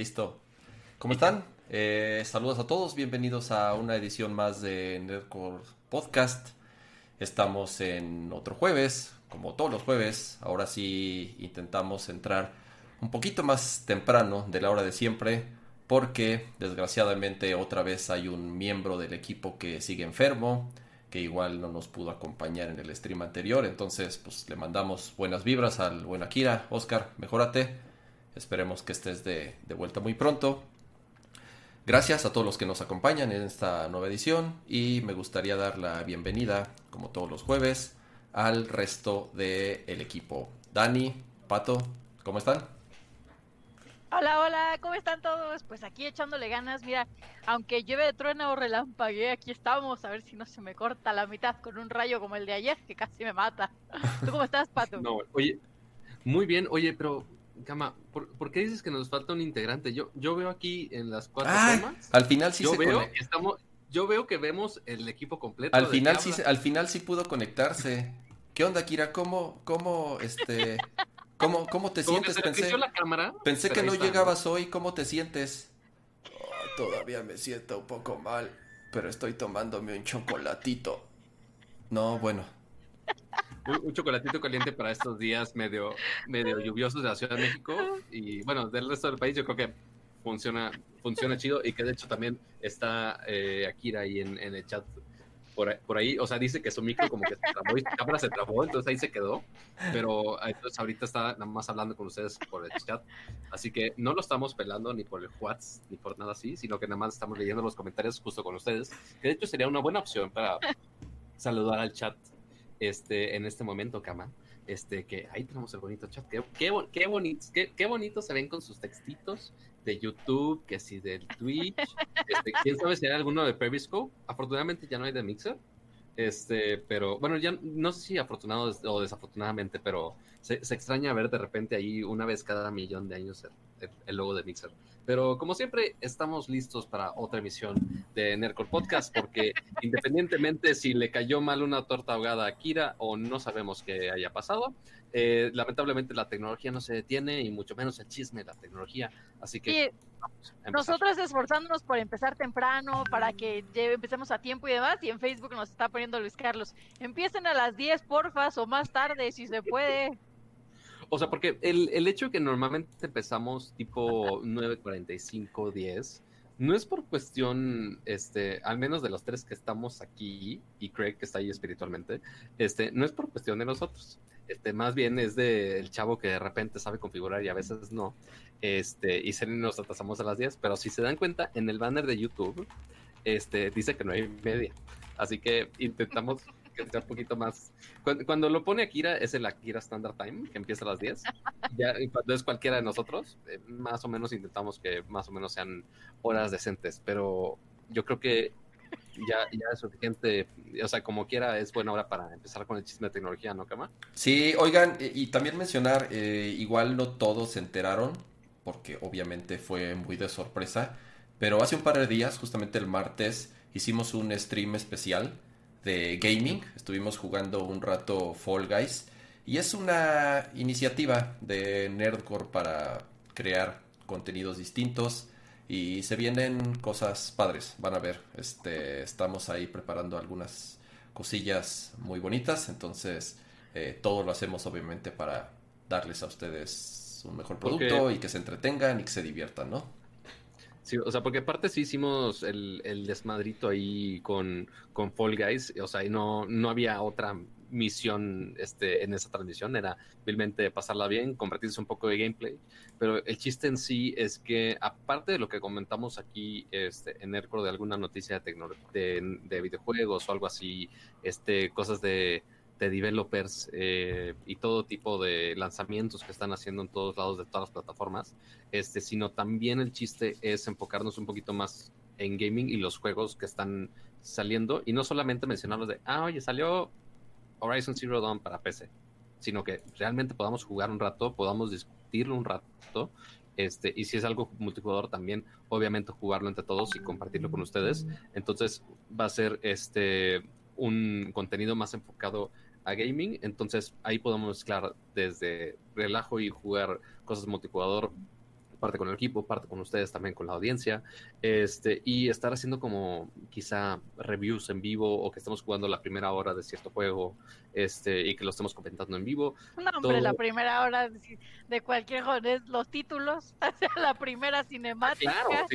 Listo. ¿Cómo están? Eh, saludos a todos. Bienvenidos a una edición más de Nerdcore Podcast. Estamos en otro jueves, como todos los jueves. Ahora sí intentamos entrar un poquito más temprano de la hora de siempre. Porque desgraciadamente otra vez hay un miembro del equipo que sigue enfermo que igual no nos pudo acompañar en el stream anterior. Entonces, pues le mandamos buenas vibras al buen Akira. Oscar, mejórate. Esperemos que estés de, de, vuelta muy pronto. Gracias a todos los que nos acompañan en esta nueva edición y me gustaría dar la bienvenida, como todos los jueves, al resto del el equipo. Dani, Pato, ¿cómo están? Hola, hola, ¿cómo están todos? Pues aquí echándole ganas, mira, aunque llueve de trueno o relampaguee, aquí estamos, a ver si no se me corta la mitad con un rayo como el de ayer, que casi me mata. ¿Tú cómo estás, Pato? No, oye, muy bien, oye, pero, Cama, ¿por, qué dices que nos falta un integrante? Yo, yo veo aquí en las cuatro ah, Al final sí yo se veo, estamos, Yo veo que vemos el equipo completo. Al final sí, al final sí pudo conectarse. ¿Qué onda, Kira? ¿Cómo, cómo, este... ¿Cómo, cómo te sientes? pensé, la cámara, pensé que no llegabas hoy. ¿Cómo te sientes? Oh, todavía me siento un poco mal, pero estoy tomándome un chocolatito. No, bueno. Un, chocolatito caliente para estos días medio, medio lluviosos de la Ciudad de México. Y bueno, del resto del país yo creo que funciona, funciona chido y que de hecho también está eh, Akira ahí en, en el chat por, ahí, o sea, dice que su micro como que se trabó y su cámara se trabó, entonces ahí se quedó, pero entonces ahorita está nada más hablando con ustedes por el chat, así que no lo estamos pelando ni por el WhatsApp ni por nada así, sino que nada más estamos leyendo los comentarios justo con ustedes, que de hecho sería una buena opción para saludar al chat este, en este momento, Kama. Este, que ahí tenemos el bonito chat. Qué, qué, qué, bonito, qué, qué bonito se ven con sus textitos de YouTube, que si del Twitch. Este, quién sabe si hay alguno de Periscope. Afortunadamente ya no hay de Mixer. Este, pero bueno, ya no sé si afortunado o desafortunadamente, pero se, extraña ver de repente ahí una vez cada millón de años el, logo de Mixer. Pero como siempre, estamos listos para otra emisión de Nerdcore Podcast, porque independientemente si le cayó mal una torta ahogada a Kira o no sabemos qué haya pasado, eh, lamentablemente la tecnología no se detiene y mucho menos el chisme de la tecnología. Así que nosotros esforzándonos por empezar temprano para que empecemos a tiempo y demás. Y en Facebook nos está poniendo Luis Carlos. Empiecen a las 10, porfas, o más tarde, si se puede. O sea, porque el, el hecho que normalmente empezamos tipo 9.45, 10, no es por cuestión, este, al menos de los tres que estamos aquí, y Craig que está ahí espiritualmente, este, no es por cuestión de nosotros. Este, más bien es del chavo que de repente sabe configurar y a veces no. Este, y nos atrasamos a las 10, pero si se dan cuenta, en el banner de YouTube, este, dice que no hay media. Así que intentamos que sea un poquito más. Cuando, lo pone Akira, es el Akira Standard Time, que empieza a las 10. Ya, cuando es cualquiera de nosotros, eh, más o menos intentamos que más o menos sean horas decentes, pero yo creo que ya, ya es suficiente, o sea, como quiera, es buena hora para empezar con el chisme de tecnología, ¿no, Cama? Sí, oigan, y también mencionar, eh, igual no todos se enteraron, porque obviamente fue muy de sorpresa, pero hace un par de días, justamente el martes, hicimos un stream especial de gaming, estuvimos jugando un rato Fall Guys, y es una iniciativa de Nerdcore para crear contenidos distintos. Y se vienen cosas padres, van a ver. Este, estamos ahí preparando algunas cosillas muy bonitas, entonces eh, todo lo hacemos obviamente para darles a ustedes un mejor producto y que se entretengan y que se diviertan, ¿no? Sí, o sea, porque aparte sí hicimos el, el desmadrito ahí con, con Fall Guys, o sea, y no, no había otra misión este, en esa transmisión, era vilmente pasarla bien, convertirse un poco de gameplay, pero el chiste en sí es que aparte de lo que comentamos aquí este, en ERCO de alguna noticia de, de, de, videojuegos o algo así, este, cosas de, de developers eh, y todo tipo de lanzamientos que están haciendo en todos lados de todas las plataformas, este, sino también el chiste es enfocarnos un poquito más en gaming y los juegos que están saliendo y no solamente mencionarlos de, ah, oye, salió Horizon Zero Dawn para PC, sino que realmente podamos jugar un rato, podamos discutirlo un rato, este, y si es algo multijugador también, obviamente jugarlo entre todos y compartirlo con ustedes. Entonces va a ser este un contenido más enfocado a gaming, entonces ahí podemos mezclar desde relajo y jugar cosas multijugador parte con el equipo, parte con ustedes también con la audiencia, este, y estar haciendo como quizá reviews en vivo o que estemos jugando la primera hora de cierto juego, este, y que lo estemos comentando en vivo. No, hombre, la primera hora de, cualquier juego es los títulos, la primera cinemática. claro,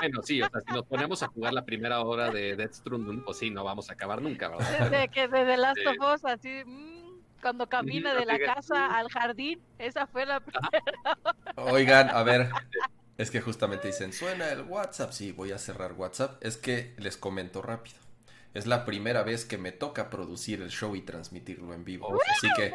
bueno, sí, o sea, si nos ponemos a jugar la primera hora de Death Stranding, pues sí, no vamos a acabar nunca, ¿verdad? Desde que desde Last of Us, así... Mmm cuando camina de la casa al jardín. Esa fue la primera. Oigan, a ver, es que justamente dicen, suena el WhatsApp. Sí, voy a cerrar WhatsApp. Es que les comento rápido. Es la primera vez que me toca producir el show y transmitirlo en vivo. así que,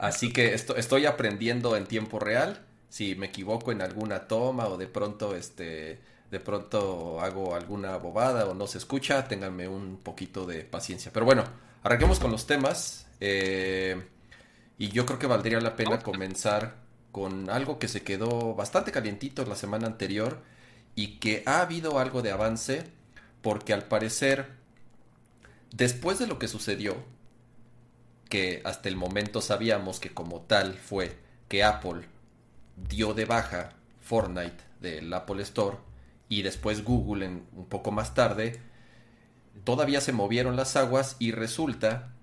así que estoy aprendiendo en tiempo real. Si me equivoco en alguna toma o de pronto este de pronto hago alguna bobada o no se escucha, ténganme un poquito de paciencia. Pero bueno, arranquemos con los temas. Eh, y yo creo que valdría la pena comenzar con algo que se quedó bastante calientito la semana anterior y que ha habido algo de avance porque al parecer, después de lo que sucedió, que hasta el momento sabíamos que como tal fue que Apple dio de baja Fortnite del Apple Store y después Google en, un poco más tarde, todavía se movieron las aguas y resulta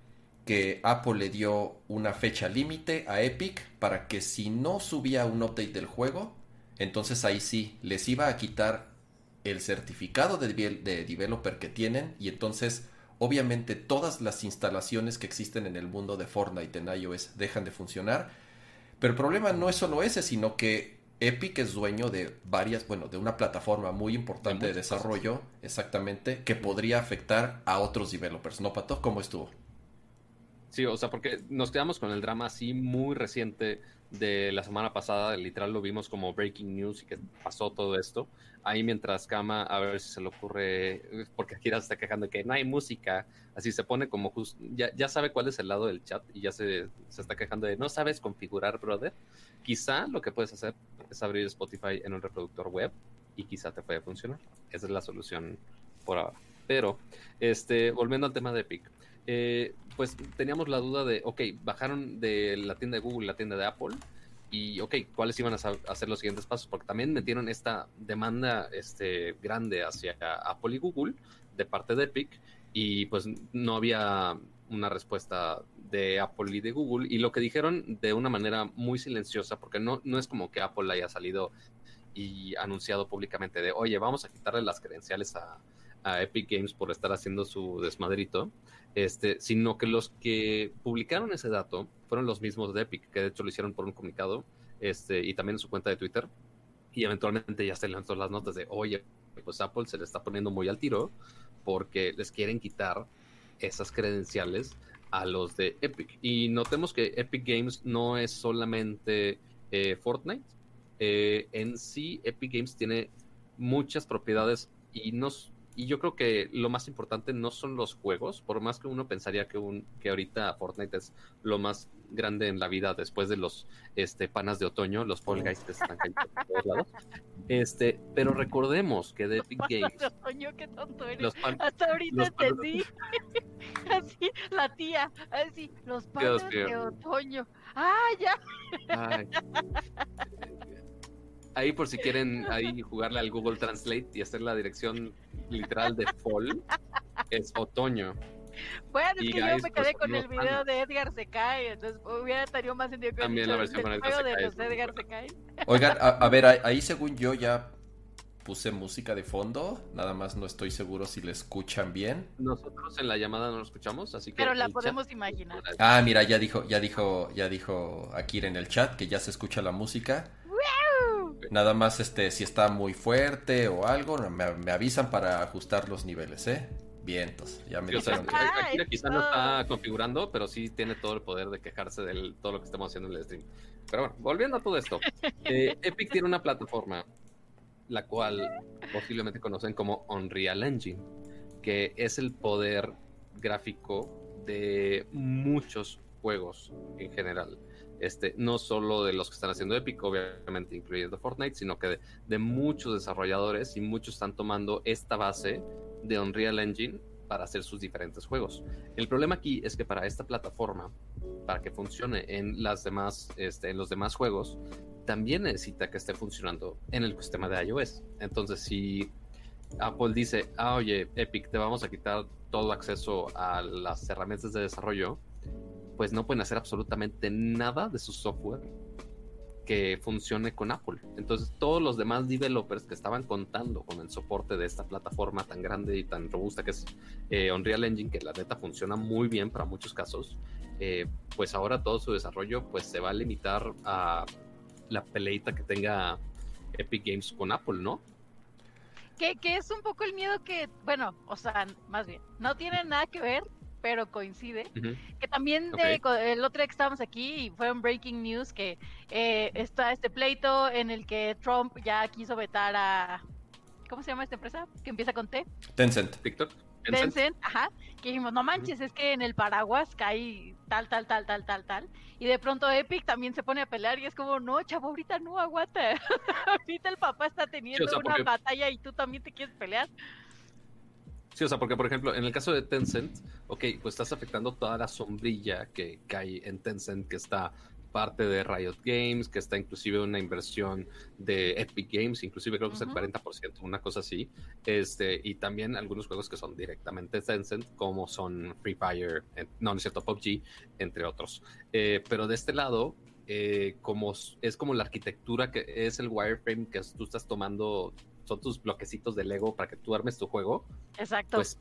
que Apple le dio una fecha límite a Epic para que si no subía un update del juego, entonces ahí sí les iba a quitar el certificado de, de developer que tienen y entonces obviamente todas las instalaciones que existen en el mundo de Fortnite en iOS dejan de funcionar. Pero el problema no es solo ese, sino que Epic es dueño de varias, bueno, de una plataforma muy importante de, desarrollo, exactamente, que podría afectar a otros developers. ¿No, Pato? ¿Cómo estuvo? Sí, o sea, porque nos quedamos con el drama así muy reciente de la semana pasada, literal lo vimos como breaking news y que pasó todo esto. Ahí mientras cama, a ver si se le ocurre, porque Akira se está quejando de que no hay música, así se pone como justo, ya, ya sabe cuál es el lado del chat y ya se, se está quejando de no sabes configurar, brother. Quizá lo que puedes hacer es abrir Spotify en un reproductor web y quizá te puede funcionar. Esa es la solución por ahora. Pero, este, volviendo al tema de Epic. Eh, pues teníamos la duda de, ok, bajaron de la tienda de Google la tienda de Apple y, ok, ¿cuáles iban a hacer los siguientes pasos? Porque también metieron esta demanda este, grande hacia Apple y Google de parte de Epic y pues no había una respuesta de Apple y de Google y lo que dijeron de una manera muy silenciosa, porque no, no es como que Apple haya salido y anunciado públicamente de, oye, vamos a quitarle las credenciales a, a Epic Games por estar haciendo su desmadrito, este, sino que los que publicaron ese dato fueron los mismos de Epic, que de hecho lo hicieron por un comunicado, este, y también en su cuenta de Twitter, y eventualmente ya se levantó las notas de, oye, pues Apple se le está poniendo muy al tiro porque les quieren quitar esas credenciales a los de Epic. Y notemos que Epic Games no es solamente eh, Fortnite, eh, en sí Epic Games tiene muchas propiedades y no, y yo creo que lo más importante no son los juegos, por más que uno pensaría que un que ahorita Fortnite es lo más grande en la vida después de los este panas de otoño, los Fall Guys que están cayendo por todos lados. Este, pero recordemos que de Epic Games. De otoño, qué tonto eres. Hasta ahorita entendí. así, la tía, así, los panas de otoño. Ah, ya. Ay ahí por si quieren ahí jugarle al Google Translate y hacer la dirección literal de fall, es otoño. Bueno, es que yo me quedé con el video de Edgar se cae, entonces hubiera tenido más sentido que También la versión con Edgar, de los Edgar se cae. Oigan, a, ver, ahí según yo ya puse música de fondo, nada más no estoy seguro si le escuchan bien. Nosotros en la llamada no lo escuchamos, así que Pero la podemos imaginar. Ah, mira, ya dijo, ya dijo, ya dijo Akira en el chat que ya se escucha la música. Nada más este si está muy fuerte o algo, me, avisan para ajustar los niveles, ¿eh? Vientos, ya me dijeron. quizá no está configurando, pero sí tiene todo el poder de quejarse de todo lo que estamos haciendo en el stream. Pero bueno, volviendo a todo esto. Eh, Epic tiene una plataforma, la cual posiblemente conocen como Unreal Engine, que es el poder gráfico de muchos juegos en general. Este, no solo de los que están haciendo Epic, obviamente incluyendo Fortnite, sino que de, muchos desarrolladores y muchos están tomando esta base de Unreal Engine para hacer sus diferentes juegos. El problema aquí es que para esta plataforma, para que funcione en este, en los demás juegos, también necesita que esté funcionando en el sistema de iOS. Entonces, si Apple dice, ah, oye, Epic, te vamos a quitar todo acceso a las herramientas de desarrollo, pues no pueden hacer absolutamente nada de su software que funcione con Apple. Entonces, todos los demás developers que estaban contando con el soporte de esta plataforma tan grande y tan robusta que es eh, Unreal Engine, que la neta funciona muy bien para muchos casos, eh, pues ahora todo su desarrollo pues se va a limitar a la peleita que tenga Epic Games con Apple, ¿no? Que, que es un poco el miedo que, bueno, o sea, más bien, no tiene nada que ver, pero coincide. Que también de, el otro día que estábamos aquí y fue un breaking news que eh, está este pleito en el que Trump ya quiso vetar a. ¿Cómo se llama esta empresa? Que empieza con T. Tencent. TikTok. Tencent, ajá. Que dijimos, no manches, es que en el paraguas cae tal, tal, tal, tal, tal, tal. Y de pronto Epic también se pone a pelear y es como, no, chavo, ahorita no aguanta. ahorita el papá está teniendo una batalla y tú también te quieres pelear. Sí, o sea, porque por ejemplo, en el caso de Tencent, ok, pues estás afectando toda la sombrilla que cae en Tencent, que está parte de Riot Games, que está inclusive una inversión de Epic Games, inclusive creo que es el 40%, una cosa así. Este, y también algunos juegos que son directamente Tencent, como son Free Fire, no, no es cierto, PUBG, entre otros. Eh, pero de este lado, eh, como es como la arquitectura que es el wireframe que tú estás tomando son tus bloquecitos de Lego para que tú armes tu juego. Exacto. Pues,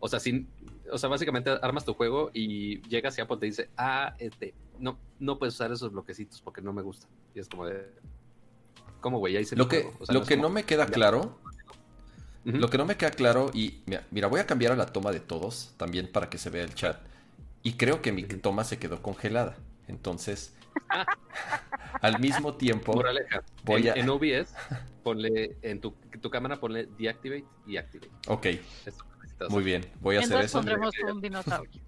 o sea, sin, o sea, básicamente armas tu juego y llegas y Apple te dice, ah, este, no, no puedes usar esos bloquecitos porque no me gusta. Y es como de, ¿cómo, güey? Lo que, lo no, que no me queda claro, lo que no me queda claro, y mira, voy a cambiar a la toma de todos también para que se vea el chat. Y creo que mi toma se quedó congelada. Entonces, al mismo tiempo, voy en, a... en OBS, ponle en tu, tu cámara, ponle deactivate y activate. Ok. Muy bien, voy a hacer eso. pondremos un dinosaurio.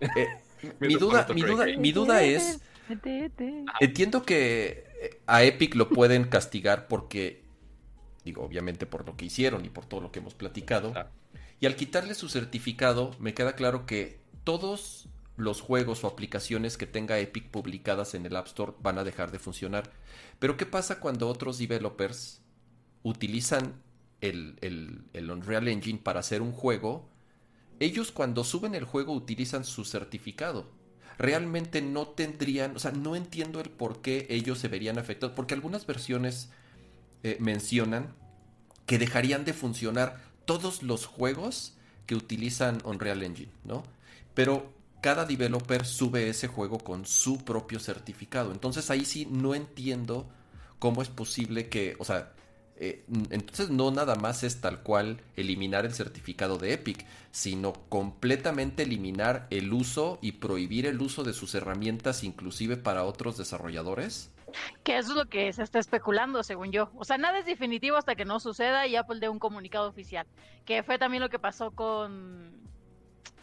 Eh, mi duda, mi duda, mi duda es, entiendo que eh, a Epic lo pueden castigar porque, digo, obviamente por lo que hicieron y por todo lo que hemos platicado. Y al quitarle su certificado, me queda claro que todos los juegos o aplicaciones que tenga Epic publicadas en el App Store van a dejar de funcionar. Pero ¿qué pasa cuando otros developers utilizan el, el, Unreal Engine para hacer un juego? Ellos cuando suben el juego utilizan su certificado. Realmente no tendrían, o sea, no entiendo el por qué ellos se verían afectados, porque algunas versiones eh, mencionan que dejarían de funcionar todos los juegos que utilizan Unreal Engine, ¿no? Pero cada developer sube ese juego con su propio certificado. Entonces ahí sí no entiendo cómo es posible que, o sea, eh, entonces no nada más es tal cual eliminar el certificado de Epic, sino completamente eliminar el uso y prohibir el uso de sus herramientas inclusive para otros desarrolladores. Que es lo que se está especulando, según yo. O sea, nada es definitivo hasta que no suceda y Apple dé un comunicado oficial. Que fue también lo que pasó con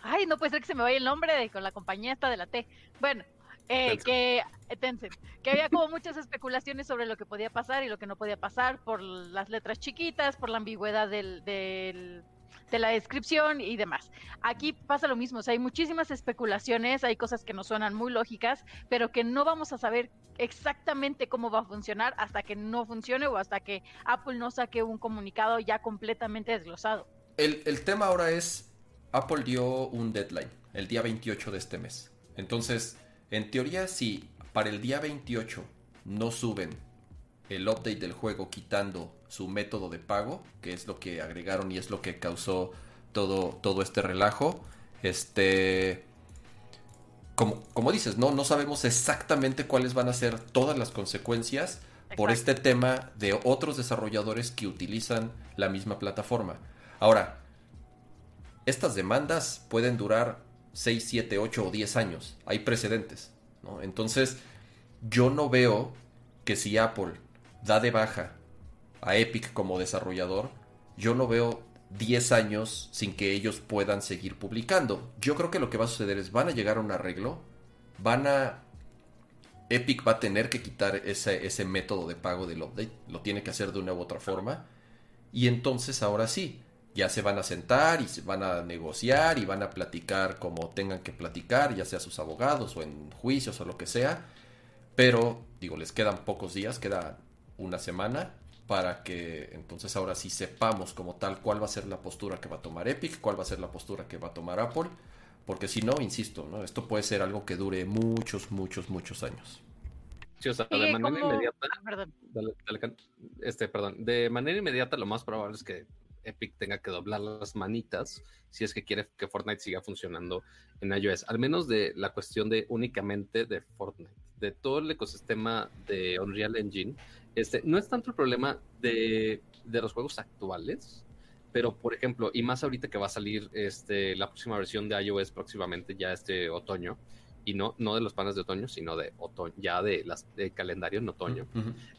Ay, no puede ser que se me vaya el nombre de con la compañía esta de la T. Bueno, eh, que eh, que había como muchas especulaciones sobre lo que podía pasar y lo que no podía pasar por las letras chiquitas, por la ambigüedad del, del, de la descripción y demás. Aquí pasa lo mismo, o sea, hay muchísimas especulaciones, hay cosas que nos suenan muy lógicas, pero que no vamos a saber exactamente cómo va a funcionar hasta que no funcione o hasta que Apple no saque un comunicado ya completamente desglosado. El, el tema ahora es Apple dio un deadline, el día 28 de este mes. Entonces, en teoría, si para el día 28 no suben el update del juego quitando su método de pago, que es lo que agregaron y es lo que causó todo, todo este relajo, este... Como, como dices, ¿no? no sabemos exactamente cuáles van a ser todas las consecuencias por este tema de otros desarrolladores que utilizan la misma plataforma. Ahora, estas demandas pueden durar 6, 7, 8 o 10 años. Hay precedentes. Entonces, yo no veo que si Apple da de baja a Epic como desarrollador, yo no veo 10 años sin que ellos puedan seguir publicando. Yo creo que lo que va a suceder es van a llegar a un arreglo, van a... Epic va a tener que quitar ese, ese método de pago del update, lo tiene que hacer de una u otra forma, y entonces ahora sí, ya se van a sentar y se van a negociar y van a platicar como tengan que platicar, ya sea sus abogados o en juicios o lo que sea, Pero, digo, les quedan pocos días, queda una semana para que entonces ahora sí sepamos como tal cuál va a ser la postura que va a tomar Epic, cuál va a ser la postura que va a tomar Apple, porque si no, insisto, ¿no? esto puede ser algo que dure muchos, muchos, muchos años. Sí, o sea, de manera inmediata. Ah, este, perdón. De manera inmediata, lo más probable es que Epic tenga que doblar las manitas si es que quiere que Fortnite siga funcionando en iOS. Al menos de la cuestión de únicamente de Fortnite. De todo el ecosistema de Unreal Engine, este, no es tanto el problema de, de los juegos actuales, pero por ejemplo, y más ahorita que va a salir este, la próxima versión de iOS próximamente, ya este otoño, y no, no de los panes de otoño, sino de otoño, ya de las de calendario en otoño.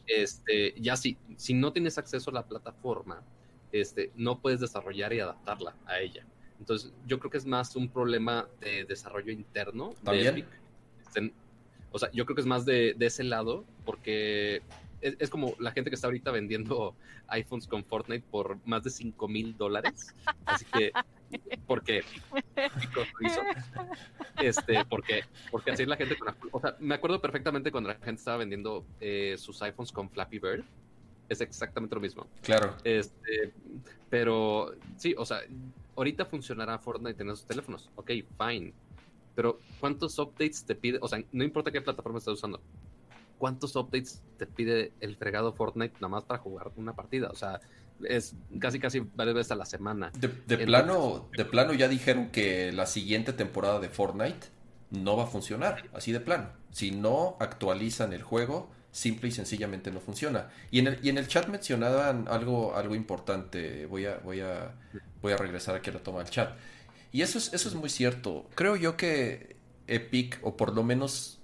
Este, ya si, si no tienes acceso a la plataforma, este, no puedes desarrollar y adaptarla a ella. Entonces, yo creo que es más un problema de desarrollo interno. ¿También? Este, o sea, yo creo que es más de, de ese lado, porque es, como la gente que está ahorita vendiendo iPhones con Fortnite por más de 5 mil dólares. Así que, ¿por qué? Este, porque, porque así es la gente con O sea, me acuerdo perfectamente cuando la gente estaba vendiendo eh, sus iPhones con Flappy Bird. Es exactamente lo mismo. Claro. Este, pero sí, o sea, ahorita funcionará Fortnite en esos teléfonos. Ok, fine. Pero ¿cuántos updates te pide? O sea, no importa qué plataforma estás usando ¿cuántos updates te pide el fregado Fortnite nada más para jugar una partida? O sea, es casi casi varias veces a la semana. De, plano, de plano ya dijeron que la siguiente temporada de Fortnite no va a funcionar, así de plano. Si no actualizan el juego, simple y sencillamente no funciona. Y en el, y en el chat mencionaban algo, algo importante. Voy a, voy a, voy a regresar a la toma del chat. Y eso es, eso es muy cierto. Creo yo que Epic, o por lo menos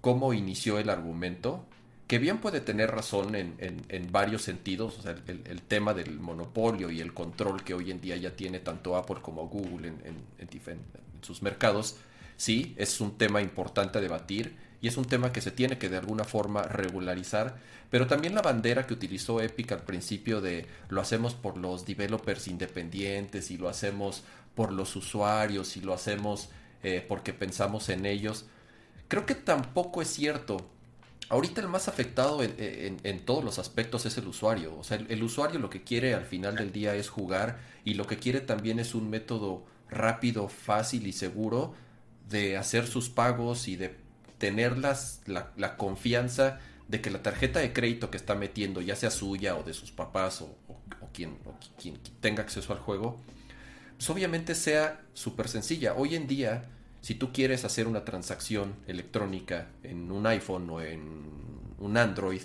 cómo inició el argumento, que bien puede tener razón en, varios sentidos, o sea, el, tema del monopolio y el control que hoy en día ya tiene tanto Apple como Google en, en, sus mercados, sí, es un tema importante a debatir y es un tema que se tiene que de alguna forma regularizar, pero también la bandera que utilizó Epic al principio de lo hacemos por los developers independientes y lo hacemos por los usuarios y lo hacemos eh, porque pensamos en ellos, Creo que tampoco es cierto. Ahorita el más afectado en, todos los aspectos es el usuario. O sea, el, usuario lo que quiere al final del día es jugar y lo que quiere también es un método rápido, fácil y seguro de hacer sus pagos y de tener las, la, confianza de que la tarjeta de crédito que está metiendo, ya sea suya o de sus papás o, quien, tenga acceso al juego, pues obviamente sea súper sencilla. Hoy en día si tú quieres hacer una transacción electrónica en un iPhone o en un Android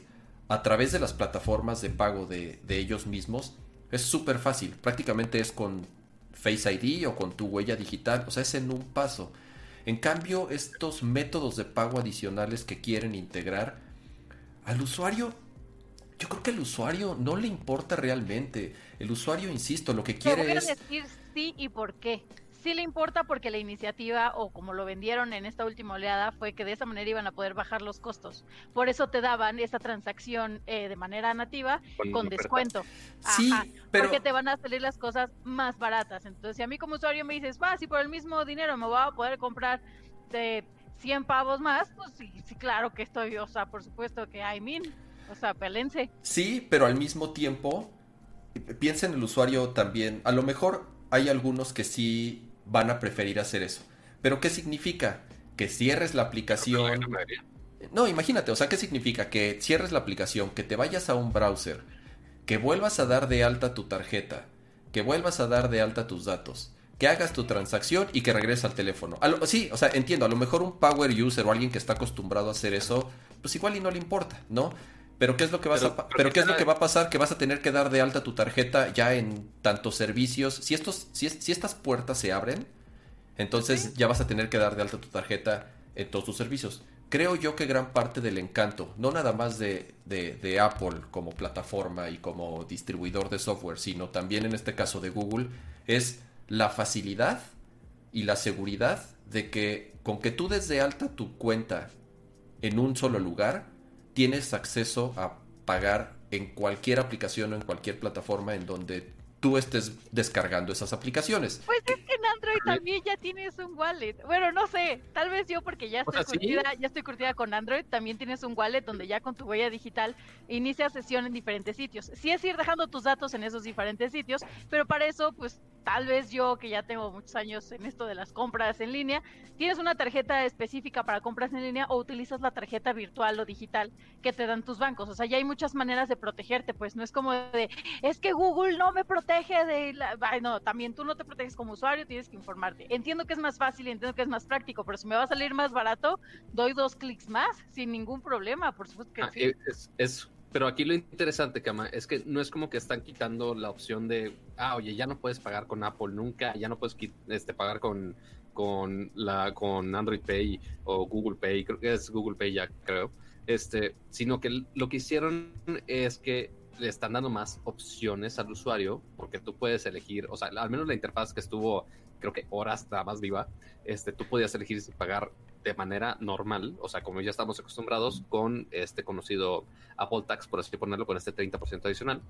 a través de las plataformas de pago de, ellos mismos, es súper fácil. Prácticamente es con Face ID o con tu huella digital, o sea, es en un paso. En cambio, estos métodos de pago adicionales que quieren integrar al usuario, yo creo que al usuario no le importa realmente. El usuario, insisto, lo que quiere es... decir sí y por qué sí le importa porque la iniciativa, o como lo vendieron en esta última oleada, fue que de esa manera iban a poder bajar los costos. Por eso te daban esa transacción eh, de manera nativa con, descuento. Sí, pero... Porque te van a salir las cosas más baratas. Entonces, si a mí como usuario me dices, va, si por el mismo dinero me voy a poder comprar de 100 pavos más, pues sí, sí, claro que estoy, o sea, por supuesto que hay mil. O sea, pelense. Sí, pero al mismo tiempo, piensa en el usuario también. A lo mejor hay algunos que sí van a preferir hacer eso. Pero ¿qué significa? Que cierres la aplicación. No, imagínate, o sea, ¿qué significa? Que cierres la aplicación, que te vayas a un browser, que vuelvas a dar de alta tu tarjeta, que vuelvas a dar de alta tus datos, que hagas tu transacción y que regreses al teléfono. sí, o sea, entiendo, a lo mejor un power user o alguien que está acostumbrado a hacer eso, pues igual y no le importa, ¿no? Pero ¿qué es lo que vas a pero qué es lo que va a pasar? Que vas a tener que dar de alta tu tarjeta ya en tantos servicios. Si estos si, si estas puertas se abren, entonces ya vas a tener que dar de alta tu tarjeta en todos tus servicios. Creo yo que gran parte del encanto, no nada más de, de, Apple como plataforma y como distribuidor de software, sino también en este caso de Google, es la facilidad y la seguridad de que con que tú des de alta tu cuenta en un solo lugar, tienes acceso a pagar en cualquier aplicación o en cualquier plataforma en donde tú estés descargando esas aplicaciones. Pues en Android también ya tienes un wallet. Bueno, no sé, tal vez yo porque ya estoy curtida, ya estoy curtida con Android, también tienes un wallet donde ya con tu huella digital inicia sesión en diferentes sitios. Sí es ir dejando tus datos en esos diferentes sitios, pero para eso, pues tal vez yo que ya tengo muchos años en esto de las compras en línea, tienes una tarjeta específica para compras en línea o utilizas la tarjeta virtual o digital que te dan tus bancos. O sea, ya hay muchas maneras de protegerte, pues no es como de, es que Google no me protege de la... no, también tú no te proteges como usuario, tienes que informarte. Entiendo que es más fácil y entiendo que es más práctico, pero si me va a salir más barato, doy dos clics más sin ningún problema, por supuesto que ah, sí. Es, pero aquí lo interesante, Kama, es que no es como que están quitando la opción de, ah, oye, ya no puedes pagar con Apple nunca, ya no puedes este, pagar con, con, la, con Android Pay o Google Pay, creo que es Google Pay ya, creo, este, sino que lo que hicieron es que le están dando más opciones al usuario, porque tú puedes elegir, o sea, al menos la interfaz que estuvo, creo que horas la más viva, este, tú podías elegir pagar de manera normal, o sea, como ya estamos acostumbrados con este conocido Apple Tax, por así ponerlo, con este 30% adicional.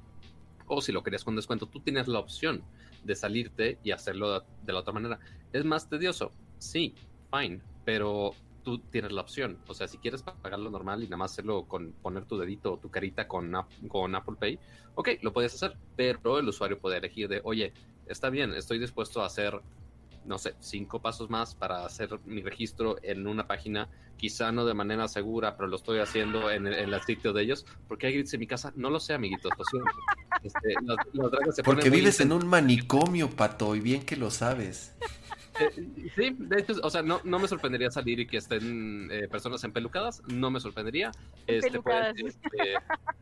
O si lo querías con descuento, tú tienes la opción de salirte y hacerlo de la otra manera. ¿Es más tedioso? Sí, fine, pero tú tienes la opción. O sea, si quieres pagarlo normal y nada más hacerlo con poner tu dedito o tu carita con, con Apple Pay, ok, lo puedes hacer, pero el usuario puede elegir de, oye, está bien, estoy dispuesto a hacer no sé, cinco pasos más para hacer mi registro en una página, quizá no de manera segura, pero lo estoy haciendo en, el sitio de ellos. porque hay grits en mi casa? No lo sé, amiguitos, este, Porque vives en un manicomio, Pato, y bien que lo sabes. Eh, sí, de hecho, o sea, no, no me sorprendería salir y que estén eh, personas empelucadas, no me sorprendería. Este, este,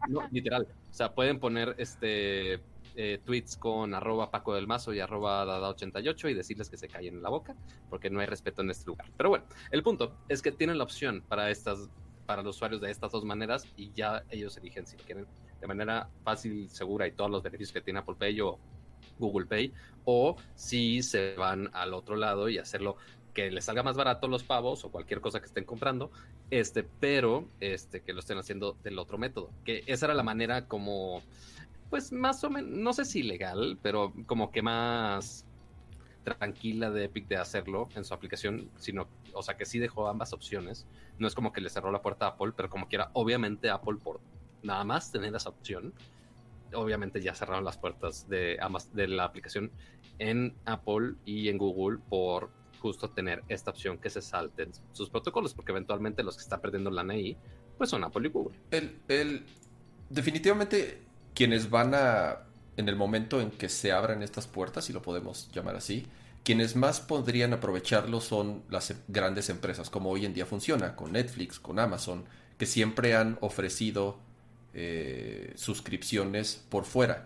no, literal. O sea, pueden poner este eh, tweets con arroba Paco del Mazo y arroba Dada88 y decirles que se callen en la boca, porque no hay respeto en este lugar. Pero bueno, el punto es que tienen la opción para estas para los usuarios de estas dos maneras y ya ellos eligen si quieren de manera fácil, segura y todos los beneficios que tiene Apple Pay o Google Pay o si se van al otro lado y hacerlo que les salga más barato los pavos o cualquier cosa que estén comprando, este, pero este que lo estén haciendo del otro método, que esa era la manera como pues más o menos, no sé si legal, pero como que más tranquila de Epic de hacerlo en su aplicación, sino, o sea, que sí dejó ambas opciones. No es como que le cerró la puerta a Apple, pero como quiera, obviamente Apple por nada más tener esa opción, obviamente ya cerraron las puertas de de la aplicación en Apple y en Google por justo tener esta opción que se salten sus protocolos, porque eventualmente los que están perdiendo la ahí, pues son Apple y Google. El, el, definitivamente quienes van a, en el momento en que se abran estas puertas, si lo podemos llamar así, quienes más podrían aprovecharlo son las grandes empresas, como hoy en día funciona, con Netflix, con Amazon, que siempre han ofrecido eh, suscripciones por fuera.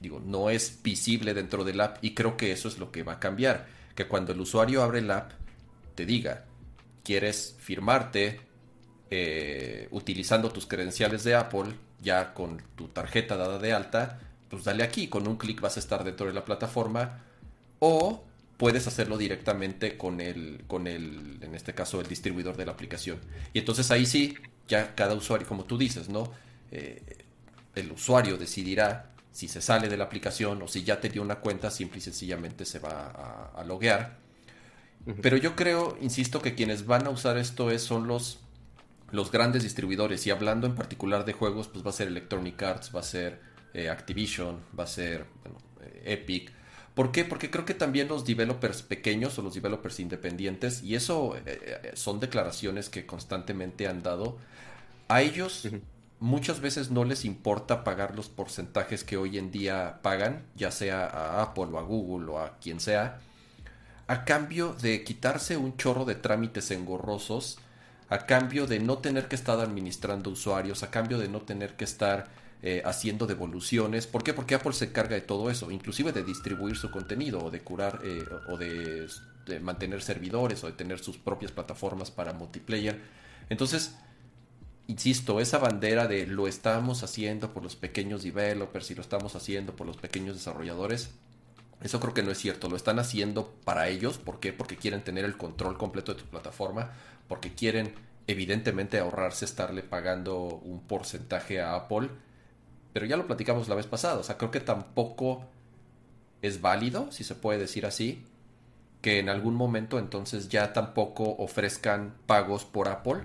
Digo, no es visible dentro del app y creo que eso es lo que va a cambiar. Que cuando el usuario abre el app, te diga, quieres firmarte eh, utilizando tus credenciales de Apple ya con tu tarjeta dada de alta, pues dale aquí, con un clic vas a estar dentro de la plataforma o puedes hacerlo directamente con el, con el, en este caso, el distribuidor de la aplicación. Y entonces ahí sí, ya cada usuario, como tú dices, ¿no? Eh, el usuario decidirá si se sale de la aplicación o si ya te dio una cuenta, simple y sencillamente se va a, loguear. Pero yo creo, insisto, que quienes van a usar esto es, son los los grandes distribuidores, y hablando en particular de juegos, pues va a ser Electronic Arts, va a ser eh, Activision, va a ser eh, Epic. ¿Por qué? Porque creo que también los developers pequeños o los developers independientes, y eso eh, son declaraciones que constantemente han dado, a ellos muchas veces no les importa pagar los porcentajes que hoy en día pagan, ya sea a Apple o a Google o a quien sea, a cambio de quitarse un chorro de trámites engorrosos a cambio de no tener que estar administrando usuarios, a cambio de no tener que estar eh, haciendo devoluciones. ¿Por qué? Porque Apple se encarga de todo eso, inclusive de distribuir su contenido o de curar eh, o de, mantener servidores o de tener sus propias plataformas para multiplayer. Entonces, insisto, esa bandera de lo estamos haciendo por los pequeños developers y lo estamos haciendo por los pequeños desarrolladores, eso creo que no es cierto. Lo están haciendo para ellos. ¿Por qué? Porque quieren tener el control completo de tu plataforma. Porque quieren, evidentemente, ahorrarse estarle pagando un porcentaje a Apple. Pero ya lo platicamos la vez pasada. O sea, creo que tampoco es válido, si se puede decir así, que en algún momento entonces ya tampoco ofrezcan pagos por Apple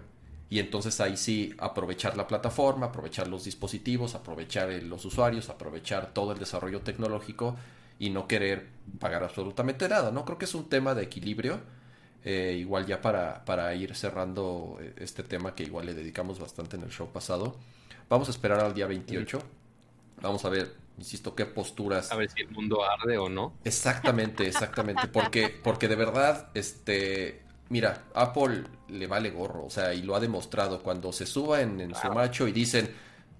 y entonces ahí sí aprovechar la plataforma, aprovechar los dispositivos, aprovechar los usuarios, aprovechar todo el desarrollo tecnológico y no querer pagar absolutamente nada, ¿no? Creo que es un tema de equilibrio, eh, igual ya para, para ir cerrando eh, este tema que igual le dedicamos bastante en el show pasado. Vamos a esperar al día 28. Vamos a ver, insisto, qué posturas. A ver si el mundo arde o no. Exactamente, exactamente. Porque, porque de verdad, este. Mira, Apple le vale gorro, o sea, y lo ha demostrado. Cuando se suba en, en su macho y dicen,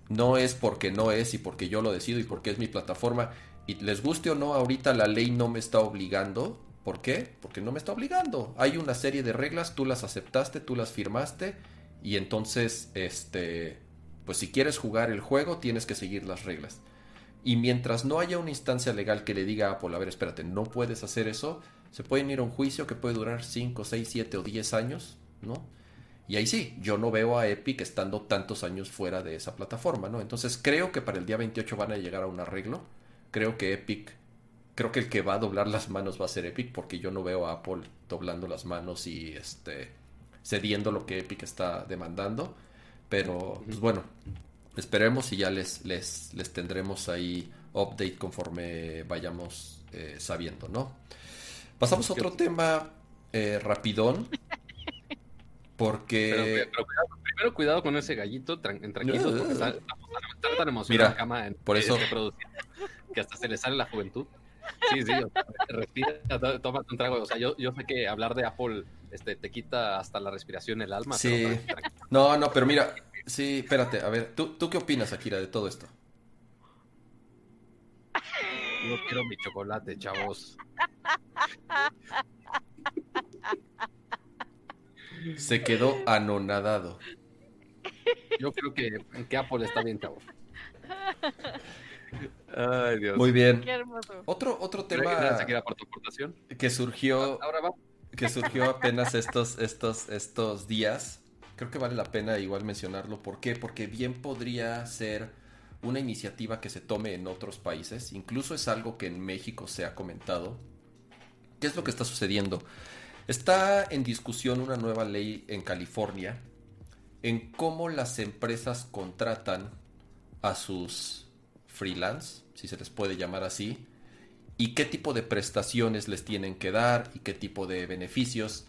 no es porque no es y porque yo lo decido y porque es mi plataforma, y les guste o no, ahorita la ley no me está obligando. ¿Por qué? Porque no me está obligando. Hay una serie de reglas, tú las aceptaste, tú las firmaste, y entonces, este, pues si quieres jugar el juego, tienes que seguir las reglas. Y mientras no haya una instancia legal que le diga a Apple, a ver, espérate, no puedes hacer eso, se pueden ir a un juicio que puede durar 5, 6, 7 o 10 años, ¿no? Y ahí sí, yo no veo a Epic estando tantos años fuera de esa plataforma, ¿no? Entonces creo que para el día 28 van a llegar a un arreglo. Creo que Epic, creo que el que va a doblar las manos va a ser Epic, porque yo no veo a Apple doblando las manos y este cediendo lo que Epic está demandando. Pero, pues bueno, esperemos y ya les, les, les tendremos ahí update conforme vayamos eh, sabiendo, ¿no? Pasamos a otro tema eh, rapidón. Porque. Pero, cuidado, primero cuidado con ese gallito, tran tranquilo, porque está, está, tan emocionado Mira, en la cama en, por eso- que hasta se le sale la juventud. Sí, sí, o sea, respira, to- tómate un trago. O sea, yo, yo sé que hablar de Apple este, te quita hasta la respiración, el alma. Sí. pero. No, no, pero mira, sí, espérate, a ver, ¿tú, ¿tú qué opinas, Akira, de todo esto? Yo quiero mi chocolate, chavos. Se quedó anonadado. Yo creo que, que Apple está bien, chavos. Ay, Dios. Muy bien. Qué hermoso. Otro, otro tema que surgió, Ahora va. que surgió apenas estos, estos, estos días. Creo que vale la pena igual mencionarlo. ¿Por qué? Porque bien podría ser una iniciativa que se tome en otros países. Incluso es algo que en México se ha comentado. ¿Qué es lo que está sucediendo? Está en discusión una nueva ley en California en cómo las empresas contratan a sus freelance, si se les puede llamar así, y qué tipo de prestaciones les tienen que dar y qué tipo de beneficios,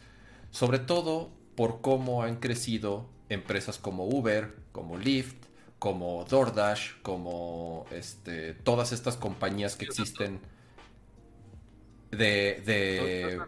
sobre todo por cómo han crecido empresas como Uber, como Lyft, como DoorDash, como este, todas estas compañías que existen de, de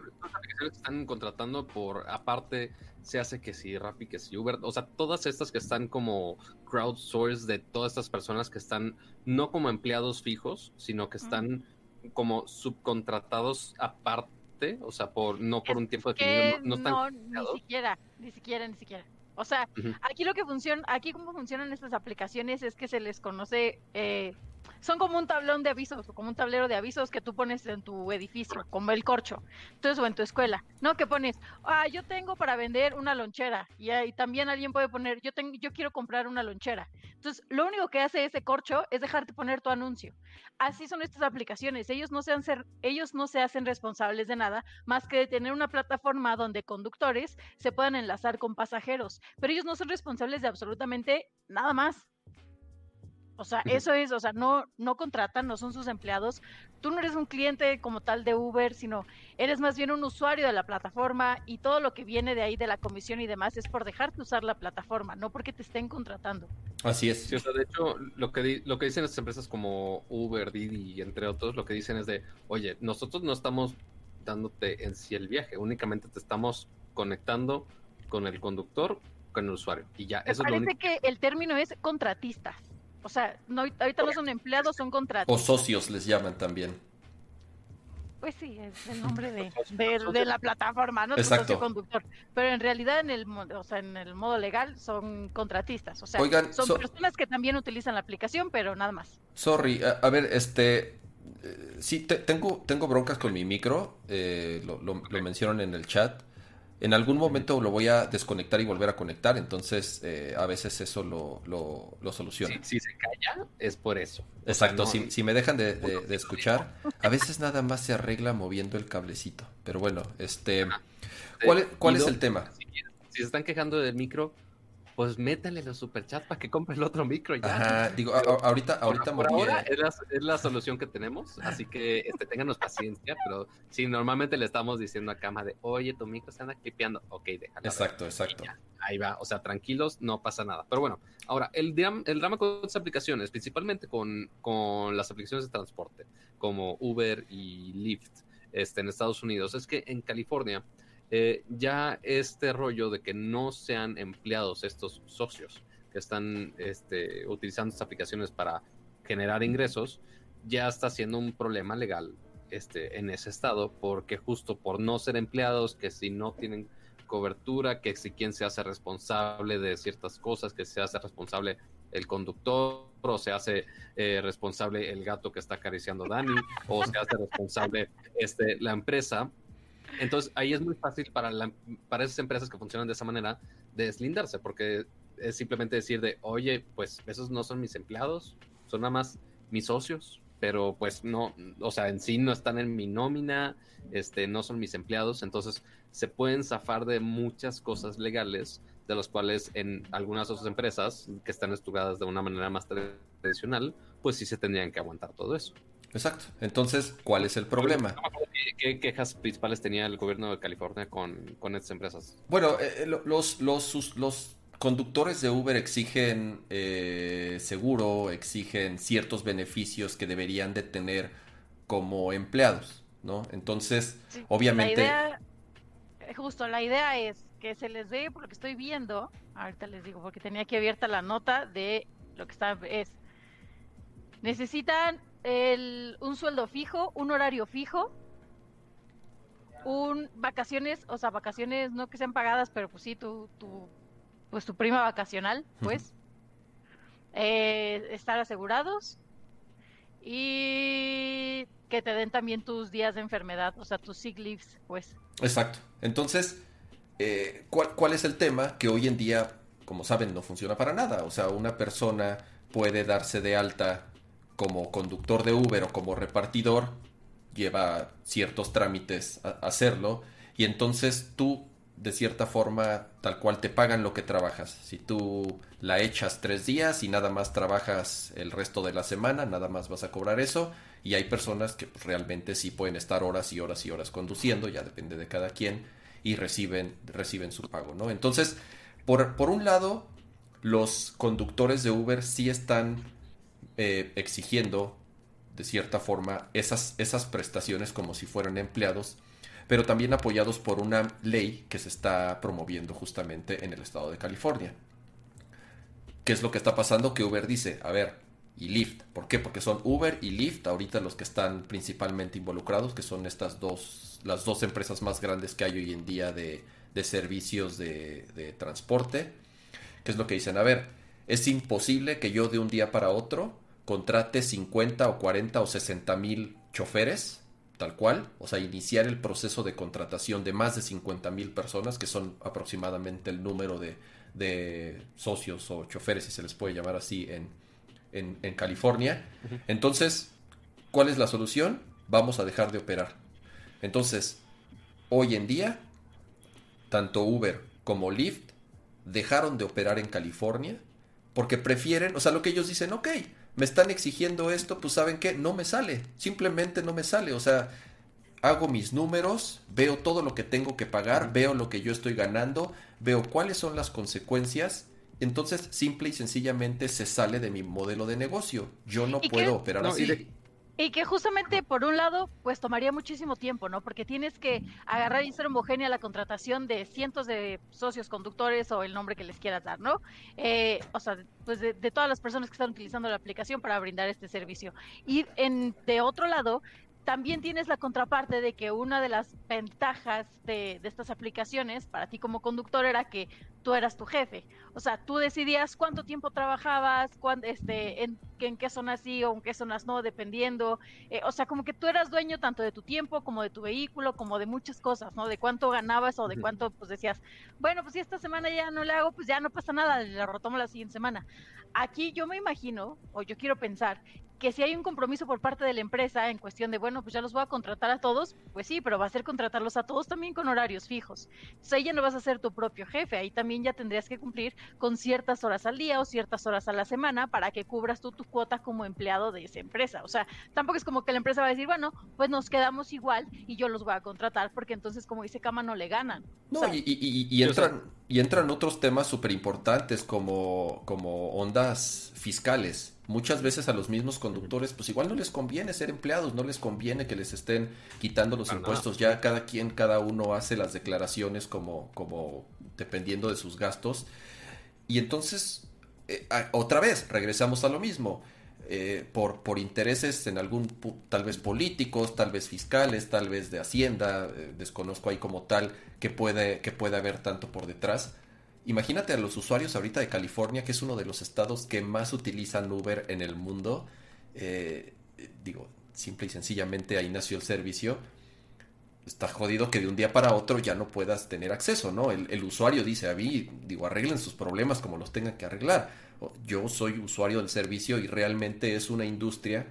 que están contratando por aparte se hace que si Rappi, que si Uber, o sea, todas estas que están como crowdsourced de todas estas personas que están no como empleados fijos, sino que están como subcontratados aparte, o sea, por no por un tiempo que definido, no, no están no, ni siquiera, ni siquiera, ni siquiera. O sea, aquí lo que funciona, aquí cómo funcionan estas aplicaciones es que se les conoce, eh, son como un tablón de avisos como un tablero de avisos que tú pones en tu edificio, como el corcho, entonces o en tu escuela, ¿no? Que pones, ah, yo tengo para vender una lonchera y ahí también alguien puede poner, yo tengo, yo quiero comprar una lonchera. Entonces, lo único que hace ese corcho es dejarte poner tu anuncio. Así son estas aplicaciones. Ellos no se hacen, ellos no se hacen responsables de nada más que de tener una plataforma donde conductores se puedan enlazar con pasajeros, pero ellos no son responsables de absolutamente nada más. O sea, eso es, o sea, no, no contratan, no son sus empleados. Tú no eres un cliente como tal de Uber, sino eres más bien un usuario de la plataforma y todo lo que viene de ahí de la comisión y demás es por dejarte usar la plataforma, no porque te estén contratando. Así es. Sí, o sea, de hecho, lo que, di- lo que dicen estas empresas como Uber, Didi y entre otros, lo que dicen es de, oye, nosotros no estamos dándote en sí el viaje, únicamente te estamos conectando con el conductor, con el usuario. Y ya, Me eso es lo parece único. que el término es contratistas. O sea, no, ahorita no son empleados, son O contratistas. socios les llaman también. Pues sí, es el nombre de, de, de la plataforma, ¿no? Exacto. conductor. Pero en realidad, en el, o sea, en el modo legal, son contratistas. O sea, Oigan, son so- personas que también utilizan la aplicación, pero nada más. Sorry, a, a ver, este. eh, sí, te- tengo, tengo broncas con mi micro. eh, lo, lo- lo mencionan en el chat. En algún momento lo voy a desconectar y volver a conectar, entonces eh, a veces eso lo, lo, soluciona. Si, se calla, es por eso. Exacto, si, me dejan de, escuchar, a veces nada más se arregla moviendo el cablecito. Pero bueno, este, ¿cuál, cuál es el tema? Si se están quejando del micro, pues métale los superchats para que compre el otro micro ya. Ajá, digo, ahorita, ahorita por, ahora es la, es la, solución que tenemos, así que este, ténganos paciencia, pero sí, normalmente le estamos diciendo a Cama de, oye, tu micro se anda clipeando, ok, déjalo. Exacto, exacto. ahí va, o sea, tranquilos, no pasa nada. Pero bueno, ahora, el, el drama con estas aplicaciones, principalmente con, con las aplicaciones de transporte, como Uber y Lyft, este, en Estados Unidos, es que en California eh, ya este rollo de que no sean empleados estos socios que están este, utilizando estas aplicaciones para generar ingresos, ya está siendo un problema legal este, en ese estado, porque justo por no ser empleados, que si no tienen cobertura, que si quien se hace responsable de ciertas cosas, que se hace responsable el conductor, o se hace eh, responsable el gato que está acariciando Dani, o se hace responsable este, la empresa, entonces ahí es muy fácil para, la, para esas empresas que funcionan de esa manera deslindarse, porque es simplemente decir de, oye, pues esos no son mis empleados, son nada más mis socios, pero pues no, o sea, en sí no están en mi nómina, este, no son mis empleados, entonces se pueden zafar de muchas cosas legales, de las cuales en algunas otras empresas que están estructuradas de una manera más tradicional, pues sí se tendrían que aguantar todo eso. Exacto. Entonces, ¿cuál es el problema? ¿Qué, quejas principales tenía el gobierno de California con, con estas empresas? Bueno, eh, eh, los, los, los conductores de Uber exigen eh, seguro, exigen ciertos beneficios que deberían de tener como empleados, ¿no? Entonces, obviamente... La idea, justo, la idea es que se les dé, por lo que estoy viendo, ahorita les digo, porque tenía aquí abierta la nota de lo que está, es, necesitan el, un sueldo fijo, un horario fijo, un vacaciones, o sea, vacaciones no que sean pagadas, pero pues sí, tu, tu pues tu prima vacacional, pues, eh, estar asegurados y que te den también tus días de enfermedad, o sea, tus sick leaves, pues. Exacto. Entonces, eh, ¿cuál, ¿cuál es el tema? Que hoy en día, como saben, no funciona para nada. O sea, una persona puede darse de alta como conductor de Uber o como repartidor, lleva ciertos trámites a hacerlo y entonces tú de cierta forma tal cual te pagan lo que trabajas. Si tú la echas tres días y nada más trabajas el resto de la semana, nada más vas a cobrar eso. Y hay personas que pues, realmente sí pueden estar horas y horas y horas conduciendo, ya depende de cada quien, y reciben, reciben su pago, ¿no? Entonces, por, por un lado, los conductores de Uber sí están eh, exigiendo de cierta forma esas, esas prestaciones como si fueran empleados, pero también apoyados por una ley que se está promoviendo justamente en el estado de California. ¿Qué es lo que está pasando? Que Uber dice, a ver, y Lyft. ¿Por qué? Porque son Uber y Lyft ahorita los que están principalmente involucrados, que son estas dos, las dos empresas más grandes que hay hoy en día de, de servicios de, de transporte. ¿Qué es lo que dicen? A ver, es imposible que yo de un día para otro contrate 50 o 40 o 60 mil choferes, tal cual, o sea, iniciar el proceso de contratación de más de 50 mil personas, que son aproximadamente el número de, socios o choferes, si se les puede llamar así, en, en, California. Entonces, ¿cuál es la solución? Vamos a dejar de operar. Entonces, hoy en día, tanto Uber como Lyft dejaron de operar en California porque prefieren, o sea, lo que ellos dicen, ok, me están exigiendo esto, pues saben qué, no me sale, simplemente no me sale, o sea, hago mis números, veo todo lo que tengo que pagar, veo lo que yo estoy ganando, veo cuáles son las consecuencias, entonces simple y sencillamente se sale de mi modelo de negocio. Yo no puedo operar así. Y que justamente por un lado, pues tomaría muchísimo tiempo, ¿no? Porque tienes que agarrar y ser homogénea la contratación de cientos de socios conductores o el nombre que les quieras dar, ¿no? Eh, o sea, pues de, todas las personas que están utilizando la aplicación para brindar este servicio. Y en, de otro lado, también tienes la contraparte de que una de las ventajas de, de, estas aplicaciones para ti como conductor era que tú eras tu jefe. O sea, tú decidías cuánto tiempo trabajabas, cuándo, este, en qué zonas sí o en qué zonas no, dependiendo. Eh, o sea, como que tú eras dueño tanto de tu tiempo como de tu vehículo, como de muchas cosas, ¿no? De cuánto ganabas o de cuánto, pues decías, bueno, pues si esta semana ya no le hago, pues ya no pasa nada, le retomo la siguiente semana. Aquí yo me imagino, o yo quiero pensar, que si hay un compromiso por parte de la empresa en cuestión de, bueno, pues ya los voy a contratar a todos, pues sí, pero va a ser contratarlos a todos también con horarios fijos. Entonces ahí ya no vas a ser tu propio jefe, ahí también ya tendrías que cumplir con ciertas horas al día o ciertas horas a la semana para que cubras tú tu cuota como empleado de esa empresa. O sea, tampoco es como que la empresa va a decir, bueno, pues nos quedamos igual y yo los voy a contratar porque entonces, como dice Cama, no le ganan. No, y, entran, y entran otros temas súper importantes como, como ondas fiscales muchas veces a los mismos conductores, pues igual no les conviene ser empleados, no les conviene que les estén quitando los impuestos. Ya cada quien, cada uno hace las declaraciones como, como dependiendo de sus gastos. Y entonces, eh, otra vez, regresamos a lo mismo. Eh, por, por intereses en algún, tal vez políticos, tal vez fiscales, tal vez de Hacienda, eh, desconozco ahí como tal que puede, que puede haber tanto por detrás Imagínate a los usuarios ahorita de California, que es uno de los estados que más utilizan Uber en el mundo. Eh, digo, simple y sencillamente ahí nació el servicio. Está jodido que de un día para otro ya no puedas tener acceso, ¿no? El, usuario dice a mí, digo, arreglen sus problemas como los tengan que arreglar. Yo soy usuario del servicio y realmente es una industria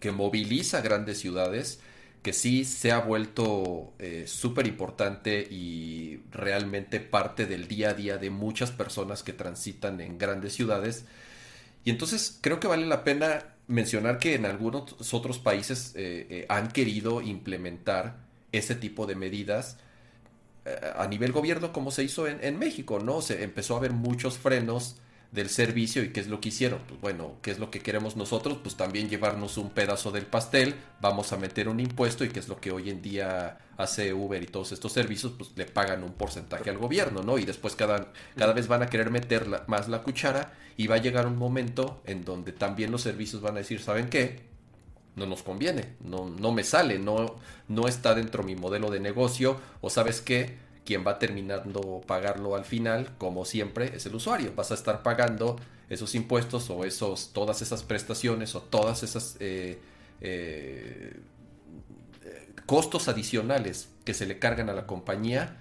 que moviliza grandes ciudades que sí se ha vuelto eh, súper importante y realmente parte del día a día de muchas personas que transitan en grandes ciudades. Y entonces creo que vale la pena mencionar que en algunos otros países eh, eh, han querido implementar ese tipo de medidas a nivel gobierno como se hizo en, en México, ¿no? Se empezó a haber muchos frenos del servicio y qué es lo que hicieron. Pues bueno, ¿qué es lo que queremos nosotros? Pues también llevarnos un pedazo del pastel, vamos a meter un impuesto y qué es lo que hoy en día hace Uber y todos estos servicios, pues le pagan un porcentaje al gobierno, ¿no? Y después cada, cada vez van a querer meter más la cuchara y va a llegar un momento en donde también los servicios van a decir, ¿saben qué? No nos conviene, no, no me sale, no, no está dentro mi modelo de negocio o sabes qué, quien va terminando pagarlo al final, como siempre, es el usuario. Vas a estar pagando esos impuestos o esos, todas esas prestaciones o todas esas eh, eh, costos adicionales que se le cargan a la compañía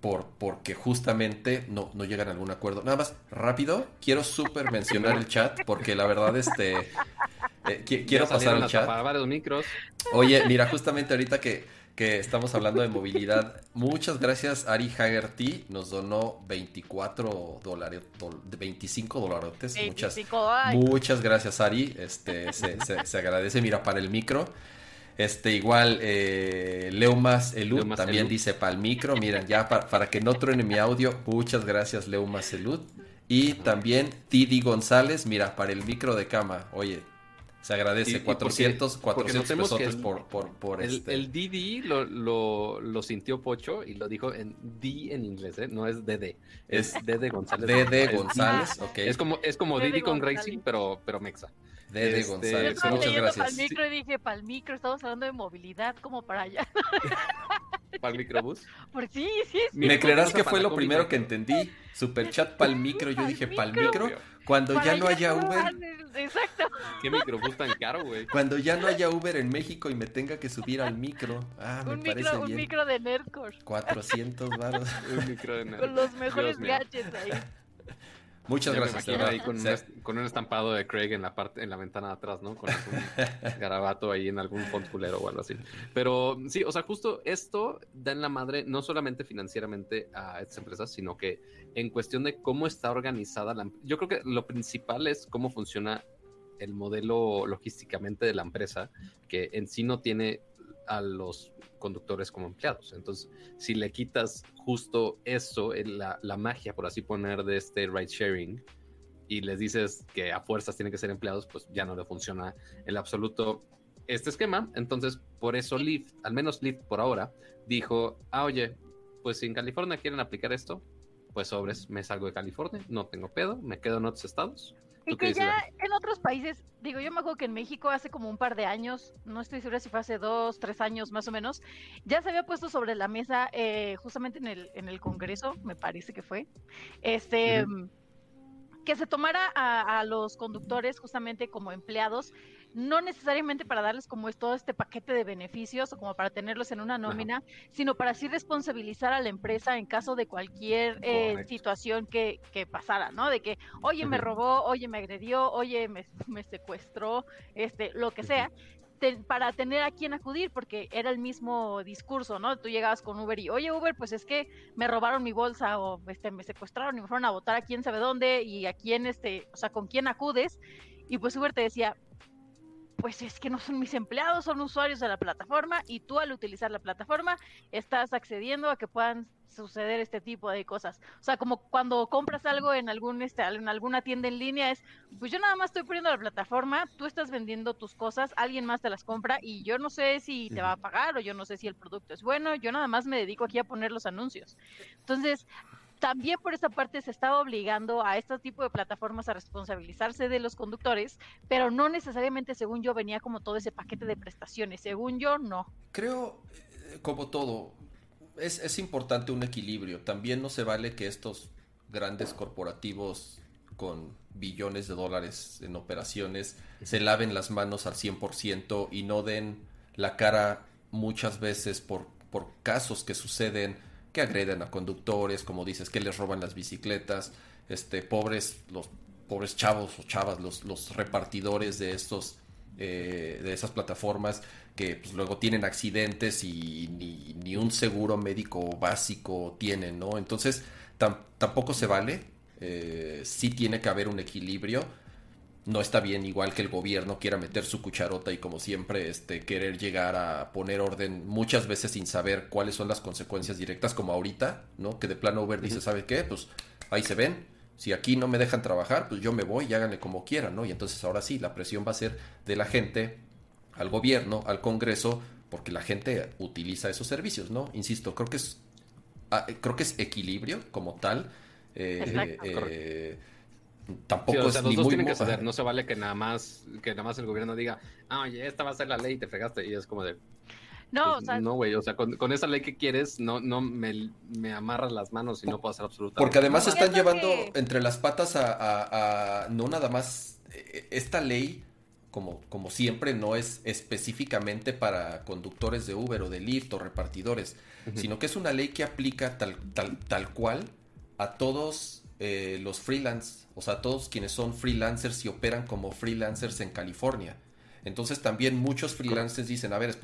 por, porque justamente no, no llegan a algún acuerdo. Nada más, rápido, quiero súper mencionar el chat porque la verdad este... Eh, quiero pasar al chat. Oye, mira, justamente ahorita que que estamos hablando de movilidad. Muchas gracias, Ari Haggerty. Nos donó 24 dólares, 25 dólares. Muchas, muchas gracias, Ari. Este, se, agradece. Mira, para el micro. Este, igual, eh, Leumas Elud también dice para el micro. Miren, ya para, que no truene mi audio, muchas gracias, Leumas Elud. Y también Didi González, mira, para el micro de cama. Oye, se agradece 400, 400 pesos por, por, por el, este. El DD lo, lo, lo, sintió Pocho y lo dijo en D en inglés, ¿eh? no es DD, es DD González. DD González, ok. Es como, es como Didi con Racing, pero, pero mexa. DD este, González, Yo muchas gracias. Para micro y dije, para el micro, estamos hablando de movilidad, como para allá. ¿Para el microbús? Por sí, sí. ¿Me creerás que fue lo primero que entendí? Superchat para el micro, yo dije, para el micro, cuando ya no haya Uber. Exacto. ¿Qué microbús tan caro, güey? Cuando ya no haya Uber en México y me tenga que subir al micro. Ah, me parece bien. Un micro de Nerdcore. 400 baros. un micro de Nerdcore. Con los mejores gadgets ahí. Muchas gracias. ahí con, un, estampado de Craig en la parte, en la ventana de atrás, ¿no? Con un garabato ahí en algún font culero o algo así. Pero sí, o sea, justo esto da en la madre no solamente financieramente a estas empresas, sino que en cuestión de cómo está organizada la Yo creo que lo principal es cómo funciona el modelo logísticamente de la empresa, que en sí no tiene a los conductores como empleados. Entonces, si le quitas justo eso, la, la magia, por así poner, de este ride sharing, y les dices que a fuerzas tienen que ser empleados, pues ya no le funciona en absoluto este esquema. Entonces, por eso Lyft, al menos Lyft por ahora, dijo, ah, oye, pues si en California quieren aplicar esto, pues sobres, me salgo de California, no tengo pedo, me quedo en otros estados. Y que ya en otros países, digo, yo me acuerdo que en México hace como un par de años, no estoy segura si fue hace dos, tres años más o menos, ya se había puesto sobre la mesa, eh, justamente en el, en el Congreso, me parece que fue, este, que se tomara a, los conductores justamente como empleados, no necesariamente para darles como es todo este paquete de beneficios o como para tenerlos en una nómina, sino para así responsabilizar a la empresa en caso de cualquier eh, situación que, que, pasara, ¿no? De que, oye, me robó, oye, me agredió, oye, me, me secuestró, este, lo que sea para tener a quién acudir, porque era el mismo discurso, ¿no? Tú llegabas con Uber y, oye, Uber, pues es que me robaron mi bolsa o este, me secuestraron y me fueron a votar a quién sabe dónde y a quién, este, o sea, con quién acudes. Y pues Uber te decía, pues es que no son mis empleados, son usuarios de la plataforma y tú al utilizar la plataforma estás accediendo a que puedan suceder este tipo de cosas. O sea, como cuando compras algo en algún este, en alguna tienda en línea es, pues yo nada más estoy poniendo la plataforma, tú estás vendiendo tus cosas, alguien más te las compra y yo no sé si te va a pagar o yo no sé si el producto es bueno, yo nada más me dedico aquí a poner los anuncios. Entonces, también por esa parte se estaba obligando a este tipo de plataformas a responsabilizarse de los conductores, pero no necesariamente, según yo, venía como todo ese paquete de prestaciones. Según yo, no. Creo, eh, como todo, es, es importante un equilibrio. También no se vale que estos grandes corporativos con billones de dólares en operaciones se laven las manos al 100% y no den la cara muchas veces por, por casos que suceden que agreden a conductores, como dices, que les roban las bicicletas, este, pobres, los pobres chavos o chavas, los, los repartidores de estos, eh, de esas plataformas que pues, luego tienen accidentes y ni, un seguro médico básico tienen, ¿no? Entonces, tampoco se vale, eh, sí tiene que haber un equilibrio no está bien igual que el gobierno quiera meter su cucharota y como siempre este querer llegar a poner orden muchas veces sin saber cuáles son las consecuencias directas como ahorita, ¿no? Que de plano Uber dice, ¿sabe qué? Pues ahí se ven. Si aquí no me dejan trabajar, pues yo me voy y háganle como quieran, ¿no? Y entonces ahora sí, la presión va a ser de la gente al gobierno, al Congreso, porque la gente utiliza esos servicios, ¿no? Insisto, creo que es ah, creo que es equilibrio como tal. Eh, eh, tampoco o sea, los dos tienen que ceder, no se vale que nada más que nada más el gobierno diga, ah, oye, esta va a ser la ley y te fregaste y es como de no, pues, o sea, no, güey, o sea, con, esa ley que quieres, no, no me, me amarras las manos y no puedo hacer absolutamente Porque además están llevando entre las patas a, no nada más, eh, esta ley, como, como siempre, no es específicamente para conductores de Uber o de Lyft o repartidores, sino que es una ley que aplica tal, tal, tal cual a todos eh, los freelance, o sea, todos quienes son freelancers y operan como freelancers en California. Entonces también muchos freelancers dicen, a ver,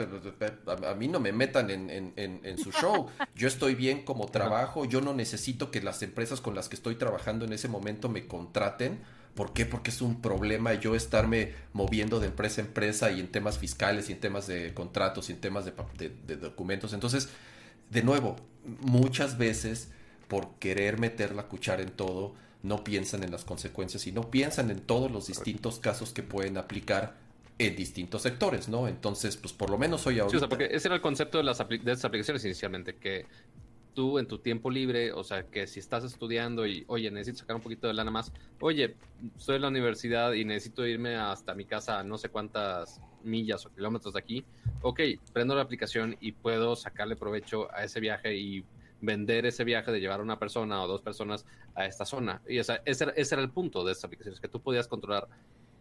a mí no me metan en, su show, yo estoy bien como trabajo, yo no necesito que las empresas con las que estoy trabajando en ese momento me contraten. ¿Por qué? Porque es un problema yo estarme moviendo de empresa a empresa y en temas fiscales y en temas de contratos y en temas de documentos. Entonces, de nuevo, muchas veces por querer meter la cuchara en todo, no piensan en las consecuencias y no piensan en todos los distintos casos que pueden aplicar en distintos sectores, ¿no? Entonces, pues por lo menos hoy ahora. Sí, o sea, porque ese era el concepto de, las de estas aplicaciones inicialmente, que tú en tu tiempo libre, o sea, que si estás estudiando y, oye, necesito sacar un poquito de lana más, oye, estoy en la universidad y necesito irme hasta mi casa no sé cuántas millas o kilómetros de aquí, ok, prendo la aplicación y puedo sacarle provecho a ese viaje y vender ese viaje de llevar a una persona o dos personas a esta zona. Y ese, era, ese era el punto de estas aplicaciones, que tú podías controlar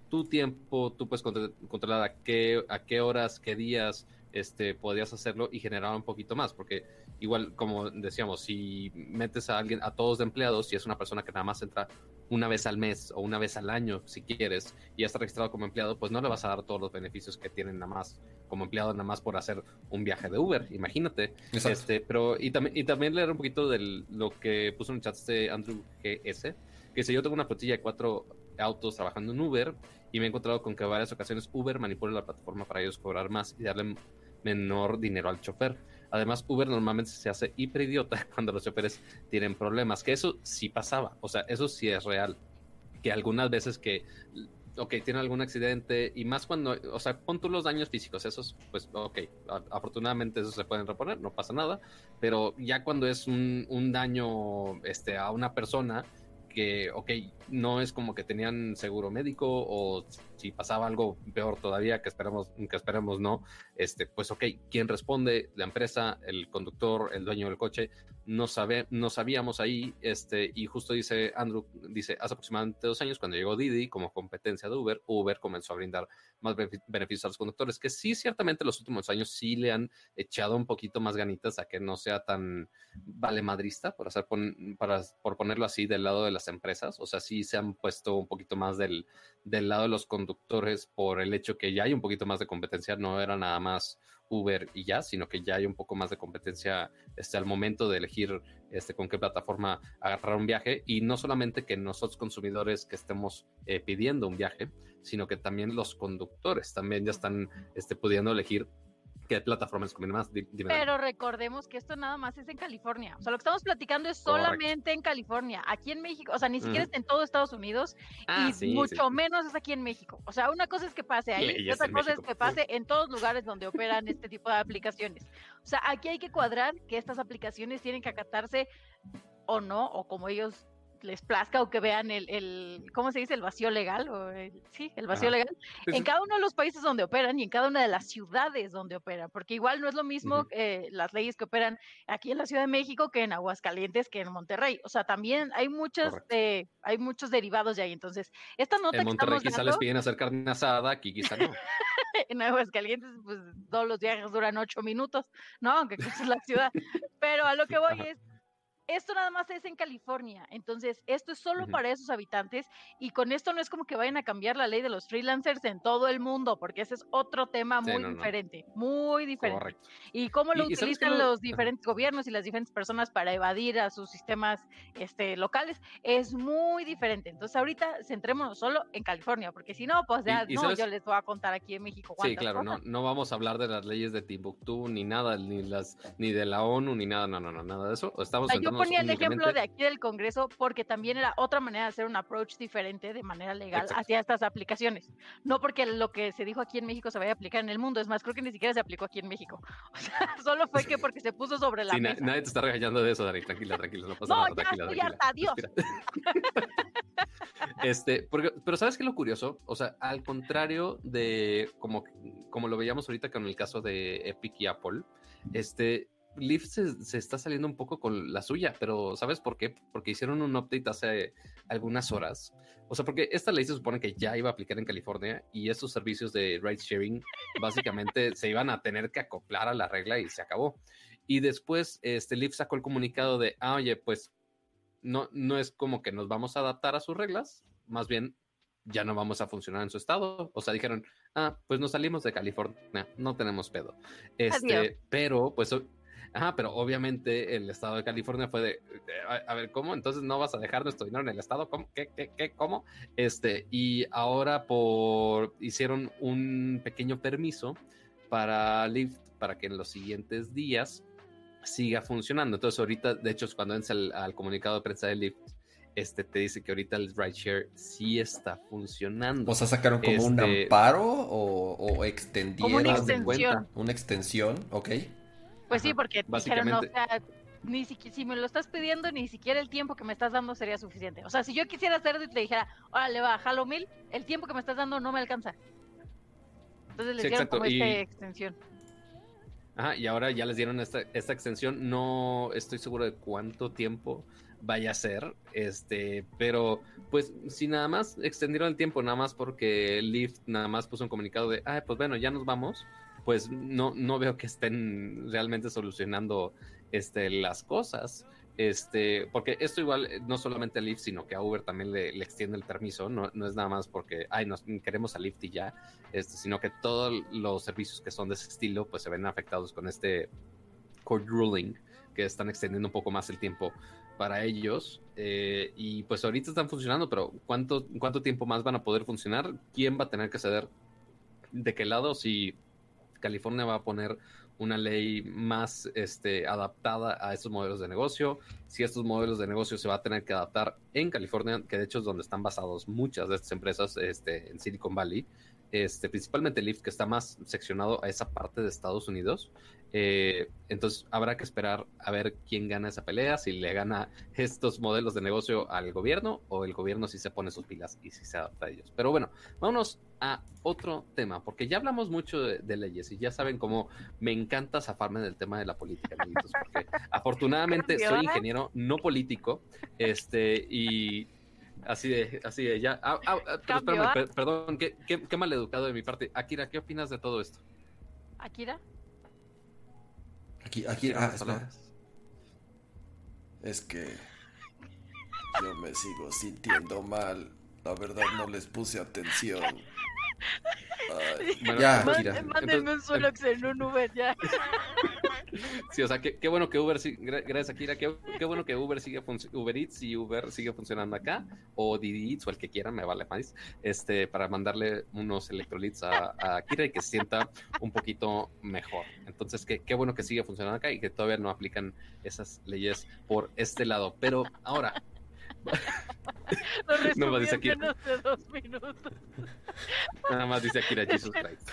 tu tiempo, tú puedes controlar a qué, a qué horas, qué días este, podías hacerlo y generar un poquito más, porque igual, como decíamos, si metes a alguien, a todos de empleados, y es una persona que nada más entra una vez al mes o una vez al año, si quieres, y ya está registrado como empleado, pues no le vas a dar todos los beneficios que tienen nada más como empleado, nada más por hacer un viaje de Uber, imagínate. Este, pero, y, también y también leer un poquito de lo que puso en el chat este Andrew GS, que si yo tengo una flotilla de cuatro autos trabajando en Uber y me he encontrado con que varias ocasiones Uber manipula la plataforma para ellos cobrar más y darle menor dinero al chofer. Además, Uber normalmente se hace hiper idiota cuando los choferes tienen problemas, que eso sí pasaba, o sea, eso sí es real. Que algunas veces que, ok, tiene algún accidente y más cuando, o sea, pon tú los daños físicos, esos, pues, ok, afortunadamente esos se pueden reponer, no pasa nada, pero ya cuando es un, un daño este, a una persona, que, ok, no es como que tenían seguro médico o si pasaba algo peor todavía, que esperamos, que esperemos no, este, pues ok, ¿quién responde? La empresa, el conductor, el dueño del coche, no, sabe, no sabíamos ahí, este, y justo dice Andrew, dice, hace aproximadamente dos años cuando llegó Didi como competencia de Uber, Uber comenzó a brindar más beneficios a los conductores, que sí, ciertamente los últimos años sí le han echado un poquito más ganitas a que no sea tan valemadrista, por, hacer para, por ponerlo así, del lado de las empresas, o sea, sí se han puesto un poquito más del, del lado de los conductores por el hecho que ya hay un poquito más de competencia, no era nada más Uber y ya, sino que ya hay un poco más de competencia este, al momento de elegir este, con qué plataforma agarrar un viaje. Y no solamente que nosotros consumidores que estemos eh, pidiendo un viaje, sino que también los conductores también ya están este, pudiendo elegir ¿Qué plataformas conviene más? Pero recordemos que esto nada más es en California. O sea, lo que estamos platicando es solamente en California. Aquí en México, o sea, ni siquiera es en todo Estados Unidos ah, y mucho menos es aquí en México. O sea, una cosa es que pase ahí y otra cosa es que pase en todos lugares donde operan este tipo de aplicaciones. O sea, aquí hay que cuadrar que estas aplicaciones tienen que acatarse o no, o como ellos les plazca o que vean el, el ¿cómo se dice? El vacío legal, o sí, el vacío legal, en cada uno de los países donde operan y en cada una de las ciudades donde operan, porque igual no es lo mismo eh, las leyes que operan aquí en la Ciudad de México que en Aguascalientes, que en Monterrey, o sea, también hay muchos, eh, hay muchos derivados de ahí, entonces, esta nota en Monterrey quizá les piden hacer carne asada, aquí quizá no. en Aguascalientes, pues todos los viajes duran ocho minutos, ¿no? Aunque es la ciudad, pero a lo que voy es esto nada más es en California, entonces esto es solo para esos habitantes y con esto no es como que vayan a cambiar la ley de los freelancers en todo el mundo, porque ese es otro tema muy diferente, muy diferente. Y cómo lo utilizan los diferentes gobiernos y las diferentes personas para evadir a sus sistemas este, locales es muy diferente. Entonces ahorita centrémonos solo en California, porque si no, pues ya no, yo les voy a contar aquí en México. Sí, claro, no, no vamos a hablar de las leyes de Timbuktu ni nada, ni las ni de la ONU ni nada, no, no, no, nada de eso. Estamos ponía el ejemplo de aquí del Congreso porque también era otra manera de hacer un approach diferente de manera legal hacia estas aplicaciones. No porque lo que se dijo aquí en México se vaya a aplicar en el mundo, es más, creo que ni siquiera se aplicó aquí en México. O sea, solo fue que porque se puso sobre la mesa. nadie te está regañando de eso, Dani, tranquila, tranquila, no pasa nada, tranquila, estoy harta, adiós. Este, porque, pero ¿sabes qué es lo curioso? O sea, al contrario de como, como lo veíamos ahorita con el caso de Epic y Apple, este, Lyft se, está saliendo un poco con la suya, pero ¿sabes por qué? Porque hicieron un update hace algunas horas. O sea, porque esta ley se supone que ya iba a aplicar en California y estos servicios de ride sharing básicamente se iban a tener que acoplar a la regla y se acabó. Y después, este Lyft sacó el comunicado de, ah, oye, pues no, no es como que nos vamos a adaptar a sus reglas, más bien ya no vamos a funcionar en su estado. O sea, dijeron, ah, pues nos salimos de California, no tenemos pedo. Este, pero pues Ajá, pero obviamente el estado de California fue de, a, ver, ¿cómo? Entonces no vas a dejar nuestro dinero en el estado, ¿cómo? ¿Qué, qué, qué, cómo? Este, y ahora por, hicieron un pequeño permiso para Lyft para que en los siguientes días siga funcionando. Entonces ahorita, de hecho, cuando entras al, comunicado de prensa de Lyft, este te dice que ahorita el rideshare sí está funcionando. O sea, sacaron como un este amparo o, o extendieron una extensión. Una extensión, ok. Pues sí, porque dijeron, o sea, ni siquiera, si me lo estás pidiendo, ni siquiera el tiempo que me estás dando sería suficiente. O sea, si yo quisiera hacerlo y te dijera, órale, va, jalo mil, el tiempo que me estás dando no me alcanza. Entonces les dieron como esta extensión. Ajá, y ahora ya les dieron esta, esta extensión. No estoy seguro de cuánto tiempo vaya a ser, este, pero pues si nada más extendieron el tiempo, nada más porque Lyft nada más puso un comunicado de, ah, pues bueno, ya nos vamos pues no, no veo que estén realmente solucionando este, las cosas. Este, porque esto igual eh, no solamente a Lyft, sino que a Uber también le, extiende el permiso, no, no, es nada más porque, ay, nos queremos a Lyft y ya, este, sino que todos los servicios que son de ese estilo, pues se ven afectados con este court ruling, que están extendiendo un poco más el tiempo para ellos. Eh, y pues ahorita están funcionando, pero ¿cuánto, ¿cuánto tiempo más van a poder funcionar? ¿Quién va a tener que ceder de qué lado? Si California va a poner una ley más este, adaptada a estos modelos de negocio. Si estos modelos de negocio se va a tener que adaptar en California, que de hecho es donde están basados muchas de estas empresas este, en Silicon Valley, este, principalmente Lyft, que está más seccionado a esa parte de Estados Unidos. Eh, entonces habrá que esperar a ver quién gana esa pelea, si le gana estos modelos de negocio al gobierno o el gobierno si se pone sus pilas y si se adapta a ellos. Pero bueno, vámonos a otro tema, porque ya hablamos mucho de, leyes y ya saben cómo me encanta zafarme del tema de la política, porque afortunadamente soy ingeniero, no político, este, y así de, así de ya. Ah, ah, ah, pero Cambio, espérame, per- perdón, qué, qué, qué maleducado de mi parte. Akira, ¿qué opinas de todo esto? Akira. Aquí, aquí, ah, espera. Es que yo me sigo sintiendo mal. La verdad no les puse atención. Bueno, ya, Akira. Mándenme un Sulox en un Uber ya. Sí, o sea, qué, qué bueno que Uber, gracias Akira, qué, qué bueno que Uber sigue Uber Eats y Uber sigue funcionando acá, o Didi Eats o el que quiera, me vale más, este, para mandarle unos electrolits a, a Akira y que se sienta un poquito mejor. Entonces, qué, qué bueno que sigue funcionando acá y que todavía no aplican esas leyes por este lado. Pero ahora, No, resumí dice menos de dos minutos. nada más dice Akira Jesus Christ.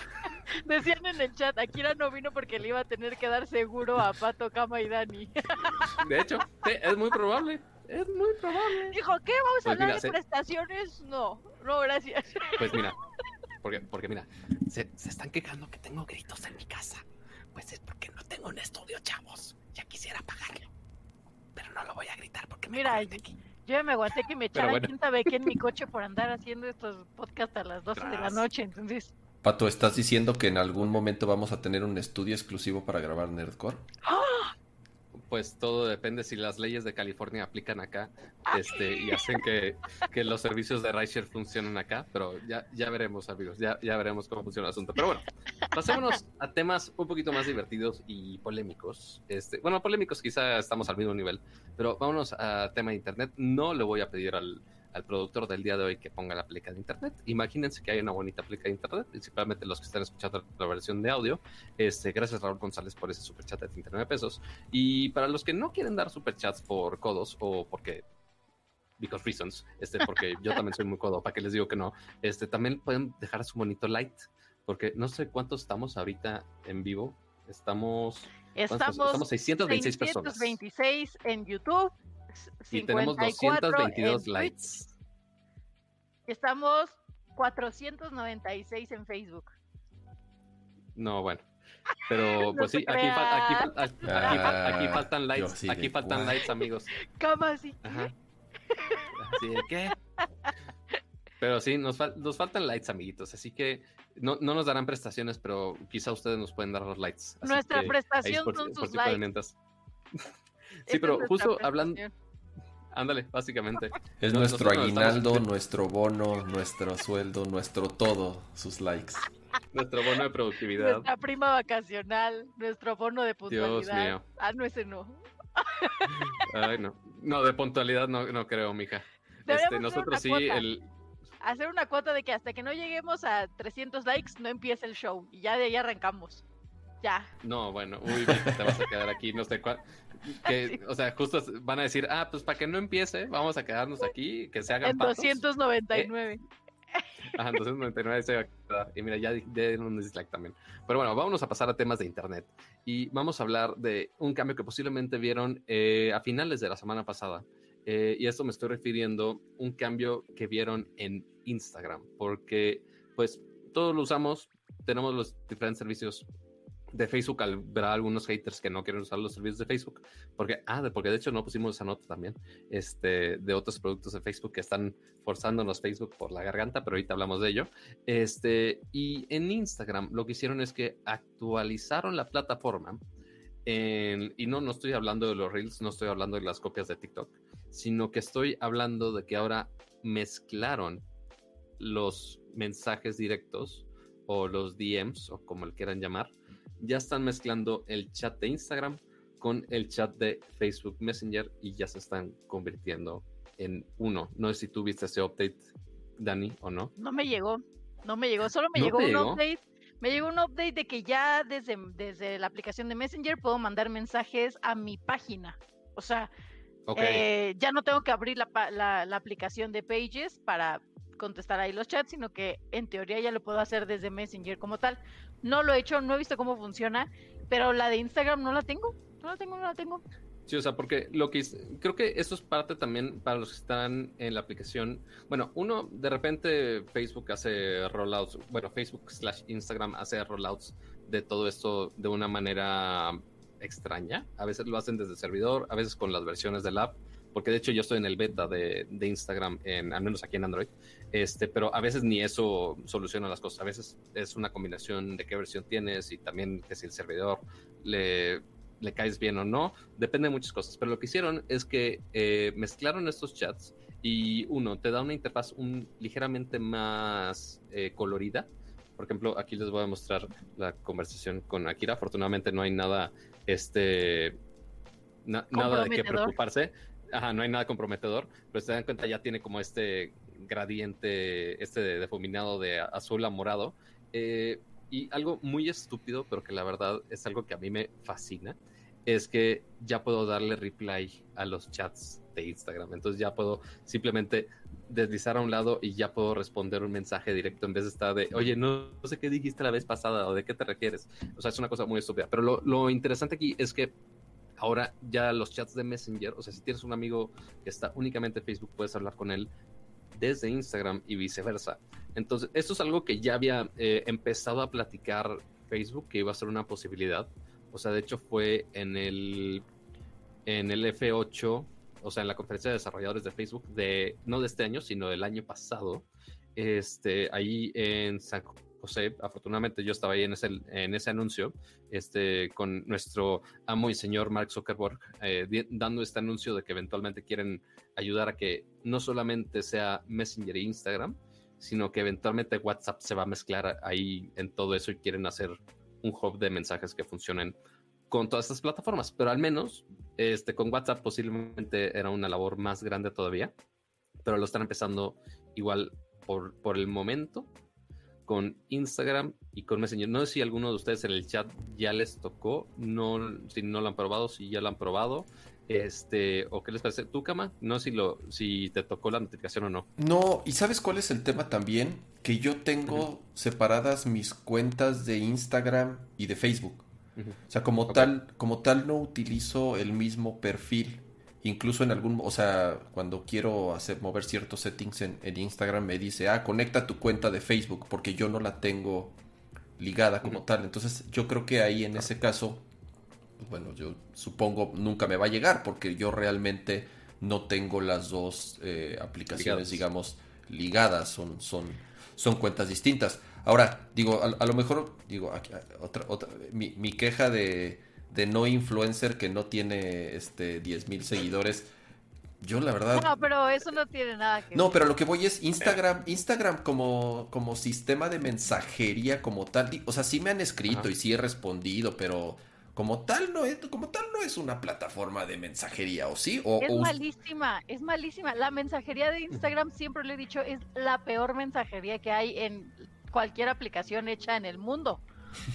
Decían en el chat, Akira no vino porque le iba a tener que dar seguro a Pato, Kama y Dani. De hecho, sí, es muy probable, es muy probable. Dijo, ¿qué? ¿Vamos a Pues hablar mira, de se- prestaciones? No, no, gracias. Pues mira, porque, porque mira, se, se están quejando que tengo gritos en mi casa. Pues es porque no tengo un estudio, chavos. Ya quisiera pagarlo. Pero no lo voy a gritar porque me Mira, aquí. Yo ya me aguanté que me echaran bueno. quién sabe qué en mi coche por andar haciendo estos podcasts a las 12 de la noche, entonces... Pato, ¿estás diciendo que en algún momento vamos a tener un estudio exclusivo para grabar Nerdcore? Pues todo depende si las leyes de California aplican acá este, y hacen que, que los servicios de rideshare funcionen acá. Pero ya, ya veremos, amigos. Ya, ya veremos cómo funciona el asunto. Pero bueno, pasémonos a temas un poquito más divertidos y polémicos. Este, bueno, polémicos quizá estamos al mismo nivel. Pero vámonos a tema de internet. No le voy a pedir al, al productor del día de hoy que ponga la placa de internet. Imagínense que hay una bonita placa de internet, principalmente los que están escuchando la versión de audio. Este, gracias Raúl González por ese superchat de 39 pesos. Y para los que no quieren dar superchats por codos o porque because reasons, este, porque yo también soy muy codo, para que les digo que no, este, también pueden dejar su bonito light, porque no sé cuántos estamos ahorita en vivo. Estamos. Estamos, estamos 626 personas 626 en YouTube. Y tenemos 54 222 en likes. Twitch, Estamos 496 en Facebook. No, bueno. Pero No pues sí, aquí, fal- aquí, fal- aquí, aquí fal- aquí Ah, faltan yo likes, aquí faltan likes, amigos. Ajá. Así de qué. Pero sí, nos, fal- nos faltan lights, amiguitos. Así que no, no nos darán prestaciones, pero quizá ustedes nos pueden dar los lights. Así Nuestra prestación por- son por sus likes. Sí, pero justo hablando. Ándale, básicamente. Es No- nuestro estamos- aguinaldo, nuestro bono, nuestro sueldo, nuestro todo, sus likes. Nuestro bono de productividad. Nuestra prima vacacional, nuestro bono de puntualidad. Dios mío. Ah, no, ese no. Ay, no. No, de puntualidad no, no creo, mija. Este, nosotros sí, cuota. el, Hacer una cuota de que hasta que no lleguemos a 300 likes no empiece el show. Y ya de ahí arrancamos. Ya. No, bueno, uy, mija, te vas a quedar aquí, no sé cuál. Que, o sea, justo van a decir, ah, pues para que no empiece, vamos a quedarnos aquí, que se hagan En patos. 299. Ajá, 299 se va a quedar. Y mira, ya di- den un dislike también. Pero bueno, vámonos a pasar a temas de internet. Y vamos a hablar de un cambio que posiblemente vieron eh, a finales de la semana pasada. Eh, y esto me estoy refiriendo un cambio que vieron en Instagram, porque pues todos lo usamos, tenemos los diferentes servicios de Facebook, a algunos haters que no quieren usar los servicios de Facebook, porque, ah, porque de hecho no pusimos esa nota también, este, de otros productos de Facebook que están forzándonos Facebook por la garganta, pero ahorita hablamos de ello. Este, y en Instagram lo que hicieron es que actualizaron la plataforma, y no, no estoy hablando de los Reels, no estoy hablando de las copias de TikTok, sino que estoy hablando de que ahora mezclaron los mensajes directos o los DMs o como le quieran llamar, ya están mezclando el chat de Instagram con el chat de Facebook Messenger y ya se están convirtiendo en uno. No sé si tú viste ese update, Dani, o no. No me llegó. No me llegó. Solo me ¿No llegó un llegó? update. Me llegó un update de que ya desde, desde la aplicación de Messenger puedo mandar mensajes a mi página. O sea, Ok, eh, ya no tengo que abrir la- la aplicación de Pages para contestar ahí los chats, sino que en teoría ya lo puedo hacer desde Messenger como tal. No lo he hecho, no he visto cómo funciona, pero la de Instagram no la tengo. No la tengo, no la tengo. sí, o sea, porque lo que creo que eso es parte también para los que están en la aplicación. Bueno, uno, de repente Facebook hace rollouts, bueno, Facebook slash Instagram hace rollouts de todo esto de una manera extraña. A veces lo hacen desde el servidor, a veces con las versiones del app, porque de hecho yo estoy en el beta de, de Instagram, en, al menos aquí en Android, este, pero a veces ni eso soluciona las cosas. A veces es una combinación de qué versión tienes y también que si el servidor le, le caes bien o no, depende de muchas cosas. Pero lo que hicieron es que eh, mezclaron estos chats y uno, te da una interfaz un, ligeramente más eh, colorida. Por ejemplo, aquí les voy a mostrar la conversación con Akira. Afortunadamente no hay nada, este, na- nada de qué preocuparse. Ajá, no hay nada comprometedor, pero se dan cuenta ya tiene como este gradiente, este difuminado de azul a morado. Eh, y algo muy estúpido, pero que la verdad es algo que a mí me fascina, es que ya puedo darle reply a los chats de Instagram. Entonces ya puedo simplemente deslizar a un lado y ya puedo responder un mensaje directo en vez de estar de, oye, no, no sé qué dijiste la vez pasada o de qué te refieres. O sea, es una cosa muy estúpida. Pero lo interesante aquí es que ahora ya los chats de Messenger, o sea, si tienes un amigo que está únicamente en Facebook, puedes hablar con él desde Instagram y viceversa. Entonces, esto es algo que ya había eh, empezado a platicar Facebook, que iba a ser una posibilidad. O sea, de hecho fue en el, en el F8, o sea, en la conferencia de desarrolladores de Facebook, de, no de este año, sino del año pasado, este, ahí en San José, afortunadamente yo estaba ahí en ese, en ese anuncio, este, con nuestro amo y señor Mark Zuckerberg, eh, dando este anuncio de que eventualmente quieren ayudar a que no solamente sea Messenger e Instagram, sino que eventualmente WhatsApp se va a mezclar ahí en todo eso y quieren hacer un hub de mensajes que funcionen con todas estas plataformas. Pero al menos este, con WhatsApp posiblemente era una labor más grande todavía, pero lo están empezando igual por, por el momento con Instagram y con Messenger. No sé si alguno de ustedes en el chat ya les tocó, no, si no lo han probado, si ya lo han probado. Este, o qué les parece, tú, Kama, no sé si lo, si te tocó la notificación o no. No, ¿y sabes cuál es el tema también? Que yo tengo separadas mis cuentas de Instagram y de Facebook. O sea, como tal, como tal no utilizo el mismo perfil. Incluso en algún, o sea, cuando quiero hacer mover ciertos settings en, en Instagram me dice, ah, conecta tu cuenta de Facebook, porque yo no la tengo ligada como tal. Entonces, yo creo que ahí en ese caso, pues, bueno, yo supongo nunca me va a llegar, porque yo realmente no tengo las dos eh, aplicaciones, Ligadas. digamos, ligadas. Son, son, son cuentas distintas. Ahora, digo, a, a lo mejor, digo, aquí, otra, otra, mi, mi queja de, de no influencer que no tiene este 10 mil seguidores. Yo la verdad. No, pero eso no tiene nada que No, ver. pero lo que voy es Instagram, Instagram como, como sistema de mensajería como tal. O sea, sí me han escrito Ajá. y sí he respondido, pero como tal no es, como tal no es una plataforma de mensajería, ¿o sí? O, Es o malísima, es malísima. La mensajería de Instagram, siempre lo he dicho, es la peor mensajería que hay en cualquier aplicación hecha en el mundo.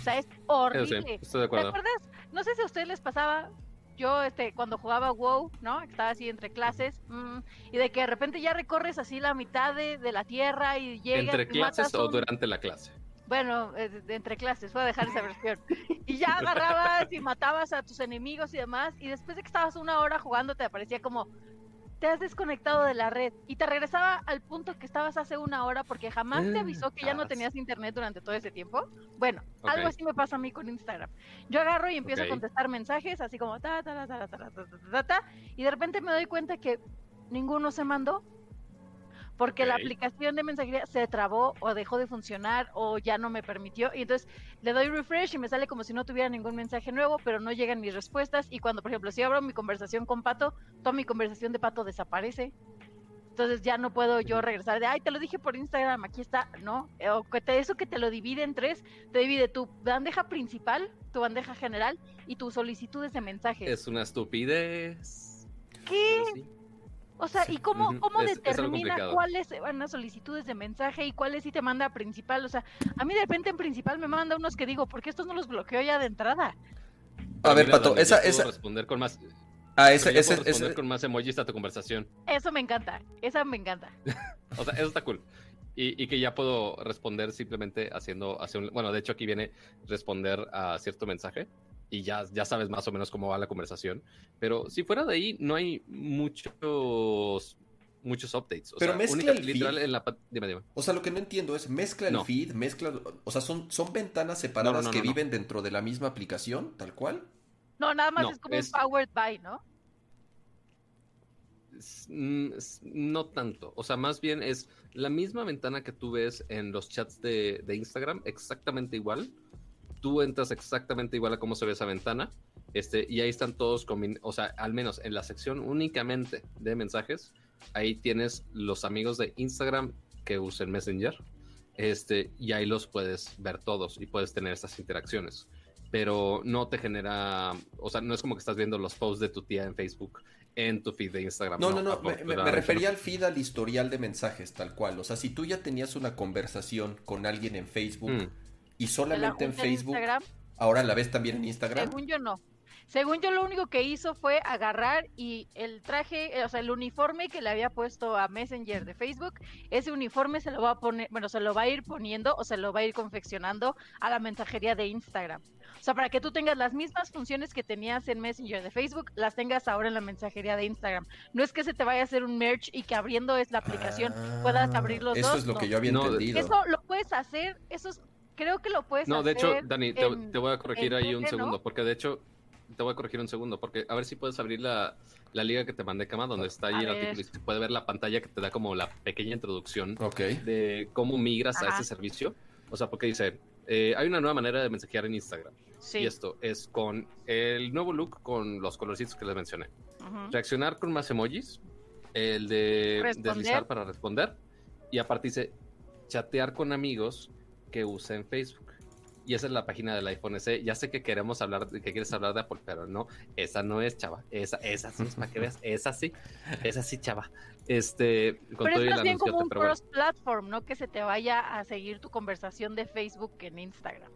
O sea, es Eso sí, horrible. estoy de ¿Te acuerdo. acuerdas? No sé si a ustedes les pasaba, yo este, cuando jugaba WoW, ¿no? Estaba así entre clases, mm, y de que de repente ya recorres así la mitad de, de la tierra y llegas ¿Entre y clases o durante la clase? Bueno, eh, entre clases, voy a dejar esa versión. Y ya agarrabas y matabas a tus enemigos y demás, y después de que estabas una hora jugando te aparecía como, te has desconectado de la red y te regresaba al punto que estabas hace una hora porque jamás te avisó que ya no tenías internet durante todo ese tiempo. Bueno, algo así me pasa a mí con Instagram. Yo agarro y empiezo a contestar mensajes así como ta ta, ta ta ta ta ta ta ta y de repente me doy cuenta que ninguno se mandó porque la aplicación de mensajería se trabó o dejó de funcionar o ya no me permitió y entonces le doy refresh y me sale como si no tuviera ningún mensaje nuevo, pero no llegan mis respuestas y cuando por ejemplo si abro mi conversación con Pato, toda mi conversación de Pato desaparece. Entonces ya no puedo yo regresar de, ay, te lo dije por Instagram, aquí está, ¿no? O que te, eso que te lo divide en tres, te divide tu bandeja principal, tu bandeja general y tus solicitudes de mensajes. Es una estupidez. ¿Qué? O sea. ¿y cómo, cómo es- es determina complicado. cuáles se van a solicitudes de mensaje y cuáles sí te manda a principal? O sea, a mí de repente en principal me manda unos que digo, ¿por qué estos no los bloqueo ya de entrada? A ver, Pato, esa, esa, responder con más, ah, esa, puedo responder esa- con más emojis a tu conversación. Eso me encanta, esa me encanta. O sea, eso está cool. Y, y que ya puedo responder simplemente haciendo, hacia un- bueno, de hecho aquí viene responder a cierto mensaje y ya, ya sabes más o menos cómo va la conversación. Pero si fuera de ahí, no hay muchos, muchos updates. O Pero sea, mezcla única- el feed. literal en la... Dime, dime. O sea, lo que no entiendo es, mezcla el No. feed, mezcla, o sea, son, son ventanas separadas no, que no, no. viven dentro de la misma aplicación, tal cual. No, nada más No, es como es- un powered by, ¿no? Mm, No tanto. O sea, más bien es la misma ventana que tú ves en los chats de, de Instagram, exactamente igual. Tú entras exactamente igual a cómo se ve esa ventana. Este, y ahí están todos, o sea, al menos en la sección únicamente de mensajes, ahí tienes los amigos de Instagram que usen Messenger. Este, y ahí los puedes ver todos y puedes tener estas interacciones. Pero no te genera, o sea, no es como que estás viendo los posts de tu tía en Facebook en tu feed de Instagram. No, no, no, me, me- me afortunadamente refería al feed, al historial de mensajes, tal cual. O sea, si tú ya tenías una conversación con alguien en Facebook Mm. Y solamente en Facebook, Instagram, ahora la ves también en Instagram. según yo no. Según yo lo único que hizo fue agarrar y el traje, eh, o sea, el uniforme que le había puesto a Messenger de Facebook, ese uniforme se lo va a poner, bueno, se lo va a ir poniendo o se lo va a ir confeccionando a la mensajería de Instagram. O sea, para que tú tengas las mismas funciones que tenías en Messenger de Facebook, las tengas ahora en la mensajería de Instagram. No es que se te vaya a hacer un merge y que abriendo es la aplicación puedas abrir los Ah, Eso dos. es lo no. que yo había No, entendido. Eso lo puedes hacer, eso es, creo que lo puedes No, de hacer. hecho, Dani, te, en- te voy a corregir ahí un ¿no? segundo, porque de hecho, te voy a corregir un segundo, porque a ver si puedes abrir la, la liga que te mandé, Cama, donde está ahí A el ver. artículo y se puede ver la pantalla que te da como la pequeña introducción de cómo migras a este servicio. O sea, porque dice, eh, hay una nueva manera de mensajear en Instagram. Sí. Y esto es con el nuevo look con los colorcitos que les mencioné. Reaccionar con más emojis, el de Responder. deslizar para responder, y aparte dice chatear con amigos que usen Facebook. Y esa es la página del iPhone SE. Ya sé que queremos hablar, que quieres hablar de Apple, pero no, esa no es, chava. Esa, esa sí es para que veas, esa sí, esa sí, chava. Este, con Pero todo es más bien como un bueno. cross-platform, ¿no? Que se te vaya a seguir tu conversación de Facebook en Instagram.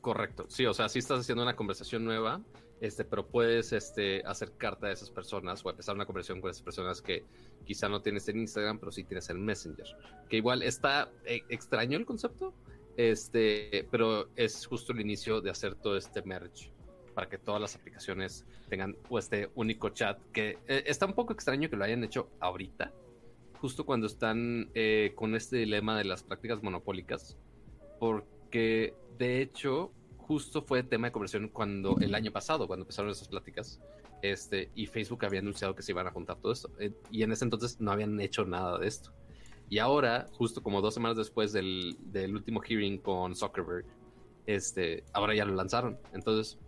Correcto, sí, o sea, sí estás haciendo una conversación nueva, este, pero puedes este, acercarte a esas personas o empezar una conversación con esas personas que quizá no tienes en Instagram, pero sí tienes en Messenger. Que igual está eh, extraño el concepto, este, pero es justo el inicio de hacer todo este merge para que todas las aplicaciones tengan este único chat, que eh, está un poco extraño que lo hayan hecho ahorita, justo cuando están eh, con este dilema de las prácticas monopólicas, porque de hecho justo fue tema de conversación cuando el año pasado, cuando empezaron esas pláticas, este, y Facebook había anunciado que se iban a juntar todo esto, eh, y en ese entonces no habían hecho nada de esto. Y ahora, justo como dos semanas después del, del último hearing con Zuckerberg, este, ahora ya lo lanzaron. Entonces,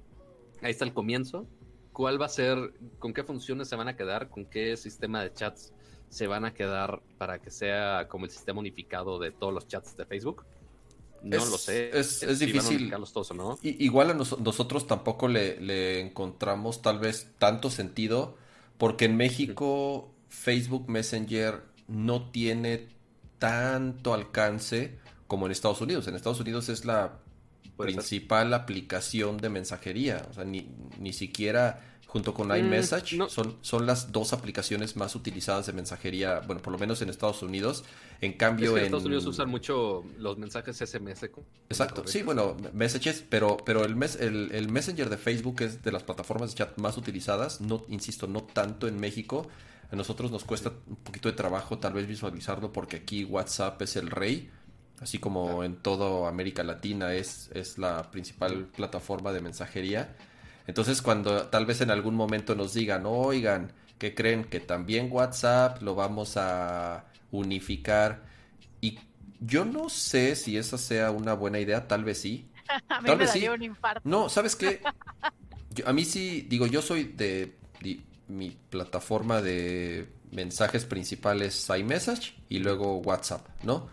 ahí está el comienzo. ¿Cuál va a ser, con qué funciones se van a quedar, con qué sistema de chats se van a quedar para que sea como el sistema unificado de todos los chats de Facebook? No Es- lo sé. es- si difícil. todos no. Igual a nos- nosotros tampoco le, le encontramos tal vez tanto sentido, porque en México Facebook Messenger no tiene tanto alcance como en Estados Unidos. En Estados Unidos es la ser. principal aplicación de mensajería. O sea, ni, ni siquiera junto con Mm, iMessage no. son, son las dos aplicaciones más utilizadas de mensajería, bueno, por lo menos en Estados Unidos. En Es cambio, que en Estados Unidos usan mucho los mensajes SMS. Exacto, sí, bueno, Messages, pero, pero el, mes, el, el Messenger de Facebook es de las plataformas de chat más utilizadas, no, insisto, no tanto en México. A nosotros nos cuesta un poquito de trabajo tal vez visualizarlo porque aquí WhatsApp es el rey, así como en toda América Latina es, es la principal plataforma de mensajería. Entonces cuando tal vez en algún momento nos digan, oigan, que creen que también WhatsApp lo vamos a unificar y yo no sé si esa sea una buena idea, tal vez sí. A mí Tal me vez daría sí. un infarto. No, ¿sabes qué? Yo- a mí sí, digo, yo soy de, di- mi plataforma de mensajes principales iMessage y luego WhatsApp, ¿no?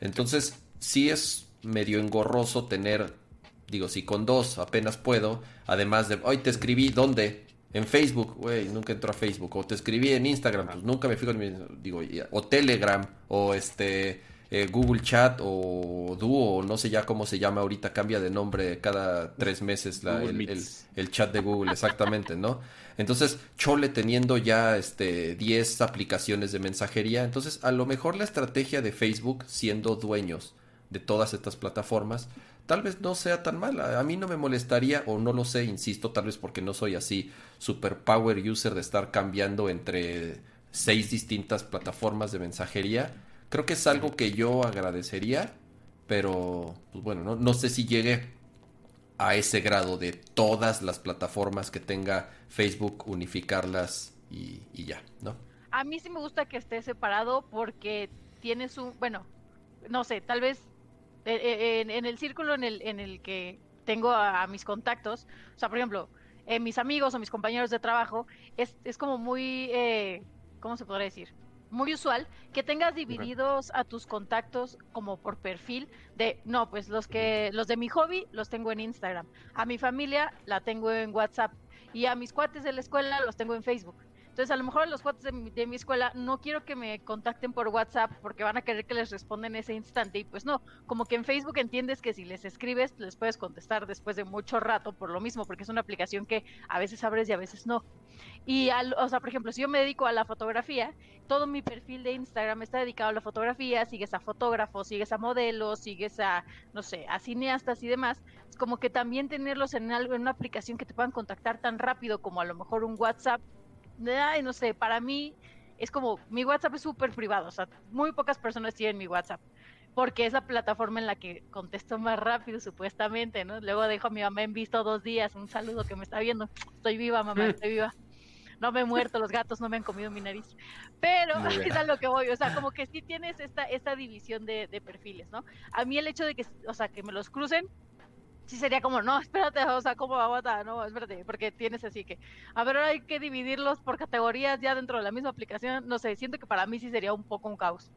Entonces, sí es medio engorroso tener, digo, si con dos apenas puedo, además de, hoy te escribí, ¿dónde? En Facebook, güey, nunca entro a Facebook, o te escribí en Instagram, pues nunca me fijo en mi, digo, o Telegram, o este, eh, Google Chat, o Duo, o no sé ya cómo se llama ahorita, cambia de nombre cada tres meses la- el, el chat de Google, exactamente, ¿no? Entonces, Chole teniendo ya este 10 aplicaciones de mensajería, entonces a lo mejor la estrategia de Facebook siendo dueños de todas estas plataformas, tal vez no sea tan mala. A mí no me molestaría o no lo sé, insisto, tal vez porque no soy así super power user de estar cambiando entre seis distintas plataformas de mensajería. Creo que es algo que yo agradecería, pero pues bueno, no, no sé si llegue a ese grado de todas las plataformas que tenga Facebook, unificarlas y, ya, ¿no? A mí sí me gusta que esté separado porque tienes un, bueno, no sé, tal vez eh, en, el círculo en el, en el que tengo a, mis contactos, o sea, por ejemplo, eh, mis amigos o mis compañeros de trabajo, es, es como muy, eh, ¿cómo se podría decir? Muy usual que tengas divididos a tus contactos como por perfil de, no, pues los que, los de mi hobby los tengo en Instagram, a mi familia la tengo en WhatsApp y a mis cuates de la escuela los tengo en Facebook. Entonces, a lo mejor los cuates de mi, escuela no quiero que me contacten por WhatsApp porque van a querer que les responda en ese instante. Y pues no, como que en Facebook entiendes que si les escribes, les puedes contestar después de mucho rato por lo mismo, porque es una aplicación que a veces abres y a veces no. Y, al, o sea, por ejemplo, si yo me dedico a la fotografía, todo mi perfil de Instagram está dedicado a la fotografía, sigues a fotógrafos, sigues a modelos, sigues a, no sé, a cineastas y demás. Es como que también tenerlos en, algo, en una aplicación que te puedan contactar tan rápido como a lo mejor un WhatsApp ay, no sé, para mí es como, mi WhatsApp es súper privado, o sea, muy pocas personas tienen mi WhatsApp, porque es la plataforma en la que contesto más rápido, supuestamente, ¿no? Luego dejo a mi mamá en visto dos días, un saludo que me está viendo, estoy viva, mamá, estoy viva. No me he muerto, los gatos no me han comido mi nariz. Pero es a lo que voy, o sea, como que sí tienes esta, esta división de, de perfiles, ¿no? A mí el hecho de que, o sea, que me los crucen, sí sería como, no, espérate, o sea, ¿cómo va a No, espérate, porque tienes así que, a ver, ahora hay que dividirlos por categorías ya dentro de la misma aplicación. No sé, siento que para mí sí sería un poco un caos.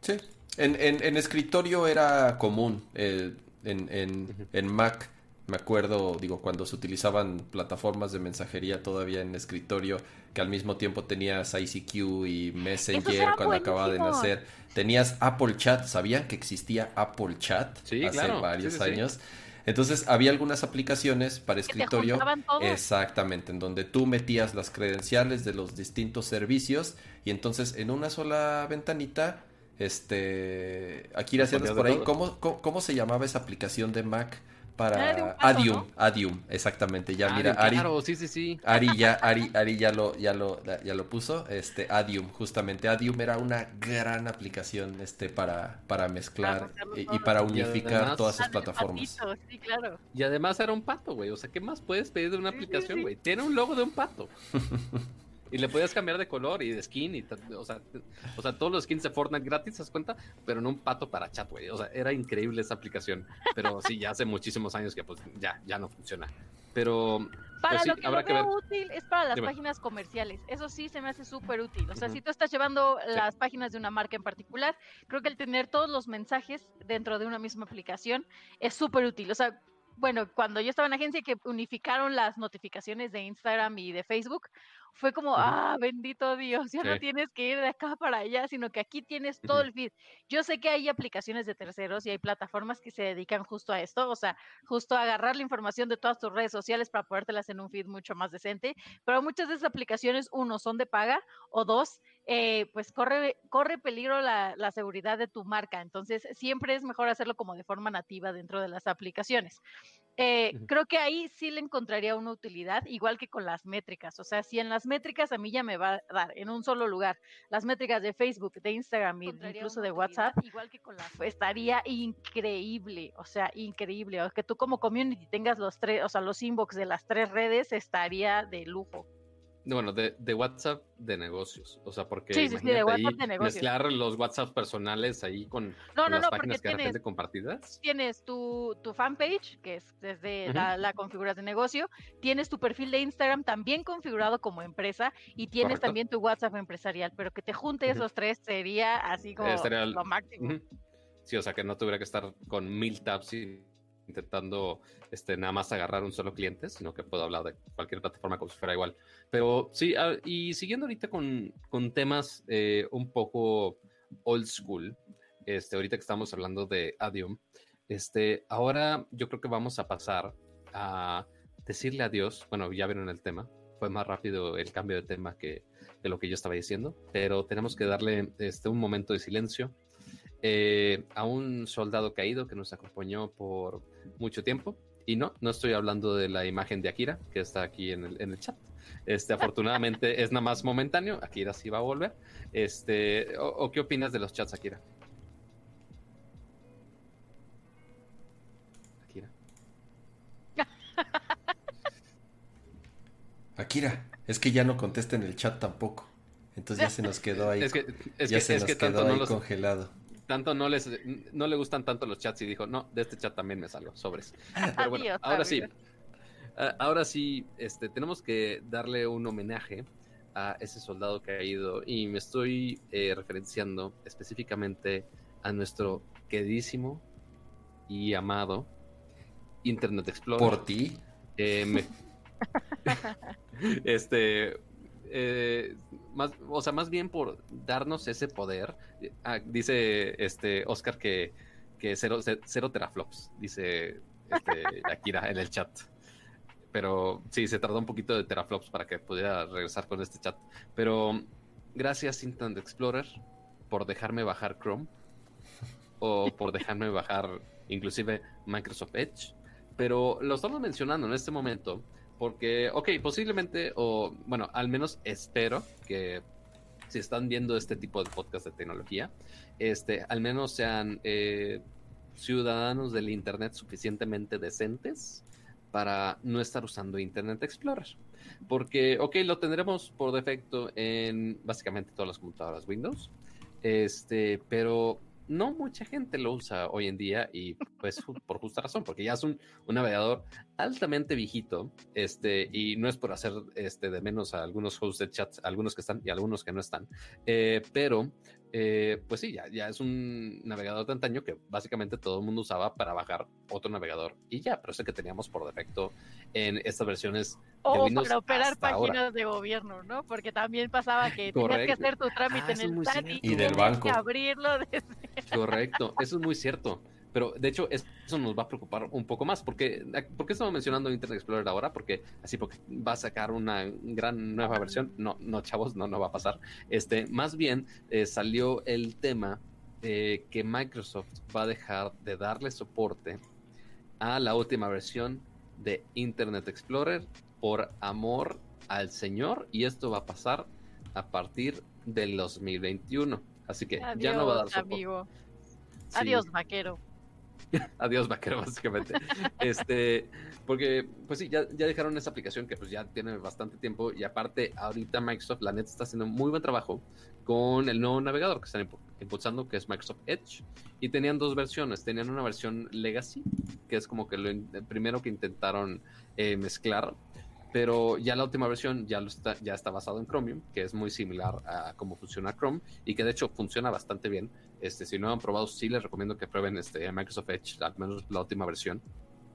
Sí, en, en, escritorio era común, eh, en, en, en Mac me acuerdo, digo, cuando se utilizaban plataformas de mensajería todavía en escritorio, que al mismo tiempo tenías ICQ y Messenger cuando acababa de nacer. Tenías Apple Chat, ¿sabían que existía Apple Chat hace varios años? Entonces había algunas aplicaciones para escritorio, exactamente, en donde tú metías las credenciales de los distintos servicios y entonces en una sola ventanita, este, aquí haciendo por ahí, ¿cómo, ¿cómo, se llamaba esa aplicación de Mac? Para Adium, Adium, exactamente. Ya mira, Ari, sí, sí, sí. Ari ya, Ari, Ari ya lo, ya lo, ya lo puso. Este, Adium, justamente. Adium era una gran aplicación, este, para, para mezclar y, para unificar todas esas plataformas. Y además era un pato, güey. O sea, ¿qué más puedes pedir de una aplicación, güey? Tiene un logo de un pato. Y le podías cambiar de color y de skin, y o sea, o sea, todos los skins de Fortnite gratis, ¿te das cuenta? Pero en un pato para chat, güey. O sea, era increíble esa aplicación. Pero sí, ya hace muchísimos años que pues ya, ya no funciona. Pero para pues lo que lo veo útil es para las páginas comerciales. Eso sí se me hace súper útil. O sea, si tú estás llevando las páginas de una marca en particular, creo que el tener todos los mensajes dentro de una misma aplicación es súper útil. O sea, bueno, cuando yo estaba en agencia que unificaron las notificaciones de Instagram y de Facebook, fue como, ah, bendito Dios, ya no tienes que ir de acá para allá, sino que aquí tienes todo el feed. Yo sé que hay aplicaciones de terceros y hay plataformas que se dedican justo a esto, o sea, justo a agarrar la información de todas tus redes sociales para podértelas en un feed mucho más decente, pero muchas de esas aplicaciones, uno, son de paga, o dos, eh, pues corre, corre peligro la, la, seguridad de tu marca. Entonces, siempre es mejor hacerlo como de forma nativa dentro de las aplicaciones. Eh, creo que ahí sí le encontraría una utilidad, igual que con las métricas. O sea, si en las métricas a mí ya me va a dar en un solo lugar las métricas de Facebook, de Instagram, incluso de WhatsApp, igual que con las estaría increíble. O sea, increíble. O que tú como community tengas los tres, o sea, los inbox de las tres redes estaría de lujo. Bueno, de, de, WhatsApp de negocios. O sea, porque sí, sí, de WhatsApp de negocios. mezclar los WhatsApp personales ahí con, las páginas que tienes, compartidas. Tienes tu, tu fanpage, que es desde la, la configuración de negocio. Tienes tu perfil de Instagram también configurado como empresa. Y tienes también tu WhatsApp empresarial. Pero que te junte esos tres sería así como lo máximo. Sí, o sea, que no tuviera que estar con mil tabs y intentando este, nada más agarrar un solo cliente, sino que puedo hablar de cualquier plataforma como si fuera igual. Pero sí, ah, y siguiendo ahorita con, con temas eh, un poco old school, este, ahorita que estamos hablando de Adium, este, ahora yo creo que vamos a pasar a decirle adiós. Bueno, ya vieron el tema, fue más rápido el cambio de tema que, que lo que yo estaba diciendo, pero tenemos que darle este, un momento de silencio eh, a un soldado caído que nos acompañó por mucho tiempo. Y no, no estoy hablando de la imagen de Akira, que está aquí en el, chat. Este, afortunadamente es nada más momentáneo. Akira sí va a volver. Este, o, qué opinas de los chats, Akira? Akira. Akira, es que ya no contesta en el chat tampoco. Entonces ya se nos quedó ahí. Ya se nos quedó ahí congelado tanto no les no le gustan tanto los chats y dijo, no, de este chat también me salgo, sobres. Pero bueno, Adiós, ahora sí. Ah, ahora sí, este, tenemos que darle un homenaje a ese soldado que ha ido y me estoy eh, referenciando específicamente a nuestro queridísimo y amado Internet Explorer. Por ti. Eh, me- este, eh, más, o sea, más bien por darnos ese poder. Ah, dice este Oscar que, que cero, ce- cero teraflops, dice este, Akira en el chat. Pero sí, se tardó un poquito de teraflops para que pudiera regresar con este chat. Pero gracias Internet Explorer por dejarme bajar Chrome o por dejarme bajar inclusive Microsoft Edge. Pero lo estamos mencionando en este momento porque, ok, posiblemente, o bueno, al menos espero que si están viendo este tipo de podcast de tecnología, este, al menos sean eh, ciudadanos del Internet suficientemente decentes para no estar usando Internet Explorer. Porque, ok, lo tendremos por defecto en básicamente todas las computadoras Windows, este, pero no mucha gente lo usa hoy en día y pues por justa razón, porque ya es un, navegador altamente viejito, este, y no es por hacer este de menos a algunos hosts de chats, algunos que están y algunos que no están, eh, pero eh, pues sí, ya, ya es un navegador de antaño que básicamente todo el mundo usaba para bajar otro navegador y ya, pero ese que teníamos por defecto en estas versiones O Windows para operar ahora. páginas de gobierno, ¿no? Porque también pasaba que tenías que Correcto. hacer tu trámite Ah, en es el SAT y. Y del banco. que abrirlo desde... Correcto, eso es muy cierto. Pero de hecho, es- eso nos va a preocupar un poco más. Porque, ¿Por qué estamos mencionando Internet Explorer ahora? Porque así porque va a sacar una gran nueva versión. No, no, chavos, no, no va a pasar. Este, más bien eh, salió el tema eh, que Microsoft va a dejar de darle soporte a la última versión de Internet Explorer por amor al Señor. Y esto va a pasar a partir del 2021. Así que Adiós, ya no va a dar soporte. amigo. Sí. Adiós, vaquero. Adiós, vaquero, básicamente. este, porque, pues sí, ya, ya dejaron esa aplicación que pues ya tiene bastante tiempo y aparte ahorita Microsoft, la neta, está haciendo muy buen trabajo con el nuevo navegador que están impu- impulsando, que es Microsoft Edge. Y tenían dos versiones. Tenían una versión Legacy, que es como que lo primero que intentaron eh, mezclar. Pero ya la última versión ya, está, ya está basado en Chromium, que es muy similar a cómo funciona Chrome y que de hecho funciona bastante bien. Este, si no han probado, sí les recomiendo que prueben este Microsoft Edge, al menos la última versión.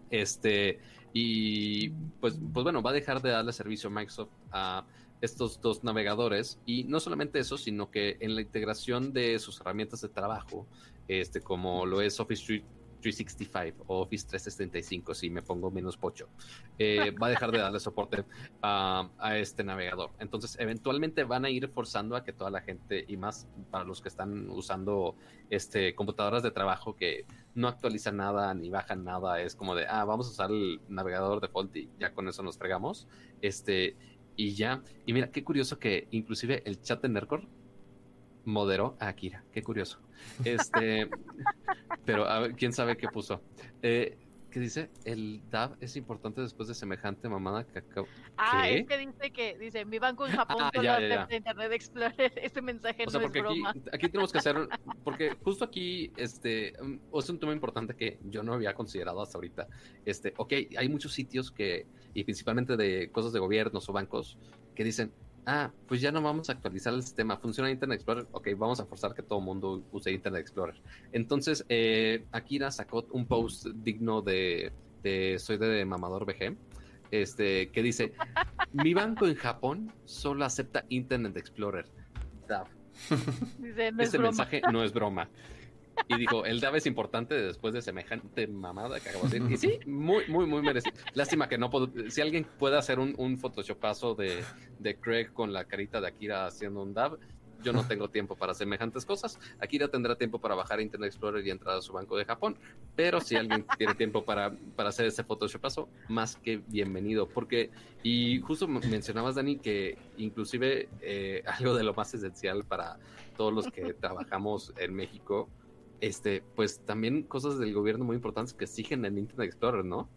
Este, y pues, pues bueno, va a dejar de darle servicio Microsoft a estos dos navegadores. Y no solamente eso, sino que en la integración de sus herramientas de trabajo, este, como lo es Office 3- 365 o Office 365, si me pongo menos pocho, eh, va a dejar de darle soporte a, a este navegador. Entonces, eventualmente van a ir forzando a que toda la gente, y más para los que están usando este, computadoras de trabajo que no actualizan nada ni bajan nada, es como de, ah, vamos a usar el navegador default y ya con eso nos fregamos. Este, y ya, y mira, qué curioso que inclusive el chat de Nercor moderó a Akira, qué curioso. Este, pero a ver, quién sabe qué puso. Eh, ¿Qué dice? El DAV es importante después de semejante mamada que acabo. Ah, ¿Qué? es que dice que, dice, mi banco en Japón Ah, ya, ya, ya. Internet Explorer. Este mensaje O sea, no es porque aquí, broma. aquí tenemos que hacer, porque justo aquí, este, um, es un tema importante que yo no había considerado hasta ahorita. Este, ok, hay muchos sitios que, y principalmente de cosas de gobiernos o bancos, que dicen, ah, pues ya no vamos a actualizar el sistema, funciona Internet Explorer, ok, vamos a forzar que todo el mundo use Internet Explorer. Entonces, eh, Akira sacó un post digno de, de Soy de Mamador BG, este, que dice, mi banco en Japón solo acepta Internet Explorer. Dice, no es Este broma. mensaje no es broma. Y dijo, el DAV es importante después de semejante mamada que acabo de decir. Y sí, muy, muy, muy merecido. Lástima que no puedo. Si alguien puede hacer un, un photoshopazo de, de Craig con la carita de Akira haciendo un DAV, yo no tengo tiempo para semejantes cosas. Akira tendrá tiempo para bajar Internet Explorer y entrar a su banco de Japón. Pero si alguien tiene tiempo para, para hacer ese photoshopazo, más que bienvenido. Porque, y justo mencionabas, Dani, que inclusive eh, algo de lo más esencial para todos los que trabajamos en México, este, pues también cosas del gobierno muy importantes que exigen en Internet Explorer, ¿no?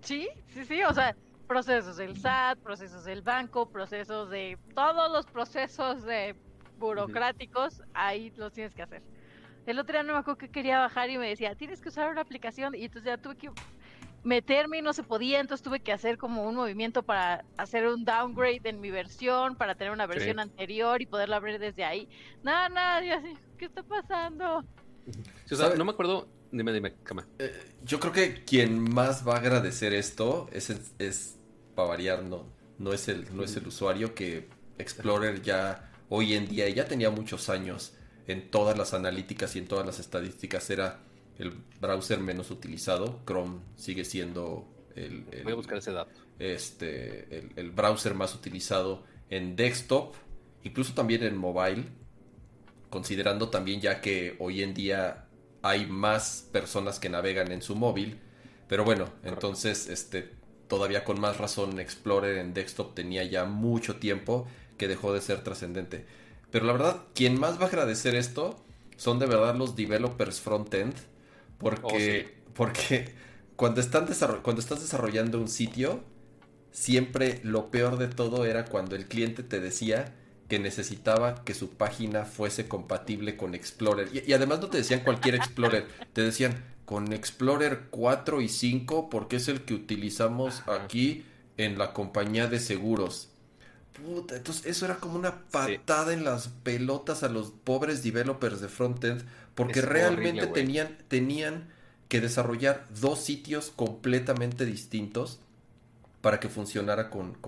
Sí, sí, sí, o sea, procesos del SAT, procesos del banco, procesos de todos los procesos de burocráticos, ahí los tienes que hacer. El otro día no me acuerdo que quería bajar y me decía, tienes que usar una aplicación y entonces ya tuve que meterme y no se podía, entonces tuve que hacer como un movimiento para hacer un downgrade en mi versión, para tener una versión anterior y poderla abrir desde ahí. Nada, nada, yo así, ¿qué está pasando? No me acuerdo, dime, dime, cama. Eh, yo creo que quien más va a agradecer esto es, es para variar, no, no, es el, no es el usuario que Explorer ya hoy en día, ya tenía muchos años en todas las analíticas y en todas las estadísticas, era el browser menos utilizado. Chrome sigue siendo el, Voy a buscar ese dato. Este, el, browser más utilizado en desktop, incluso también en mobile, considerando también ya que hoy en día hay más personas que navegan en su móvil. Pero bueno, entonces este, todavía con más razón Explorer en desktop tenía ya mucho tiempo que dejó de ser trascendente. Pero la verdad, quien más va a agradecer esto son de verdad los developers front-end porque, oh, porque cuando, están cuando estás desarrollando un sitio, siempre lo peor de todo era cuando el cliente te decía que necesitaba que su página fuese compatible con Explorer. Y, además no te decían cualquier Explorer, te decían con Explorer 4 y 5 porque es el que utilizamos aquí en la compañía de seguros. Puta, entonces eso era como una patada en las pelotas a los pobres developers de frontend porque realmente tenían, tenían que desarrollar dos sitios completamente distintos para que funcionara con,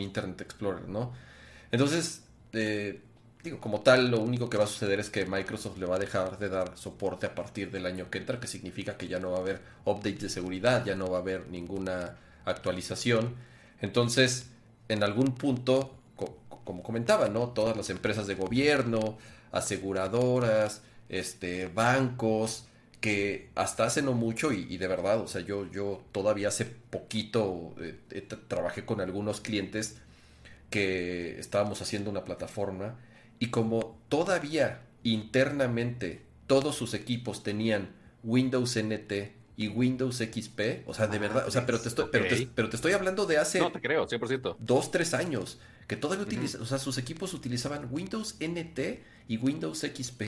Internet Explorer, ¿no? Entonces, eh, digo, como tal, lo único que va a suceder es que Microsoft le va a dejar de dar soporte a partir del año que entra, que significa que ya no va a haber updates de seguridad, ya no va a haber ninguna actualización. Entonces, en algún punto, como comentaba, ¿no? Todas las empresas de gobierno, aseguradoras, este, bancos, que hasta hace no mucho, y, de verdad, o sea, yo, yo todavía hace poquito eh, trabajé con algunos clientes que estábamos haciendo una plataforma y como todavía internamente todos sus equipos tenían Windows NT y Windows XP, o sea, de verdad, o sea, pero te estoy, pero, te, estoy hablando de hace... No, te creo, 100%. Dos, tres años, que todavía utilizan, o sea, sus equipos utilizaban Windows NT y Windows XP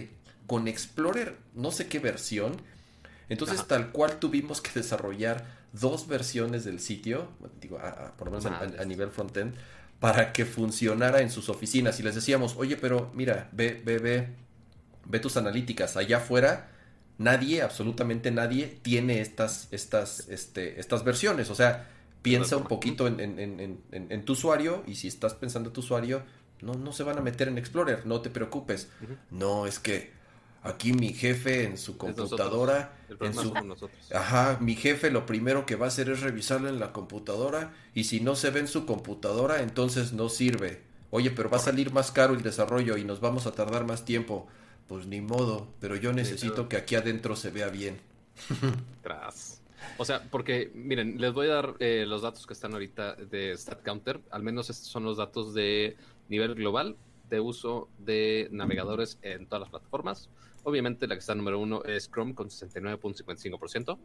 con Explorer, no sé qué versión. Entonces, tal cual tuvimos que desarrollar dos versiones del sitio, digo, por lo menos a, nivel frontend, para que funcionara en sus oficinas. Y les decíamos, oye, pero mira, ve, ve, ve, ve tus analíticas. Allá afuera, nadie, absolutamente nadie, tiene estas, estas, este, estas versiones. O sea, piensa un poquito en, en, en, tu usuario y si estás pensando en tu usuario, no, no se van a meter en Explorer, no te preocupes. No, es que Aquí mi jefe en su computadora, en su, ajá, mi jefe lo primero que va a hacer es revisarlo en la computadora y si no se ve en su computadora, entonces no sirve. Oye, pero va a salir más caro el desarrollo y nos vamos a tardar más tiempo. Pues ni modo, pero yo necesito que aquí adentro se vea bien. Tras. O sea, porque, miren, les voy a dar eh, los datos que están ahorita de StatCounter. Al menos estos son los datos de nivel global de uso de navegadores en todas las plataformas. Obviamente la que está número uno es Chrome con 69.55%,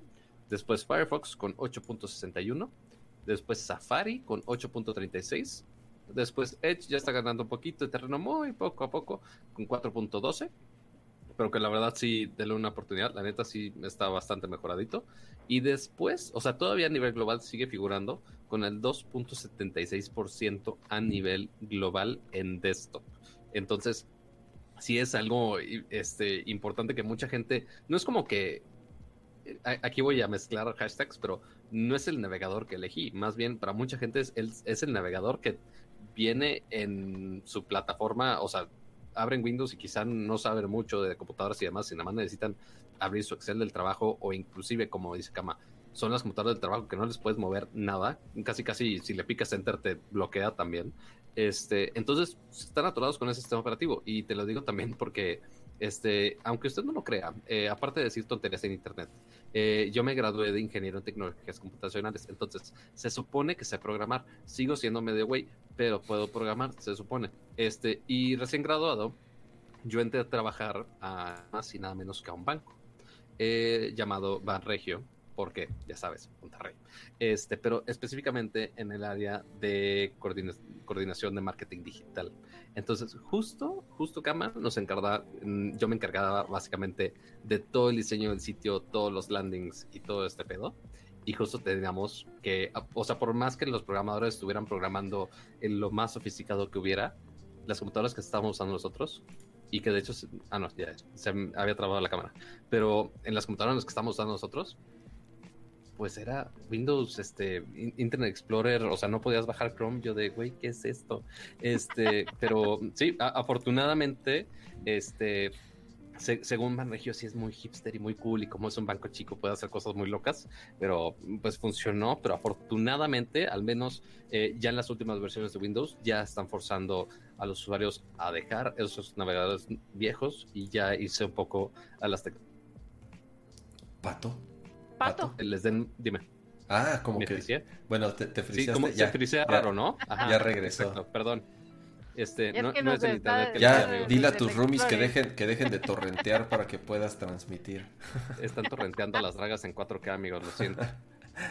después Firefox con 8.61%, después Safari con 8.36%, después Edge ya está ganando un poquito de terreno muy poco a poco con 4.12%, pero que la verdad sí, denle una oportunidad, la neta sí está bastante mejoradito. Y después, o sea, todavía a nivel global sigue figurando con el 2.76% a nivel global en desktop. Entonces, sí es algo este, importante que mucha gente, no es como que, eh, aquí voy a mezclar hashtags, pero no es el navegador que elegí, más bien para mucha gente es el, navegador que viene en su plataforma, o sea, abren Windows y quizá no saben mucho de computadoras y demás, nada más necesitan abrir su Excel del trabajo o inclusive, como dice Kama, son las computadoras del trabajo que no les puedes mover nada, casi casi si le picas enter te bloquea también. Este, entonces, están atorados con ese sistema operativo. Y te lo digo también porque, este, aunque usted no lo crea, eh, aparte de decir tonterías en Internet, eh, yo me gradué de ingeniero en tecnologías computacionales. Entonces, se supone que sé programar. Sigo siendo medio güey, pero puedo programar, se supone. Este, y recién graduado, yo entré a trabajar a más y nada menos que a un banco eh, llamado Banregio porque ya sabes, Monterrey. Este, pero específicamente en el área de coordinación de marketing digital. Entonces, justo, justo Kama nos encargaba, mm, yo me encargaba básicamente de todo el diseño del sitio, todos los landings y todo este pedo. Y justo teníamos que, o sea, por más que los programadores estuvieran programando en lo más sofisticado que hubiera, las computadoras que estábamos usando nosotros, y que de hecho, ah, no, ya se había trabado la cámara, pero en las computadoras que estamos usando nosotros, pues era Windows, este, Internet Explorer, o sea, no podías bajar Chrome, yo de, güey, ¿qué es esto? Este, pero sí, afortunadamente, este, según Banregio sí es muy hipster y muy cool y como es un banco chico puede hacer cosas muy locas, pero pues funcionó, pero afortunadamente, al menos eh, ya en las últimas versiones de Windows, ya están forzando a los usuarios a dejar esos navegadores viejos y ya irse un poco a las tecnologías. Pato. Pato. Les den, dime. Ah, como que. Bueno, te, te Sí, como ya, se frisea raro, ¿no? Ajá, ya regresó. perdón. Este, no, no es el internet. ya, dile a tus roomies que dejen, que dejen de torrentear para que puedas transmitir. Están torrenteando las dragas en 4K, amigos, lo siento.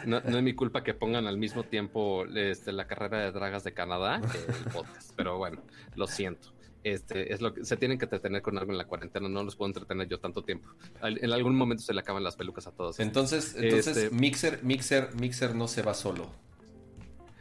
No, no, es mi culpa que pongan al mismo tiempo este, la carrera de dragas de Canadá que el podcast, pero bueno, lo siento. Este, es lo que se tienen que entretener con algo en la cuarentena, no los puedo entretener yo tanto tiempo. En algún momento se le acaban las pelucas a todos. Entonces, entonces este, Mixer, Mixer, Mixer no se va solo.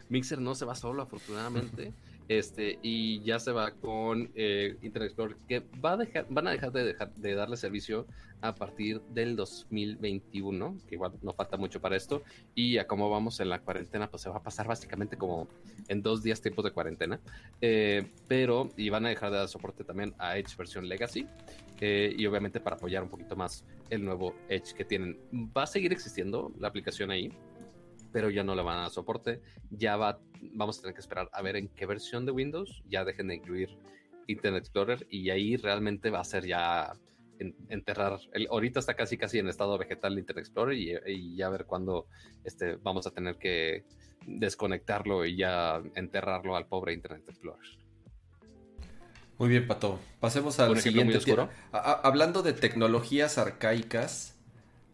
Mixer no se va solo, afortunadamente. Este, y ya se va con eh, Internet Explorer, que va a dejar, van a dejar de, dejar de darle servicio a partir del 2021, que igual no falta mucho para esto, y a cómo vamos en la cuarentena, pues se va a pasar básicamente como en dos días tiempos de cuarentena, eh, pero y van a dejar de dar soporte también a Edge versión Legacy, eh, y obviamente para apoyar un poquito más el nuevo Edge que tienen. Va a seguir existiendo la aplicación ahí, pero ya no la van a dar soporte. Ya va, vamos a tener que esperar a ver en qué versión de Windows ya dejen de incluir Internet Explorer y ahí realmente va a ser ya enterrar. El, ahorita está casi casi en estado vegetal Internet Explorer y, ya ver cuándo este, vamos a tener que desconectarlo y ya enterrarlo al pobre Internet Explorer. Muy bien, Pato. Pasemos al siguiente. hablando de tecnologías arcaicas,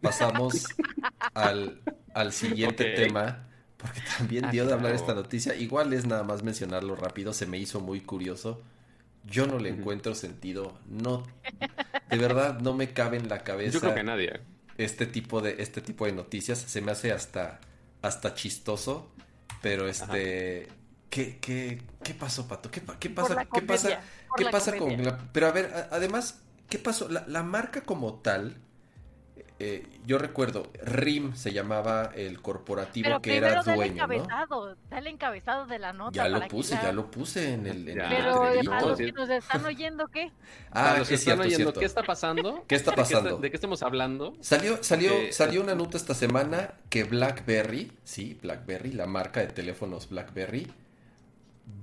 pasamos al, al siguiente tema, porque también ah, dio de hablar esta noticia. Igual es nada más mencionarlo rápido, se me hizo muy curioso. Yo no le encuentro sentido, no, de verdad no me cabe en la cabeza. Yo creo que nadie. Este tipo de, este tipo de noticias se me hace hasta, hasta chistoso, pero este, ¿qué, qué, qué pasó, Pato? ¿Qué, qué pasa? ¿Qué pasa? ¿Qué pasa con Pero a ver, además, ¿qué pasó? La, la marca como tal eh, yo recuerdo, RIM se llamaba el corporativo que era dueño. Dale encabezado, ¿no? dale encabezado de la nota. Ya lo puse, ya lo puse en el. En Pero el a los que nos están oyendo, ¿qué? Ah, es cierto, oyendo, ¿qué está pasando? ¿Qué está pasando? ¿De qué, estamos hablando? Salió, salió, eh, salió una nota esta semana que BlackBerry, sí, BlackBerry, la marca de teléfonos BlackBerry,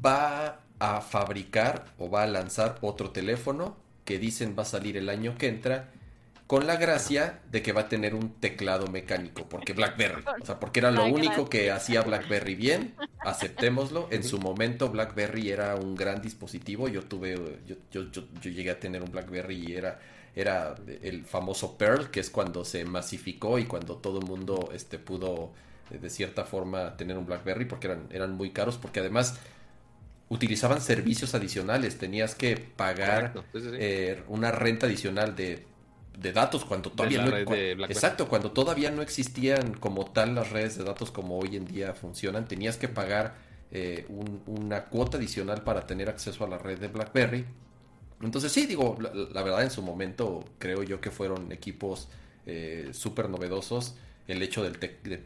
va a fabricar o va a lanzar otro teléfono que dicen va a salir el año que entra con la gracia de que va a tener un teclado mecánico, porque BlackBerry, o sea, porque era lo único que hacía BlackBerry bien, aceptémoslo. En su momento BlackBerry era un gran dispositivo, yo tuve, yo, yo, yo, llegué a tener un BlackBerry y era, era el famoso Pearl, que es cuando se masificó y cuando todo el mundo este, pudo de cierta forma tener un BlackBerry, porque eran, eran muy caros, porque además utilizaban servicios adicionales, tenías que pagar eh, una renta adicional de de datos cuando todavía no exacto cuando todavía no existían como tal las redes de datos como hoy en día funcionan tenías que pagar eh, una cuota adicional para tener acceso a la red de BlackBerry. Entonces sí digo la, verdad en su momento creo yo que fueron equipos eh, súper novedosos. El hecho de,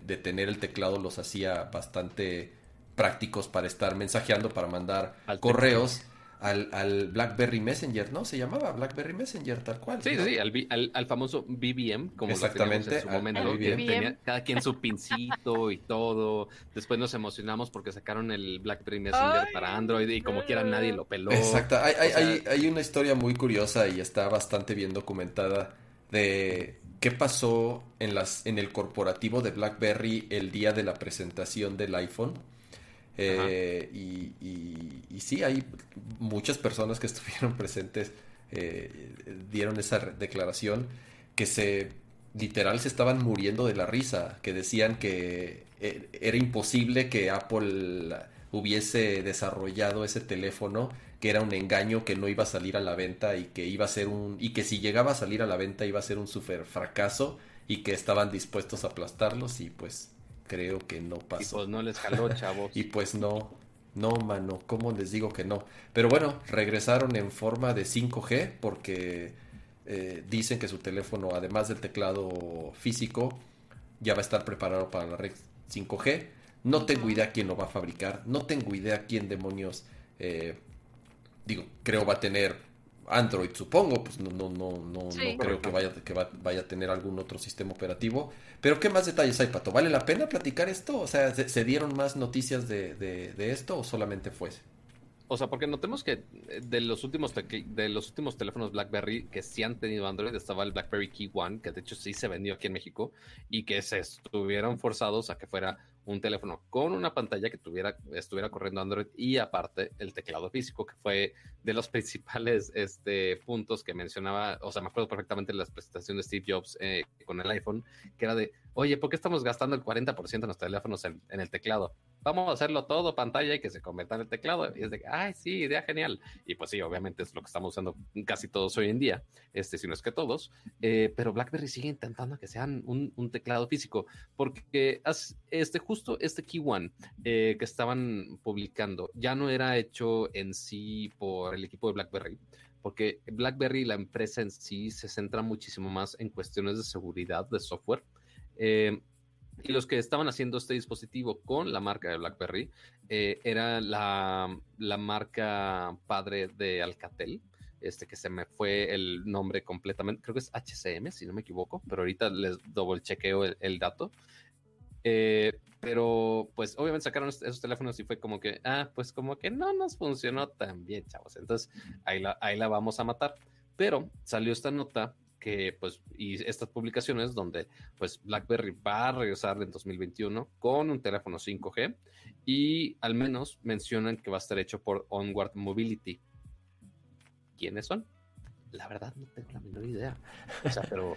de, tener el teclado los hacía bastante prácticos para estar mensajeando para mandar correos al, al, BlackBerry Messenger, ¿no? Se llamaba BlackBerry Messenger, tal cual. Sí, sí, al, al, famoso BBM, como Exactamente, en su momento. Tenía cada quien su pincito y todo. Después nos emocionamos porque sacaron el BlackBerry Messenger para Android y como quiera nadie lo peló. Exacto, hay, hay, hay una historia muy curiosa y está bastante bien documentada de qué pasó en, las, en el corporativo de BlackBerry el día de la presentación del iPhone eh, y, y, sí, hay muchas personas que estuvieron presentes, eh, dieron esa declaración que se literal se estaban muriendo de la risa, que decían que eh, era imposible que Apple hubiese desarrollado ese teléfono, que era un engaño que no iba a salir a la venta y que iba a ser un y que si llegaba a salir a la venta iba a ser un super fracaso y que estaban dispuestos a aplastarlos y pues creo que no pasó. Y pues no les jaló, chavos. y pues no, no, mano, ¿cómo les digo que no? Pero bueno, regresaron en forma de 5G porque eh, dicen que su teléfono, además del teclado físico, ya va a estar preparado para la red 5G. No tengo idea quién lo va a fabricar, no tengo idea quién demonios, eh, digo, creo va a tener Android, supongo, pues no, no, no, no, creo que vaya, que vaya a tener algún otro sistema operativo. Pero ¿qué más detalles hay, Pato? ¿Vale la pena platicar esto? O sea, ¿se, dieron más noticias de, de, esto o solamente fue? O sea, porque notemos que eh, de los últimos de los últimos teléfonos BlackBerry que sí han tenido Android estaba el BlackBerry Key One, que de hecho sí se vendió aquí en México y que se estuvieron forzados a que fuera un teléfono con una pantalla que tuviera, estuviera corriendo Android y aparte el teclado físico, que fue de los principales este, puntos que mencionaba, o sea, me acuerdo perfectamente de la presentación de Steve Jobs eh, con el iPhone, que era de, oye, ¿por qué estamos gastando el 40% de nuestros teléfonos en, el teclado? Vamos a hacerlo todo pantalla y que se convierta en el teclado. Y es de, ay, sí, idea genial. Y pues sí, obviamente es lo que estamos usando casi todos hoy en día, este, si no es que todos, eh, pero BlackBerry sigue intentando que sean un, un teclado físico, porque este, justo este Key One eh, que estaban publicando ya no era hecho en sí por el equipo de BlackBerry, porque BlackBerry, la empresa en sí, se centra muchísimo más en cuestiones de seguridad de software. Eh, y los que estaban haciendo este dispositivo con la marca de BlackBerry eh, era la, la, marca padre de Alcatel, este que se me fue el nombre completamente, creo que es HCM, si no me equivoco, pero ahorita les doble chequeo el, dato. Eh, pero pues obviamente sacaron esos teléfonos y fue como que, ah, pues como que no nos funcionó tan bien, chavos. Entonces ahí la, ahí la vamos a matar. Pero salió esta nota que pues y estas publicaciones donde pues BlackBerry va a regresar en 2021 con un teléfono 5G y al menos mencionan que va a estar hecho por Onward Mobility. ¿Quiénes son? La verdad no tengo la menor idea. O sea, pero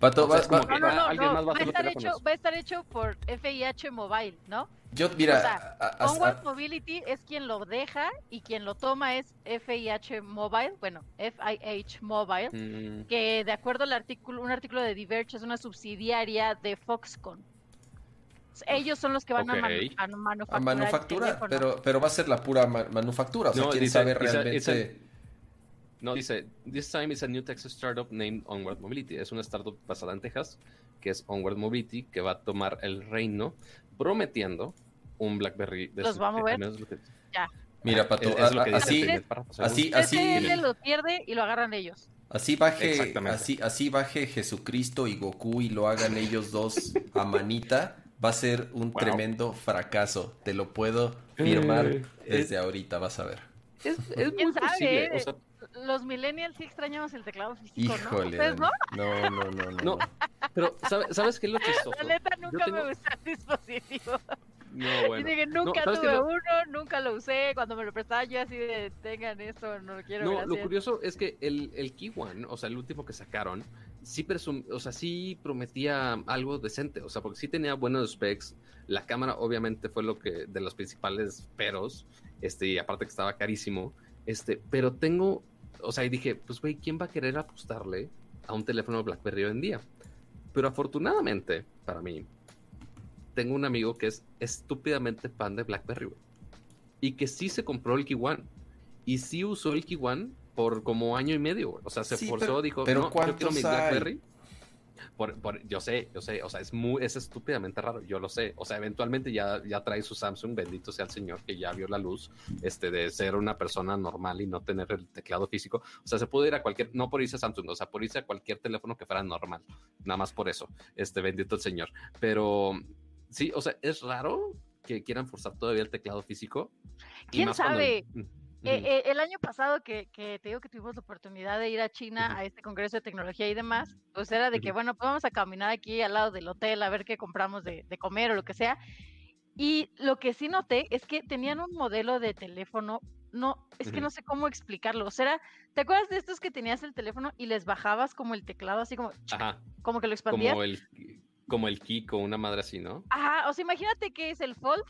Pato, va, a estar hecho, va a estar hecho por FIH Mobile, ¿no? Yo, mira, Onward Mobility es quien lo deja y quien lo toma es FIH Mobile, bueno, FIH Mobile, mm. que de acuerdo al artículo, un artículo de Diverge es una subsidiaria de Foxconn. Ellos son los que van a, manufacturar. Manufactura, pero, pero va a ser la pura manufactura. O sea, quieren saber realmente. No, dice, this time is a new Texas startup named Onward Mobility. Es una startup basada en Texas, que es Onward Mobility, que va a tomar el reino, prometiendo un BlackBerry. De ¿Los va a mover? Ya. Mira, Pato, así, así, así, lo pierde y lo agarran ellos. Así baje, así, así baje Jesucristo y Goku y lo hagan ellos dos a manita, va a ser un tremendo fracaso. Te lo puedo firmar eh, desde ahorita, vas a ver. Es, es muy posible. Eh? Los millennials sí extrañamos el teclado físico, ¿no? no? No, no, no, no. pero, ¿sabes, qué es lo chistoso? La neta, nunca me gustó el dispositivo. No, bueno. Dice que nunca tuve uno, nunca lo usé. Cuando me lo prestaba yo así de, tengan esto, no lo quiero, No, lo curioso es que el, el Key One, o sea, el último que sacaron, sí, presum o sea, sí prometía algo decente, o sea, porque sí tenía buenos specs. La cámara, obviamente, fue lo que, de los principales peros, este, y aparte que estaba carísimo. Este, pero tengo o sea, y dije, pues güey, ¿quién va a querer apostarle a un teléfono BlackBerry hoy en día? Pero afortunadamente, para mí, tengo un amigo que es estúpidamente fan de BlackBerry, güey. Y que sí se compró el One. Y sí usó el One por como año y medio, güey. O sea, se forzó, dijo, pero no, yo quiero mi BlackBerry. Por, yo sé, yo sé, o sea, es muy, es estúpidamente raro, yo lo sé. O sea, eventualmente ya, ya trae su Samsung, bendito sea el señor, que ya vio la luz, este, de ser una persona normal y no tener el teclado físico. O sea, se puede ir a cualquier, no por irse a Samsung, o sea, por irse a cualquier teléfono que fuera normal. Nada más por eso, este, bendito el señor. Pero sí, o sea, es raro que quieran forzar todavía el teclado físico. ¿Quién sabe? Mm. Eh, eh, el año pasado que, que, te digo que tuvimos la oportunidad de ir a China a este congreso de tecnología y demás, pues era de que, bueno, pues vamos a caminar aquí al lado del hotel a ver qué compramos de, de, comer o lo que sea. Y lo que sí noté es que tenían un modelo de teléfono no, es que no sé cómo explicarlo. O sea, ¿te acuerdas de estos que tenías el teléfono y les bajabas como el teclado, así como, Ajá. como que lo expandías? Como el, como el Kiko, una madre así, ¿no? Ajá, o sea, imagínate que es el Fold,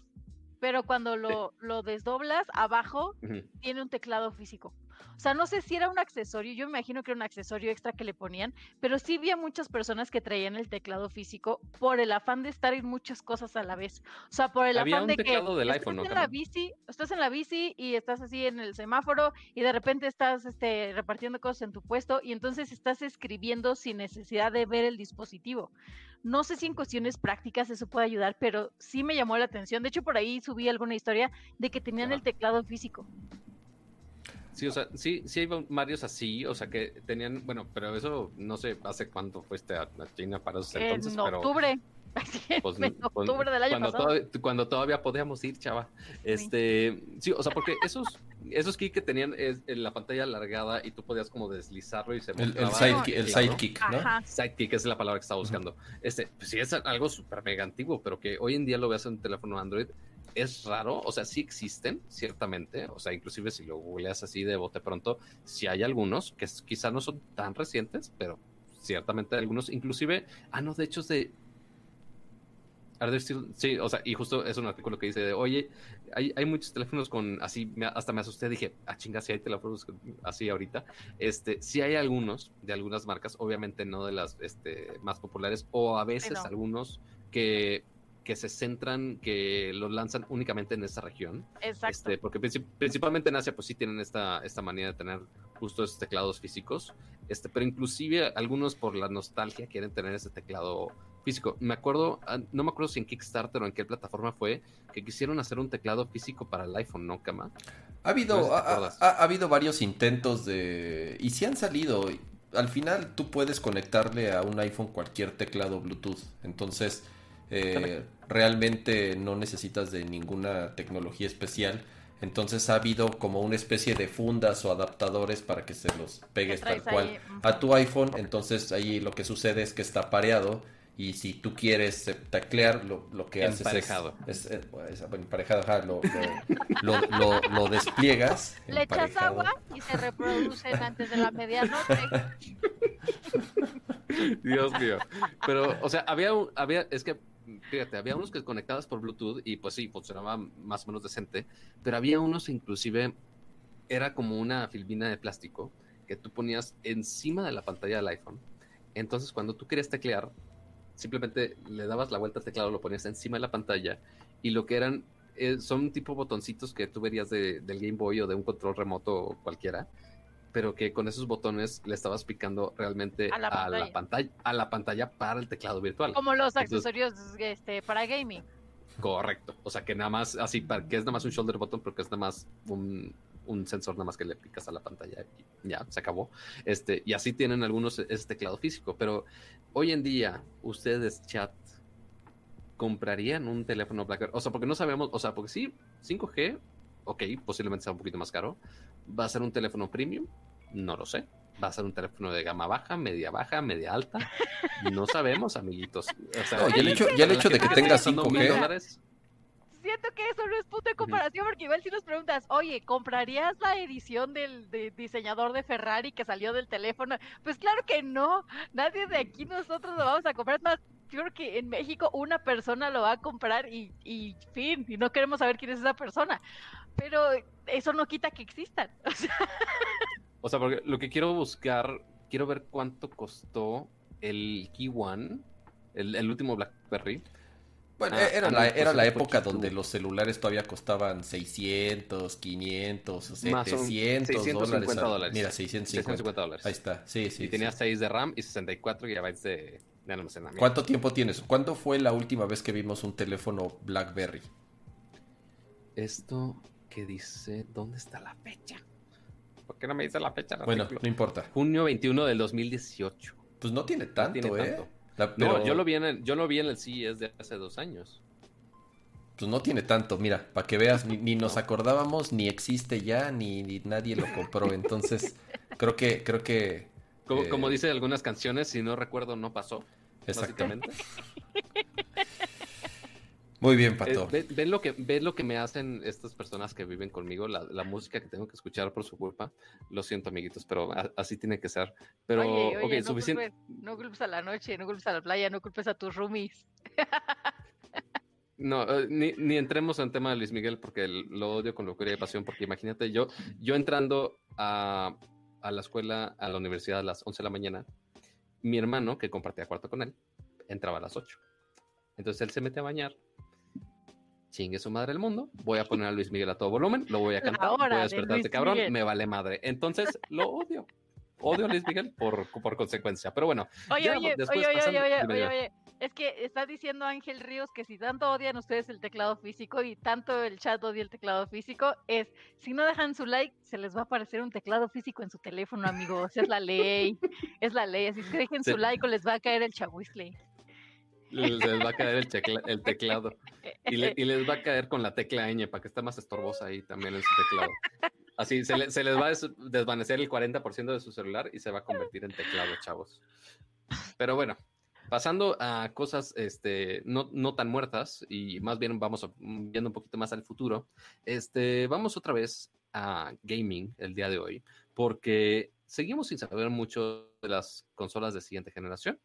pero cuando lo, lo desdoblas, abajo tiene un teclado físico. O sea, no sé si era un accesorio, yo me imagino que era un accesorio extra que le ponían, pero sí había muchas personas que traían el teclado físico por el afán de estar en muchas cosas a la vez. O sea, por el Había afán un de que del estás iPhone, ¿no, en la bici, estás en la bici y estás así en el semáforo y de repente estás este, repartiendo cosas en tu puesto y entonces estás escribiendo sin necesidad de ver el dispositivo. No sé si en cuestiones prácticas eso puede ayudar, pero sí me llamó la atención. De hecho, por ahí subí alguna historia de que tenían el teclado físico. Sí, o sea, sí, sí hay varios así, o sea, que tenían, bueno, pero eso no sé hace cuánto fuiste a, China para esos entonces, en pero Así, pues, en pues, octubre del año cuando pasado. Todavía, cuando todavía podíamos ir, chava. Este, sí, o sea, porque esos, esos key que tenían es, en la pantalla alargada y tú podías como deslizarlo y se El, el sidekick, el sidekick, ¿no? Ajá. Sidekick es la palabra que estaba buscando. Este, pues sí, es algo súper mega antiguo, pero que hoy en día lo veas en un teléfono Android es raro. O sea, sí existen, ciertamente. O sea, inclusive si lo googleas así de bote pronto, sí hay algunos que s- quizá no son tan recientes, pero ciertamente algunos, inclusive, ah, no, de hecho es de. Are there still- Sí, o sea, y justo es un artículo que dice de, oye, hay, hay muchos teléfonos con, así, me- hasta me asusté, dije, ah, chinga, si hay teléfonos así ahorita. Este, sí hay algunos de algunas marcas, obviamente no de las este, más populares, o a veces no. algunos que, que se centran, que los lanzan únicamente en esa región. Exacto. Este, porque princip- principalmente en Asia, pues sí tienen esta, esta manía de tener justo esos teclados físicos. Este, pero inclusive algunos por la nostalgia quieren tener ese teclado físico. Me acuerdo, ah, no me acuerdo si en Kickstarter o en qué plataforma fue, que quisieron hacer un teclado físico para el iPhone, ¿no, Kama? Ha habido, No sé si te ha, habido varios intentos de... Y sí han salido. Al final tú puedes conectarle a un iPhone cualquier teclado Bluetooth. Entonces, eh, realmente no necesitas de ninguna tecnología especial. Entonces ha habido como una especie de fundas o adaptadores para que se los pegues tal cual ahí, a tu iPhone. Entonces ahí lo que sucede es que está pareado. Y si tú quieres eh, teclear, lo, lo que haces es- Emparejado. es, eh, es- bueno, emparejado, ajá, lo, lo, lo- lo- lo despliegas. Le echas agua y se reproducen antes de la medianoche. Dios mío. Pero, o sea, había, un- había, es que, fíjate, había unos que conectabas por Bluetooth y pues sí, funcionaba más o menos decente, pero había unos inclusive, era como una filmina de plástico que tú ponías encima de la pantalla del iPhone. Entonces, cuando tú querías teclear, simplemente le dabas la vuelta al teclado, lo ponías encima de la pantalla y lo que eran eh, son tipo botoncitos que tú verías de- del Game Boy o de un control remoto cualquiera, pero que con esos botones le estabas picando realmente A la a la pantalla. pantalla, a la pantalla para el teclado virtual. Como los Entonces- accesorios este, para gaming. Correcto. O sea que nada más, así, para que es nada más un shoulder button, porque es nada más un, un sensor nada más que le picas a la pantalla y ya, se acabó. Este, y así tienen algunos ese teclado físico, pero hoy en día, ustedes, chat, comprarían un teléfono BlackBerry. O sea, porque no sabemos, o sea, porque sí, 5G, ok, posiblemente sea un poquito más caro. ¿Va a ser un teléfono premium? No lo sé. ¿Va a ser un teléfono de gama baja, media baja, media alta? No sabemos, amiguitos. O sea, No, y el hecho- ya el hecho de que tenga está gastando 5G. mil dólares, Siento que eso no es punto de comparación porque igual si nos preguntas, oye, ¿comprarías la edición del de diseñador de Ferrari que salió del teléfono? Pues claro que no, nadie de aquí nosotros lo vamos a comprar. Es más, yo creo que en México una persona lo va a comprar y, y fin, y no queremos saber quién es esa persona. Pero eso no quita que existan. O sea, O sea, porque lo que quiero buscar, quiero ver cuánto costó el Key One, el, el último BlackBerry. Bueno, Ah, era, ah, la, no, era la época poquito. donde los celulares todavía costaban 600, 500, Más o- 700 dólares. 650 al- dólares. Mira, 650. 650 dólares. Ahí está, sí, sí. y sí. tenía 6 de RAM y 64 GB de, de almacenamiento. ¿Cuánto tiempo tienes? ¿Cuándo fue la última vez que vimos un teléfono BlackBerry? Esto que dice, ¿dónde está la fecha? ¿Por qué no me dice la fecha? Bueno, no importa. Junio 21 del 2018. Pues no tiene tanto, tiene ¿eh? tanto. La- No, pero- yo lo vi en el, yo lo vi en el CES de hace dos años. Pues no tiene tanto, mira, para que veas, ni, ni nos No. acordábamos, ni existe ya, ni, ni nadie lo compró. Entonces, creo que, creo que. Como, eh, como dice algunas canciones, si no recuerdo, no pasó. Exactamente. Muy bien, Eh, Pato. ¿ven, ven lo que, ven lo que me hacen estas personas que viven conmigo? La, la música que tengo que escuchar por su culpa. Lo siento, amiguitos, pero a- así tiene que ser. Pero, oye, ok, oye, no, suficiente. culpes, no culpes a la noche, no culpes a la playa, no culpes a tus roomies. No, eh, ni, ni entremos en tema de Luis Miguel porque lo odio con locura y pasión. Porque imagínate, yo, yo entrando a, a la escuela, a la universidad a las 11 de la mañana, mi hermano, que compartía cuarto con él, entraba a las 8. Entonces él se mete a bañar. Chingue su madre el mundo. Voy a poner a Luis Miguel a todo volumen. Lo voy a cantar. Voy a de despertar a este cabrón. Miguel. Me vale madre. Entonces lo odio. Odio a Luis Miguel por, por consecuencia. Pero bueno, Oye, oye, oye, oye, pasando- oye, es que está diciendo Ángel Ríos que si tanto odian ustedes el teclado físico y tanto el chat odia el teclado físico, es si no dejan su like, se les va a aparecer un teclado físico en su teléfono, amigos. Es la ley, es la ley. Así es que dejen Sí. su like o les va a caer el chahuizle. Les va a caer el, tecla- el teclado. Y, le- y les va a caer con la tecla ñ para que esté más estorbosa ahí también en su teclado. Así se, le- se les va a des- desvanecer el 40% de su celular y se va a convertir en teclado, chavos. Pero bueno, pasando a cosas este, no, no tan muertas y más bien vamos viendo un poquito más al futuro, este, vamos otra vez a gaming el día de hoy porque seguimos sin saber mucho de las consolas de siguiente generación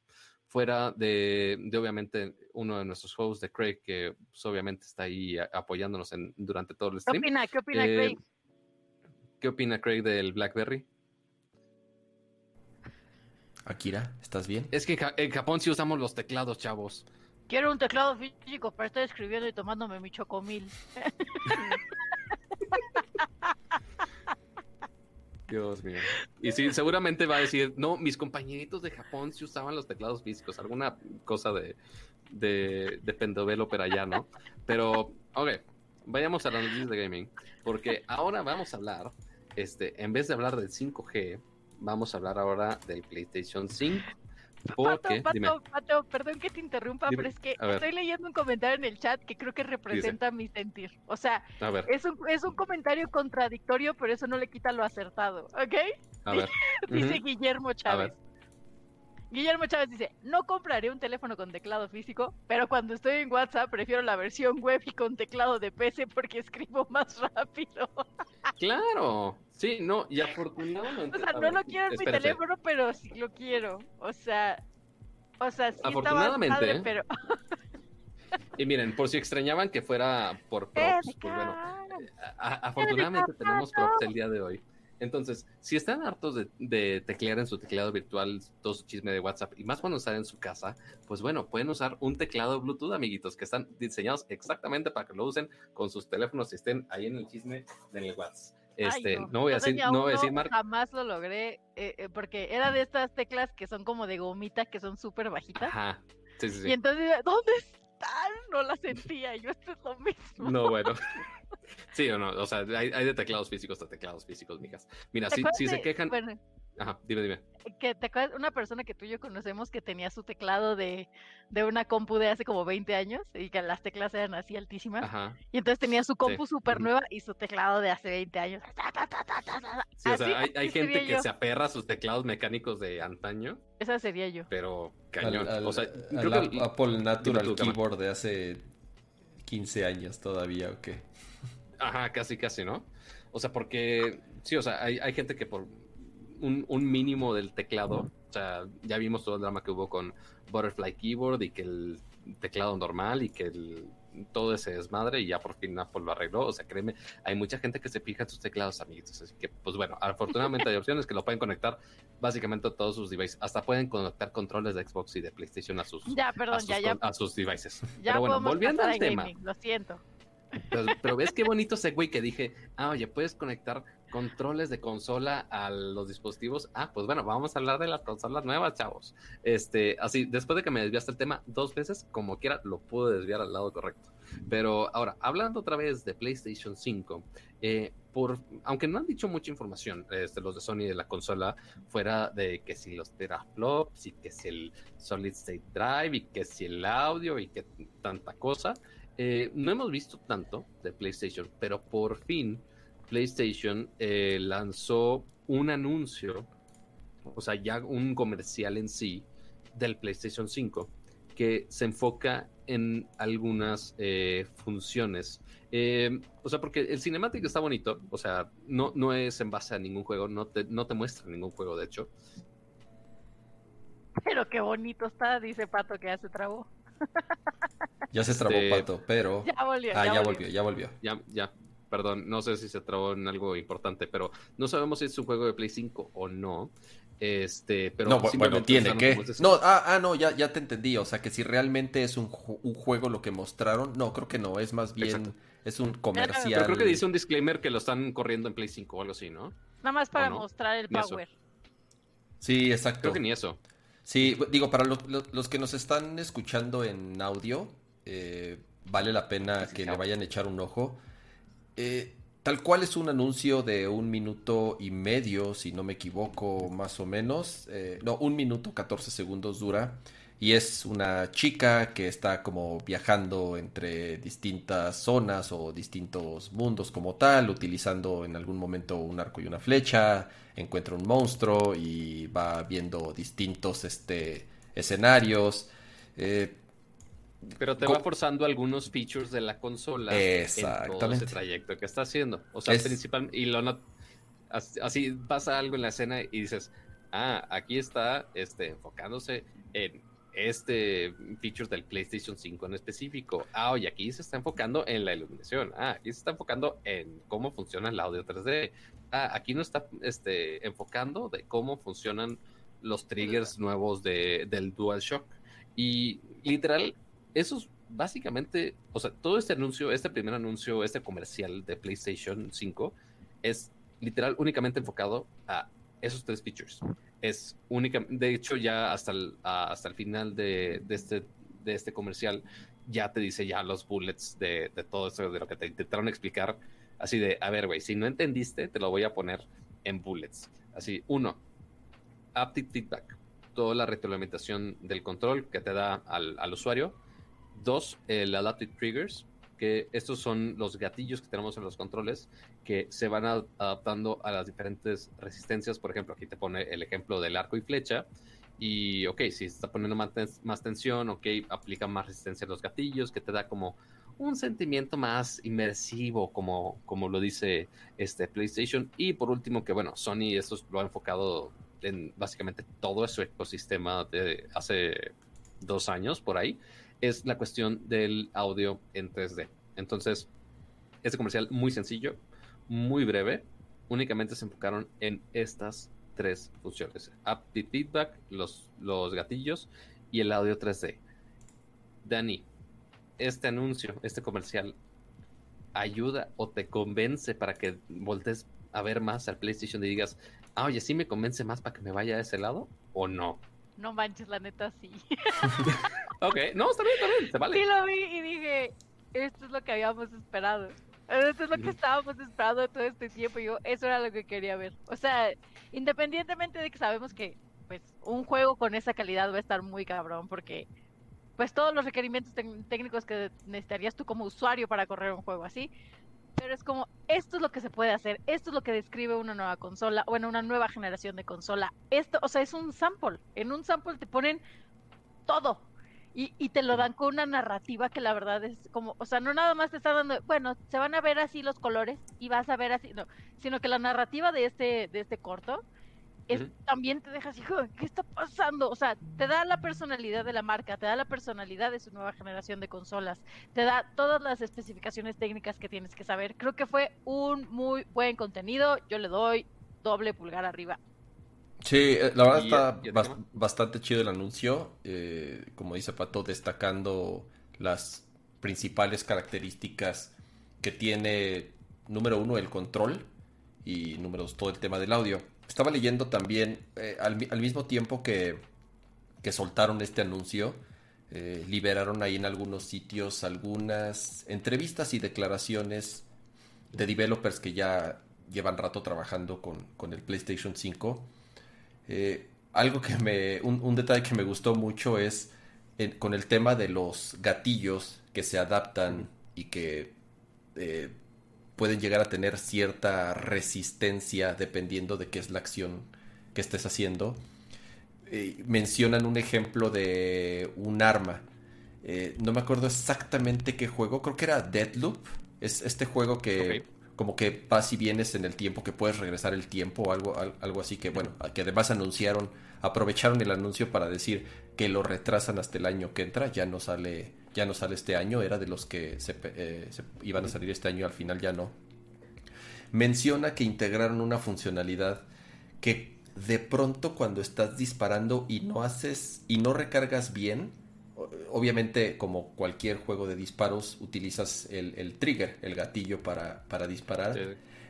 fuera de, de, obviamente uno de nuestros juegos de Craig que pues, obviamente está ahí a- apoyándonos en, durante todo el ¿Qué stream. opina? ¿Qué opina Eh, Craig? ¿Qué opina Craig del BlackBerry? Akira, ¿estás bien? Es que en Japón sí usamos los teclados, chavos. Quiero un teclado físico para estar escribiendo y tomándome mi chocomil. Dios mío. Y sí, seguramente va a decir, no, mis compañeritos de Japón sí usaban los teclados físicos, alguna cosa de, de, de pero allá, ¿no? Pero, ok, vayamos a las noticias de gaming, porque ahora vamos a hablar, este, en vez de hablar del 5G, vamos a hablar ahora del PlayStation 5. Porque, Pato, dime, Pato, Pato, perdón que te interrumpa, Dime, pero es que estoy leyendo un comentario en el chat que creo que representa mi sentir. O sea, es un, es un comentario contradictorio, pero eso no le quita lo acertado, ¿ok? a ver. Dice. Guillermo Chávez. Guillermo Chávez dice, no compraré un teléfono con teclado físico, pero cuando estoy en WhatsApp prefiero la versión web y con teclado de PC porque escribo más rápido. Claro, sí, no, y afortunadamente. O sea, no ver, lo quiero en mi teléfono, pero sí lo quiero. O sea, o sea, sí Afortunadamente, padre, ¿eh? pero... Y miren, por si extrañaban que fuera por Eh, props, pues bueno, a- afortunadamente tenemos props el día de hoy. Entonces, si están hartos de, de teclear en su teclado virtual todo su chisme de WhatsApp y más cuando están en su casa, pues bueno, pueden usar un teclado Bluetooth, amiguitos, que están diseñados exactamente para que lo usen con sus teléfonos y estén ahí en el chisme en el WhatsApp. Este, Ay, no. voy a decir, no voy a decir marca. Jamás lo logré, eh, eh, porque era de estas teclas que son como de gomita, que son súper bajitas. Ajá. Sí, sí, sí. Y entonces, ¿dónde están? No las sentía. Yo, esto es lo mismo. No, bueno. Sí o no, o sea, hay, hay de teclados físicos a teclados físicos, mijas. Mira, ¿Te si, si se quejan. Bueno, Ajá, dime, dime. que te acuerdas, una persona que tú y yo conocemos que tenía su teclado de, de una compu de hace como 20 años y que las teclas eran así altísimas. Ajá. Y entonces tenía su compu súper nueva y su teclado de hace 20 años. Sí, o sea, hay, hay gente que yo. se aperra a sus teclados mecánicos de antaño, Esa sería yo. pero cañón. Al, al- o sea, al creo que Apple Natural tú, Cama. Keyboard de hace 15 años todavía, ¿o qué? Ajá, casi, casi, ¿no? O sea, porque sí, o sea, hay, hay gente que por un, un mínimo del teclado, o sea, ya vimos todo el drama que hubo con Butterfly Keyboard y que el teclado normal y que el, todo ese desmadre y ya por fin Apple lo arregló. O sea, créeme, hay mucha gente que se fija en sus teclados, amiguitos. Así que, pues bueno, afortunadamente hay opciones que lo pueden conectar básicamente a todos sus devices. Hasta pueden conectar controles de Xbox y de PlayStation a sus, Ya, a perdón, sus, ya, ya. a sus devices. Ya Pero bueno, volviendo al tema. gaming, Lo siento. Pero, ves qué bonito güey que dije, ah, oye, puedes conectar controles de consola a los dispositivos. Ah, pues bueno, vamos a hablar de las consolas nuevas, chavos. Este, así, después de que me desviaste el tema dos veces, como quiera, lo pude desviar al lado correcto. Pero ahora, hablando otra vez de PlayStation 5, eh, por, aunque no han dicho mucha información este, los de Sony de la consola, fuera de que si los teraflops y que si el Solid State Drive y que si el audio y que tanta cosa, eh, no hemos visto tanto de PlayStation, pero por fin PlayStation eh, lanzó un anuncio, o sea, ya un comercial en sí del PlayStation 5, que se enfoca en algunas eh, funciones. O sea, porque el cinemático está bonito, o sea, no, no es en base a ningún juego, no te, no te muestra ningún juego, de hecho. Pero qué bonito está, dice Pato que ya se trabó. Ya se trabó Este, Pato, pero... Ya volvió. Ah, ya volvió. volvió, ya volvió. Ya, ya, perdón, no sé si se trabó en algo importante, pero no sabemos si es un juego de Play 5 o no. Este, pero no, bu- bueno, simplemente tiene que. No, ah, ah, no, ya, ya te entendí. O sea, que si realmente es un, ju- un juego lo que mostraron, no, creo que no. Es más bien, Exacto. es un Pero comercial. creo que dice un disclaimer que lo están corriendo en Play 5 o algo así, ¿no? Nada más para mostrar el eso. power. Sí, exacto. Creo que ni eso. Sí, digo, para los, los- los que nos están escuchando en audio, eh, vale la pena que le vayan a echar un ojo. Eh, tal cual es un anuncio de un minuto y medio, si no me equivoco, más o menos. Eh, no, un minuto 14 segundos dura. Y es una chica que está como viajando entre distintas zonas o distintos mundos como tal, utilizando en algún momento un arco y una flecha, encuentra un monstruo y va viendo distintos este, escenarios. Eh, Pero te va forzando algunos features de la consola en todo Exactamente. ese trayecto que está haciendo. O sea, Es- principalmente, y lo not- as- así pasa algo en la escena y dices, ah, aquí está este, enfocándose en este feature del PlayStation 5 en específico. Ah, oye, aquí se está enfocando en la iluminación. Ah, aquí se está enfocando en cómo funciona el audio 3D. Ah, aquí no está este, enfocando de cómo funcionan los triggers nuevos de, del DualShock. Y literal, eso es básicamente, o sea, todo este anuncio, este primer anuncio, este comercial de PlayStation 5 es literal únicamente enfocado a esos tres features. Es única, de hecho ya hasta el, hasta el final de, de este, de este comercial ya te dice ya los bullets de, de todo eso, de lo que te intentaron explicar. Así de, a ver, güey, si no entendiste, te lo voy a poner en bullets. Así, uno, Aptic Feedback, toda la retroalimentación del control que te da al, al usuario. Dos, el Adaptive Triggers, que estos son los gatillos que tenemos en los controles que se van a- adaptando a las diferentes resistencias. Por ejemplo, aquí te pone el ejemplo del arco y flecha. Y, ok, si está poniendo más, más tensión, ok, aplica más resistencia a los gatillos, que te da como un sentimiento más inmersivo, como, como lo dice este PlayStation. Y por último, que bueno, Sony esto lo ha enfocado en básicamente todo su ecosistema de hace dos años por ahí, es la cuestión del audio en 3D. Entonces, este comercial muy sencillo, muy breve, únicamente se enfocaron en estas tres funciones. Aptic Feedback, los, los gatillos y el audio 3D. Dani, este anuncio, este comercial, ayuda o te convence para que voltees a ver más al PlayStation y digas, ah, oye, sí me convence más para que me vaya a ese lado o no. No manches, la neta sí. Ok, no, está bien, está bien, se vale. Sí lo vi y dije, esto es lo que habíamos esperado. Esto es lo que estábamos esperando todo este tiempo. Y yo, eso era lo que quería ver. O sea, independientemente de que sabemos que pues un juego con esa calidad va a estar muy cabrón porque pues todos los requerimientos técnicos que necesitarías tú como usuario para correr un juego así. Pero es como, esto es lo que se puede hacer, esto es lo que describe una nueva consola, bueno, una nueva generación de consola. Esto, o sea, es un sample. En un sample te ponen todo. Y, y te lo dan con una narrativa que la verdad es como, o sea, no nada más te está dando, bueno, se van a ver así los colores y vas a ver así, no, sino que la narrativa de este, de este corto es, también te dejas, hijo, ¿qué está pasando? O sea, te da la personalidad de la marca, te da la personalidad de su nueva generación de consolas, te da todas las especificaciones técnicas que tienes que saber. Creo que fue un muy buen contenido, yo le doy doble pulgar arriba. Sí, eh, la verdad ¿Y- está y bastante chido el anuncio. eh, como dice Pato, destacando las principales características que tiene, número uno, el control y número dos, todo el tema del audio. Estaba leyendo también, eh, al, mi- al mismo tiempo que, que soltaron este anuncio, eh, liberaron ahí en algunos sitios algunas entrevistas y declaraciones de developers que ya llevan rato trabajando con, con el PlayStation 5. Eh, algo que me, un, un detalle que me gustó mucho es con el tema de los gatillos que se adaptan y que eh, pueden llegar a tener cierta resistencia dependiendo de qué es la acción que estés haciendo. eh, mencionan un ejemplo de un arma. No me acuerdo exactamente qué juego, creo que era Deadloop. Es este juego que como que vas y vienes en el tiempo, que puedes regresar el tiempo o algo, algo así que, bueno, que además anunciaron, aprovecharon el anuncio para decir que lo retrasan hasta el año que entra, ya no sale, ya no sale este año, era de los que se, eh, se iban a salir este año, al final ya no. Menciona que integraron una funcionalidad que de pronto cuando estás disparando y no haces y no recargas bien, obviamente como cualquier juego de disparos utilizas el, trigger, el gatillo para, para disparar.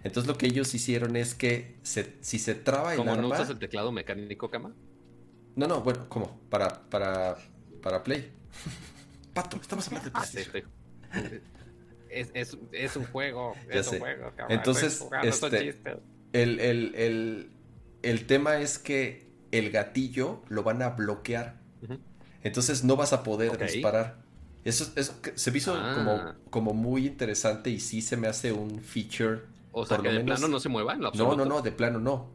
Entonces lo que ellos hicieron es que si se traba el ¿Cómo no usas el teclado mecánico, Cama? No, no, bueno, ¿cómo? Para, para, para Play. Pato, estamos hablando de ah, PlayStation. Es, es, es, un juego, es un juego, Entonces, este, el, el, el, el tema es que el gatillo lo van a bloquear. Entonces no vas a poder disparar. Eso, eso se me hizo como, ah. como muy interesante y sí se me hace un feature. O sea, que de plano no se mueva en No, no, no, de plano no.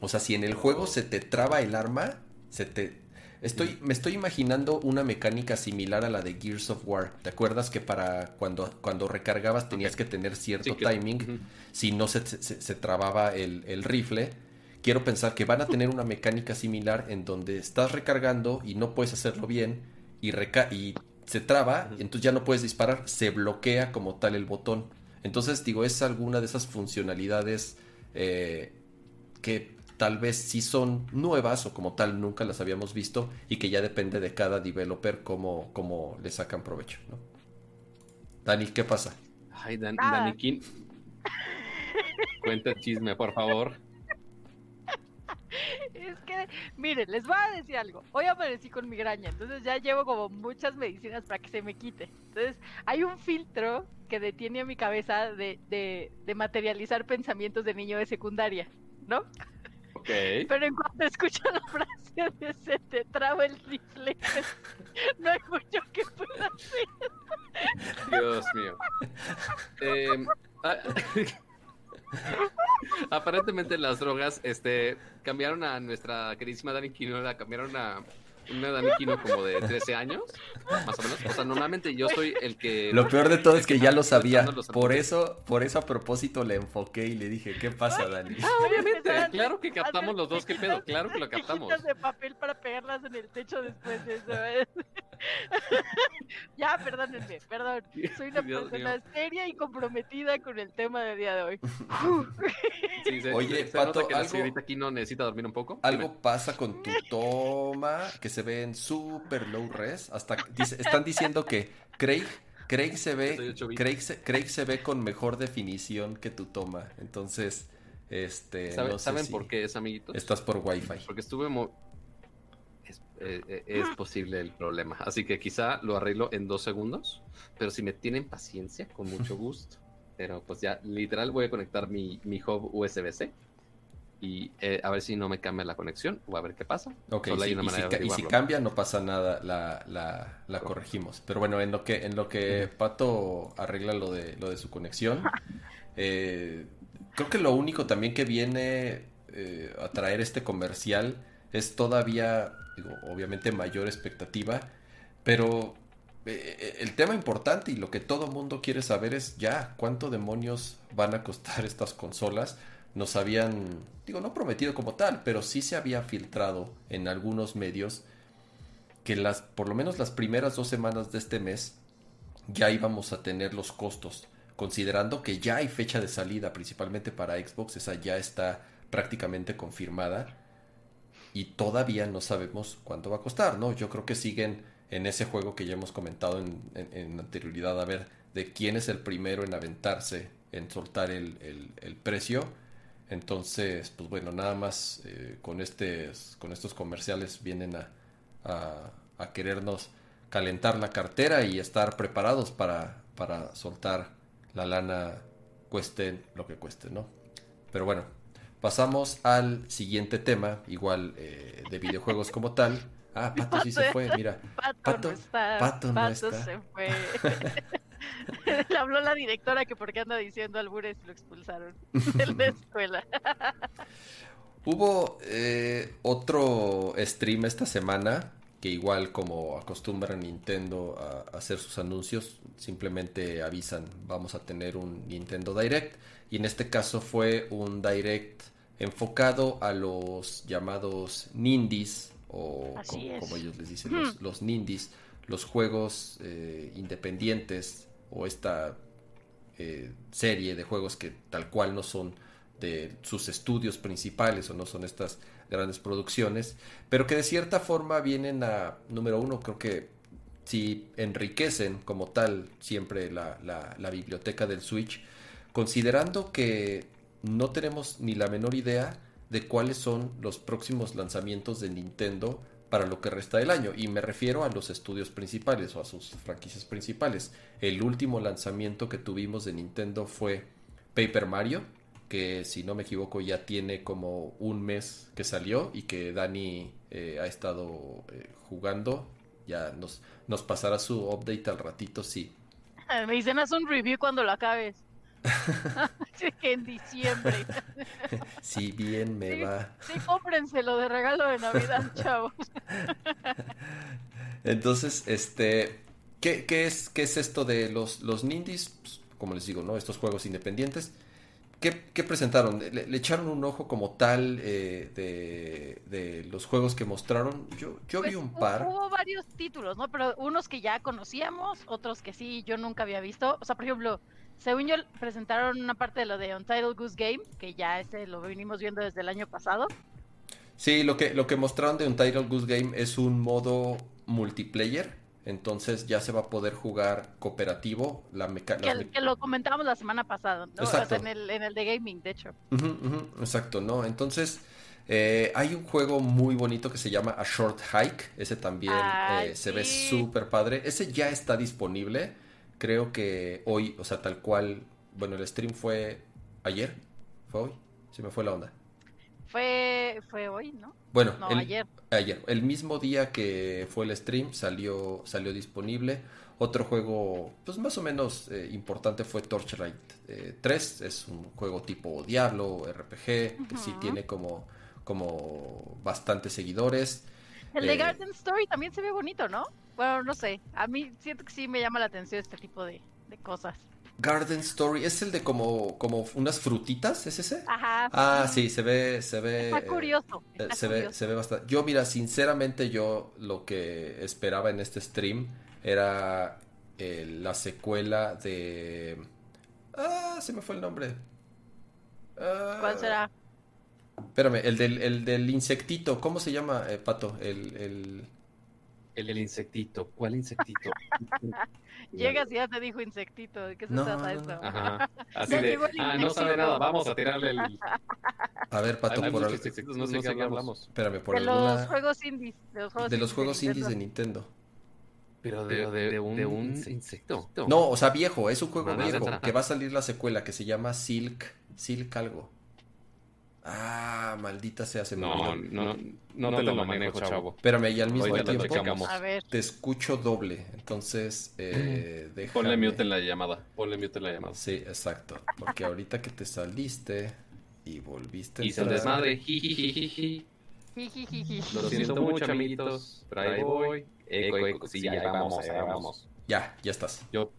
O sea, si en el juego se te traba el arma, se te... Estoy, me estoy imaginando una mecánica similar a la de Gears of War. ¿Te acuerdas que para cuando, cuando recargabas tenías que tener cierto timing? Si no se, se, trababa el, el rifle quiero pensar que van a tener una mecánica similar en donde estás recargando y no puedes hacerlo bien y, y se traba, entonces ya no puedes disparar, se bloquea como tal el botón. Entonces, digo, es alguna de esas funcionalidades eh, que tal vez sí son nuevas o como tal nunca las habíamos visto y que ya depende de cada developer cómo, cómo le sacan provecho. ¿no? Dani, ¿qué pasa? Ay, ah. Dani King. Cuenta chisme, por favor. Es que, miren, les voy a decir algo. Hoy aparecí con migraña, entonces ya llevo como muchas medicinas para que se me quite. Entonces, hay un filtro que detiene a mi cabeza de, de, materializar pensamientos de niño de secundaria, ¿no? Ok. Pero en cuanto escucho la frase de se te traba el rifle, no hay mucho que pueda hacer. Dios mío. Eh, Aparentemente las drogas este, cambiaron a nuestra queridísima Dani Quino, la cambiaron a una Dani Quino como de 13 años, más o menos. O sea, normalmente yo soy el que... Lo peor de todo es que ya lo sabía. Por eso, por eso a propósito le enfoqué y le dije, ¿qué pasa, Dani? Ah, obviamente, claro que captamos los dos, ¿qué pedo? Claro que lo captamos. de papel para pegarlas en el techo después de eso. ya, perdónenme, perdón. Soy una persona seria y comprometida con el tema del día de hoy. Oye, Pato, que aquí no necesita dormir un poco. Algo pasa con tu toma que se ve en super low res. Hasta están diciendo que Craig, Craig se ve, Craig se, Craig se ve con mejor definición que tu toma. Entonces, este, ¿saben por qué es, amiguitos? Estás por Wi-Fi. Porque estuve eh, es, posible el problema. Así que quizá lo arreglo en dos segundos. Pero si me tienen paciencia, con mucho gusto. Pero pues ya, literal, voy a conectar mi, mi hub USB-C. Y eh, a ver si no me cambia la conexión o a ver qué pasa. y, si, cambia, no pasa nada, la, la, corregimos. Pero bueno, en lo que, en lo que Pato arregla lo de, lo de su conexión, creo que lo único también que viene a traer este comercial es todavía obviamente mayor expectativa, pero eh, eh, el tema importante y lo que todo mundo quiere saber es ya cuánto demonios van a costar estas consolas. Nos habían, digo, no prometido como tal, pero sí se había filtrado en algunos medios que las, por lo menos las primeras dos semanas de este mes, ya íbamos a tener los costos, considerando que ya hay fecha de salida, principalmente para Xbox, esa ya está prácticamente confirmada y todavía no sabemos cuánto va a costar, ¿no? Yo creo que siguen en ese juego que ya hemos comentado en, anterioridad, a ver de quién es el primero en aventarse, en soltar el, precio. Entonces, pues bueno, nada más eh, con, este, con estos comerciales vienen a, a, querernos calentar la cartera y estar preparados para, para soltar la lana, cueste lo que cueste, ¿no? Pero bueno, Pasamos al siguiente tema, igual eh, de videojuegos como tal. Ah, Pato sí se fue, mira. Pato, no está. Pato, no está. se fue. Le habló la directora que porque anda diciendo albures lo expulsaron de la escuela. Hubo eh, otro stream esta semana que igual como acostumbra Nintendo a, hacer sus anuncios, simplemente avisan, vamos a tener un Nintendo Direct. Y en este caso fue un Direct enfocado a los llamados Nindies, o como, ellos les dicen, los, los, Nindies, los juegos eh, independientes o esta eh, serie de juegos que tal cual no son de sus estudios principales o no son estas grandes producciones, pero que de cierta forma vienen a, número uno, creo que si enriquecen como tal siempre la, la, biblioteca del Switch, considerando que no tenemos ni la menor idea de cuáles son los próximos lanzamientos de Nintendo para lo que resta del año. Y me refiero a los estudios principales o a sus franquicias principales. El último lanzamiento que tuvimos de Nintendo fue Paper Mario, que si no me equivoco ya tiene como un mes que salió y que Dani eh, ha estado eh, jugando. Ya nos, nos pasará su update al ratito, sí. Me dicen haz un review cuando lo acabes. en diciembre. sí, bien me va. Sí, cómprenselo de regalo de Navidad, chavos. Entonces, este, ¿qué, qué, es, ¿qué es esto de los, los Nindies? Pues, como les digo, ¿no? Estos juegos independientes ¿Qué, presentaron? ¿Le, echaron un ojo como tal eh, de, los juegos que mostraron? Yo, yo vi pues, un par. Hubo varios títulos, ¿no? Pero unos que ya conocíamos, otros que sí, yo nunca había visto. O sea, por ejemplo, según yo, presentaron una parte de lo de Untitled Goose Game, que ya ese lo venimos viendo desde el año pasado. Sí, lo que, lo que mostraron de Untitled Goose Game es un modo multiplayer entonces ya se va a poder jugar cooperativo. La que, que, lo comentábamos la semana pasada, ¿no? en, el, en, el, de gaming, de hecho. exacto, ¿no? Entonces eh, hay un juego muy bonito que se llama A Short Hike. Ese también eh, se ve súper padre. Ese ya está disponible. Creo que hoy, o sea, tal cual. Bueno, el stream fue ayer. ¿Fue hoy? Se me fue la onda. Fue, fue hoy, ¿no? Bueno, el, ayer. Ayer. El mismo día que fue el stream salió, salió disponible. Otro juego, pues más o menos eh, importante fue Torchlight 3. Eh, es un juego tipo Diablo, RPG, que sí tiene como, como bastantes seguidores. El de eh, Garden Story también se ve bonito, ¿no? Bueno, no sé. A mí siento que sí me llama la atención este tipo de, de cosas. Garden Story, ¿es el de como, como unas frutitas? ¿Es ese? Ajá. Ah, sí, se ve, se ve. Está curioso. Eh, se ve, se ve bastante. Yo, mira, sinceramente, yo lo que esperaba en este stream era eh, la secuela de. Ah, se me fue el nombre. ¿Cuál será? Espérame, el del, el del insectito, ¿cómo se llama, eh, Pato? El, el... El, insectito. ¿Cuál insectito? Llegas y ya te dijo insectito. ¿De qué se trata eso? Ajá. Así de, ah, no sabe nada, vamos a tirarle el... A ver, Pato, por algo. No sé, qué hablamos. Espérame, por de los juegos indies. De los juegos, de los juegos indies de Nintendo. Pero de, de, de, un, de, un, insecto. No, o sea, viejo, es un juego viejo. Que va a salir la secuela que se llama Silk. Silk algo. Ah, maldita sea, se me no, no, no, te, lo, manejo, chavo. Espérame, y al mismo tiempo te escucho doble. Entonces, eh, déjame... Ponle mute en la llamada. Ponle mute en la llamada. Sí, exacto. Porque ahorita que te saliste y volviste... Y se desmadre. Lo siento mucho, amiguitos. Pero ahí voy. Eco, eco. Sí, ya, vamos, ahí vamos. Ya, ya estás. Yo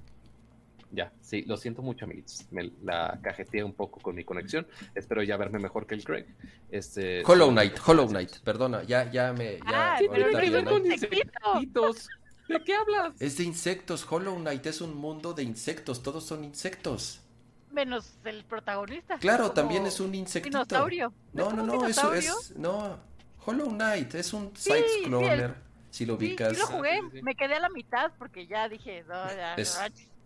ya, sí, lo siento mucho, amiguitos. Me la cajeteé un poco con mi conexión. Espero ya verme mejor que el Craig. Este, Hollow Knight, Hollow Knight, perdona, ya, ya me. Ya, ah, pero con insectitos. ¿De qué hablas? Es de insectos. Hollow Knight es un mundo de insectos. Todos son insectos. Menos el protagonista. Claro, también es un insectito. Dinosaurio. No, no, no, eso es. No, Hollow Knight es un side-scroller. si lo ubicas. Sí, lo jugué, me quedé a la mitad porque ya dije, no, ya, es,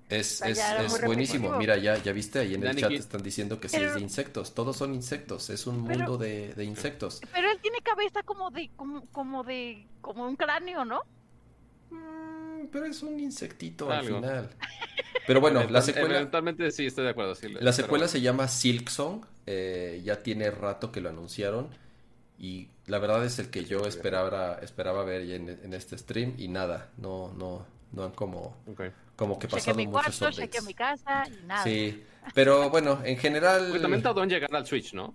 es, es buenísimo. Mira, ya, ya viste ahí en el chat están diciendo que sí es de insectos. Todos son insectos. Es un mundo de, de, insectos. Pero él tiene cabeza como de, como, como de, como un cráneo, ¿no? Mm, pero es un insectito al final. Pero bueno, la secuela. Eventualmente sí, estoy de acuerdo. la secuela se llama Silk Song. Eh, ya tiene rato que lo anunciaron. Y la verdad es el que yo esperaba, esperaba ver en, en este stream. Y nada, no, no, no han como como que pasado mi muchos cuarto, updates. mi casa y nada. Sí, pero bueno, en general... Pues también tardó en llegar al Switch, ¿no?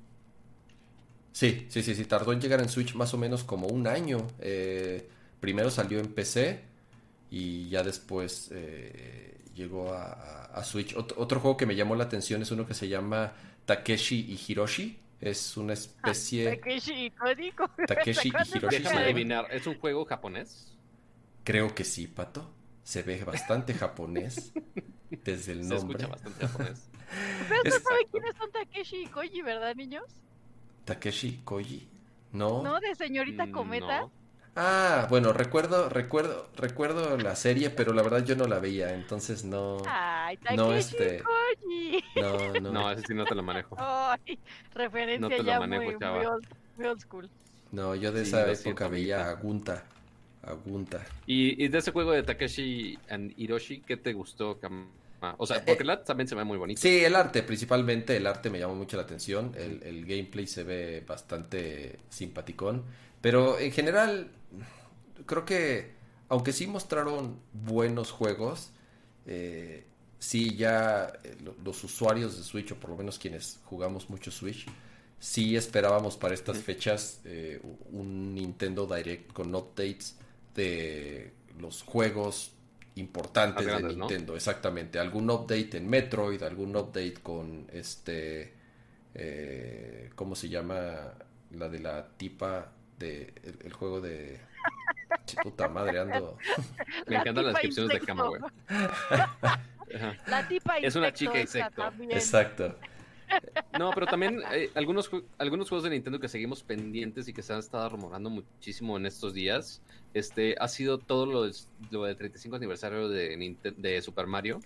Sí, sí, sí, sí, tardó en llegar en Switch más o menos como un año. Eh, primero salió en PC y ya después eh, llegó a, a Switch. otro juego que me llamó la atención es uno que se llama Takeshi y Hiroshi. Es una especie. Ah, Takeshi y Takeshi y Hiroshi. Déjame adivinar, ¿es un juego japonés? Creo que sí, Pato. Se ve bastante japonés desde el nombre. Se escucha bastante japonés. Pero no saben quiénes son Takeshi y Koji, ¿verdad, niños? Takeshi y Koji. No. No, de señorita Mm, Cometa. no. Ah, bueno, recuerdo, recuerdo, recuerdo la serie, pero la verdad yo no la veía, entonces no. Ay, Takeshi No, y este- Koji. No, no. No, ese sí no te lo manejo. Ay, referencia No te lo ya manejo, muy, muy old, muy old school. No, yo de Sí, esa época siento, veía a. Gunta. Y, y de ese juego de Takeshi and Hiroshi, ¿qué te gustó, Kama? O sea, porque el art también se ve muy bonito. Sí, el arte, principalmente el arte me llamó mucho la atención. El, el gameplay se ve bastante simpaticón. Pero en general, creo que, aunque sí mostraron buenos juegos, eh, sí ya eh, lo- los usuarios de Switch, o por lo menos quienes jugamos mucho Switch, sí esperábamos para estas fechas eh, un Nintendo Direct con updates de los juegos importantes de. Nintendo, exactamente. Algún update en Metroid, algún update con este, eh, ¿cómo se llama? La de la tipa de el, el juego de puta madre ando. Me La encantan las descripciones de güey. La tipa Es una insecto chica esa insecto. también. Exacto. No, pero también eh, algunos, algunos juegos de Nintendo que seguimos pendientes y que se han estado rumorando muchísimo en estos días. Este ha sido todo lo lo del 35 aniversario de, Ninten- de Super Mario.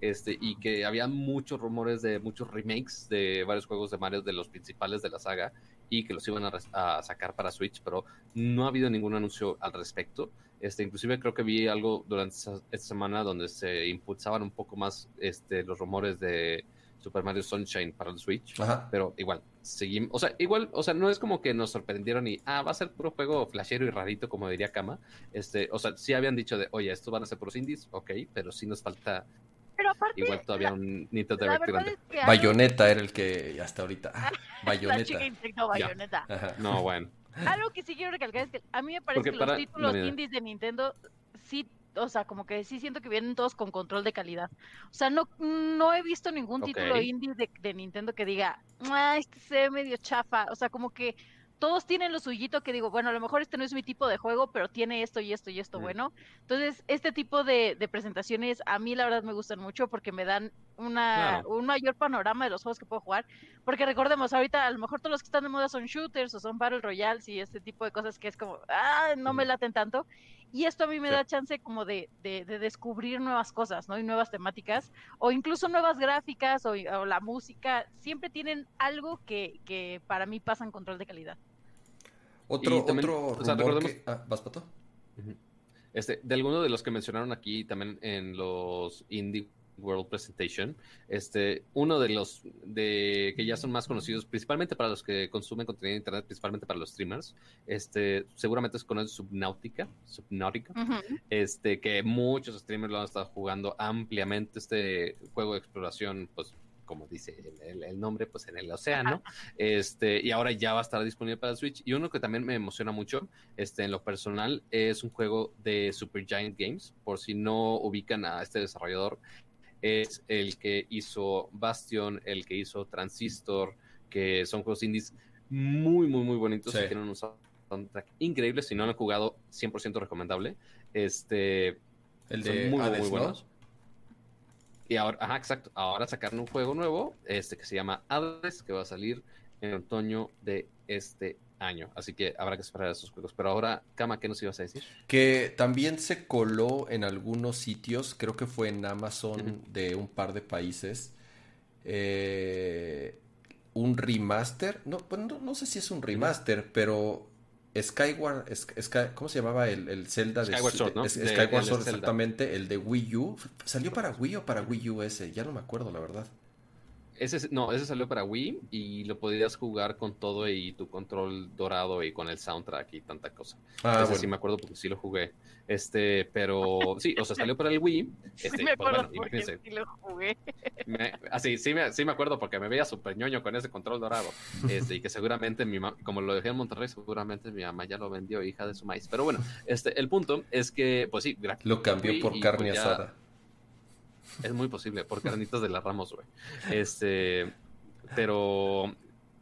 Este, y que había muchos rumores de muchos remakes de varios juegos de Mario de los principales de la saga y que los iban a, a sacar para Switch, pero no ha habido ningún anuncio al respecto. Este, inclusive creo que vi algo durante esta semana donde se impulsaban un poco más este, los rumores de Super Mario Sunshine para el Switch. Ajá. Pero igual, seguimos. O sea, igual, o sea, no es como que nos sorprendieron y, ah, va a ser puro juego flashero y rarito, como diría Kama. Este, o sea, sí habían dicho de, oye, estos van a ser puros indies, ok, pero sí nos falta Pero aparte, igual todavía un Nintendo la Direct grande. es que algo- Bayonetta era el que hasta ahorita. ah, la chica Bayonetta. insecto Ya. bayoneta. Ajá. No, bueno. Algo que sí quiero recalcar es que a mí me parece Porque que para- los títulos indies de Nintendo sí, o sea, como que sí siento que vienen todos con control de calidad. O sea, no, no he visto ningún título indie de, de Nintendo que diga, ah, este se ve medio chafa. O sea, como que todos tienen lo suyito que digo, bueno, a lo mejor este no es mi tipo de juego, pero tiene esto y esto y esto Mm. bueno. Entonces, este tipo de, de presentaciones a mí la verdad me gustan mucho porque me dan una, Claro. un mayor panorama de los juegos que puedo jugar. Porque recordemos, ahorita a lo mejor todos los que están de moda son shooters o son Battle Royales y este tipo de cosas que es como, ah, no me laten tanto. Y esto a mí me Sí. da chance como de, de, de descubrir nuevas cosas, ¿no? Y nuevas temáticas, o incluso nuevas gráficas, o, o la música, siempre tienen algo que, que para mí pasa en control de calidad. Otro, también, otro o sea, rumor recordemos- que- ah, ¿vas, Pato? Este, de alguno de los que mencionaron aquí también en los Indie World Presentation, este, uno de los de que ya son más conocidos, principalmente para los que consumen contenido en internet, principalmente para los streamers, este, seguramente se conoce Subnautica, Subnautica, este, que muchos streamers lo han estado jugando ampliamente, este juego de exploración, pues como dice el, el nombre, pues en el océano, este, y ahora ya va a estar disponible para Switch. Y uno que también me emociona mucho, este, en lo personal, es un juego de Supergiant Games, por si no ubican a este desarrollador, es el que hizo Bastion, el que hizo Transistor, que son juegos indies muy, muy, muy bonitos, Sí. y tienen un soundtrack increíble, si no lo han jugado, 100% recomendable. Este, El son de muy, muy, Hades, muy ¿no? buenos. Y ahora, ajá, exacto. Ahora sacaron un juego nuevo, este que se llama Hades, que va a salir en otoño de este año. Así que habrá que esperar esos juegos. Pero ahora, Kama, ¿qué nos ibas a decir? Que también se coló en algunos sitios, creo que fue en Amazon de un par de países, eh, un remaster, no, no, no sé si es un remaster, pero Skyward, Sky- ¿cómo se llamaba el, el Zelda de Skyward Sword, De- Skyward Sword, exactamente, el de Wii U. ¿Salió para Wii o para Wii U ese? Ya no me acuerdo, la verdad. Ese, no, ese salió para Wii y lo podías jugar con todo y tu control dorado y con el soundtrack y tanta cosa. Ah, ese sí me acuerdo porque sí lo jugué. Este, pero sí, o sea, salió para el Wii. Este, sí me pues, acuerdo porque sí lo jugué. así, sí me, sí me acuerdo porque me veía súper ñoño con ese control dorado. Este, y que seguramente mi como lo dejé en Monterrey, seguramente mi mamá ya lo vendió, hija de su maíz. Pero bueno, este, el punto es que, pues sí, lo cambió por carne pues asada. Es muy posible, por carnitas de la Ramos, güey. Este, pero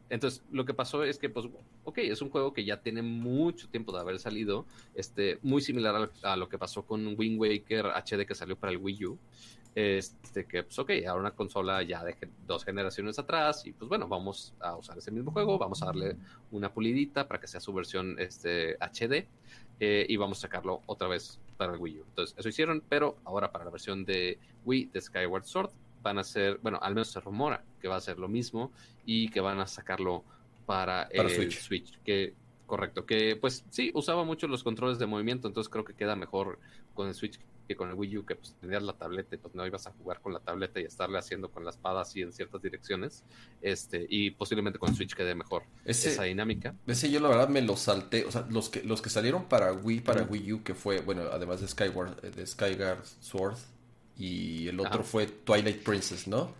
entonces lo que pasó es que, pues, ok, es un juego que ya tiene mucho tiempo de haber salido, este, muy similar a, lo que pasó con Wind Waker HD que salió para el Wii U. Este, que, pues, ok, ahora una consola ya de dos generaciones atrás, y pues bueno, vamos a usar ese mismo juego, vamos a darle una pulidita para que sea su versión este, HD, eh, y vamos a sacarlo otra vez para el Wii U. Entonces, eso hicieron, pero ahora para la versión de Wii de Skyward Sword van a ser, bueno, al menos se rumora que va a ser lo mismo y que van a sacarlo para, el Switch. que correcto, que pues sí, usaba mucho los controles de movimiento, entonces creo que queda mejor con el Switch que con el Wii U, que pues tenías la tableta y pues no ibas a jugar con la tableta y estarle haciendo con la espada así en ciertas direcciones, este, y posiblemente con Switch quede mejor esa dinámica. Ese yo la verdad me lo salté, o sea, los que, los que salieron para Wii, para Wii U, que fue, bueno, además de Skyward, de Skyward Sword, y el otro fue Twilight Princess, ¿no?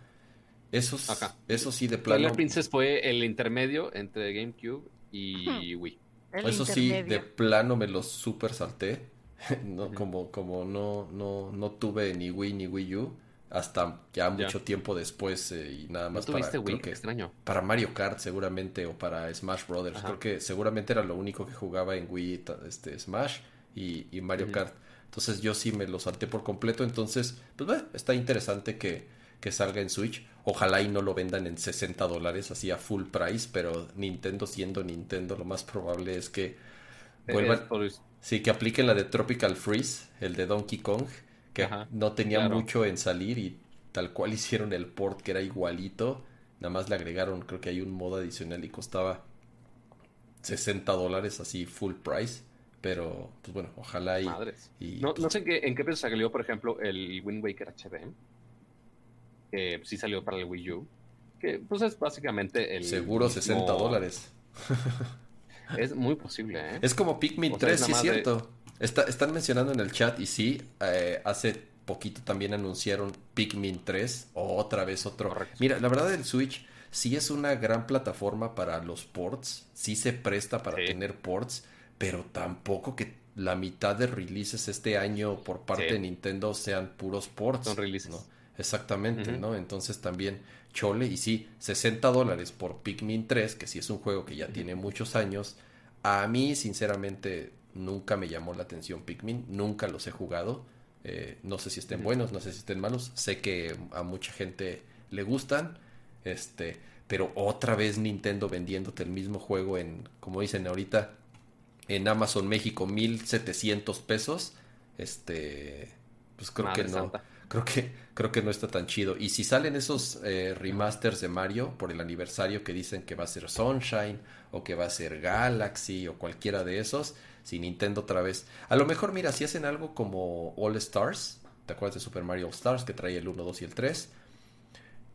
Esos, eso sí, de plano. Twilight Princess fue el intermedio entre GameCube y Wii. eso sí, de plano me lo super salté. no, como, como no, no, no tuve ni Wii ni Wii U hasta ya mucho tiempo después eh, y nada más para Wii? extraño. para Mario Kart seguramente o para Smash Brothers. Creo que seguramente era lo único que jugaba en Wii este Smash y, Mario Kart. Entonces yo sí me lo salté por completo. Entonces pues está interesante que, que salga en Switch. Ojalá y no lo vendan en 60 dólares así a full price pero Nintendo siendo Nintendo lo más probable es que vuelvan Sí, que apliquen la de Tropical Freeze, el de Donkey Kong, que no tenía mucho en salir y tal cual hicieron el port que era igualito. Nada más le agregaron, creo que hay un modo adicional y costaba 60 dólares así full price. Pero, pues bueno, ojalá y... no, no, sé en qué, en qué precio salió, por ejemplo, el Wind Waker HD. Que sí salió para el Wii U. Que pues es básicamente el... Seguro 60 dólares. Es muy posible, ¿eh? Es como Pikmin 3, sí es cierto. están mencionando en el chat y sí, eh, hace poquito también anunciaron Pikmin 3 o otra vez otro. Mira, la verdad el Switch sí es una gran plataforma para los ports, sí se presta para tener ports, pero tampoco que la mitad de releases este año por parte de Nintendo sean puros ports. Son releases. ¿no? Exactamente, ¿no? Entonces también chole y sí, 60 dólares por Pikmin 3, que sí es un juego que ya tiene muchos años. A mí, sinceramente, nunca me llamó la atención Pikmin, nunca los he jugado. Eh, no sé si estén buenos, no sé si estén malos. Sé que a mucha gente le gustan, este, pero otra vez Nintendo vendiéndote el mismo juego en, como dicen ahorita, en Amazon México, 1700 pesos. Este, pues creo que no creo que, creo que no está tan chido. Y si salen esos eh, remasters de Mario por el aniversario que dicen que va a ser Sunshine o que va a ser Galaxy o cualquiera de esos, si Nintendo otra vez. A lo mejor, mira, si hacen algo como All Stars, ¿te acuerdas de Super Mario All Stars que trae el 1, 2 y el 3?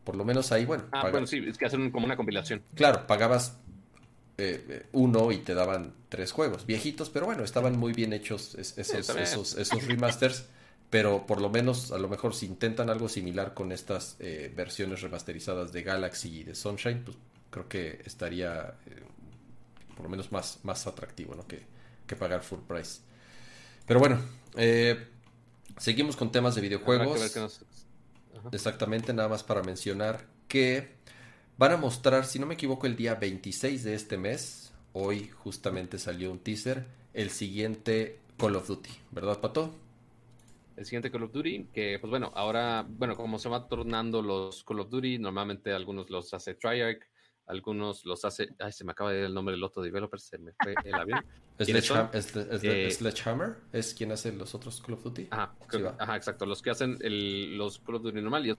Por lo menos ahí, bueno. Ah, bueno, sí, es que hacen como una compilación. Claro, pagabas eh, eh, uno y te daban tres juegos viejitos, pero bueno, estaban muy bien hechos esos, esos, esos remasters pero por lo menos a lo mejor si intentan algo similar con estas eh, versiones remasterizadas de Galaxy y de Sunshine, pues creo que estaría eh, por lo menos más, más atractivo ¿no? que, que pagar full price. Pero bueno, eh, seguimos con temas de videojuegos. Exactamente, nada más para mencionar que van a mostrar, si no me equivoco, el día 26 de este mes, hoy justamente salió un teaser, el siguiente Call of Duty, ¿verdad, Pato? El siguiente Call of Duty, que pues bueno, ahora, bueno, como se va tornando los Call of Duty, normalmente algunos los hace Triarch, algunos los hace, ay, se me acaba de ir el nombre del otro developer, se me fue el avión. ¿Es, eh, Sledgehammer? ¿Es quien hace los otros Call of Duty? Ajá, ajá exacto, los que hacen el, los Call of Duty normal y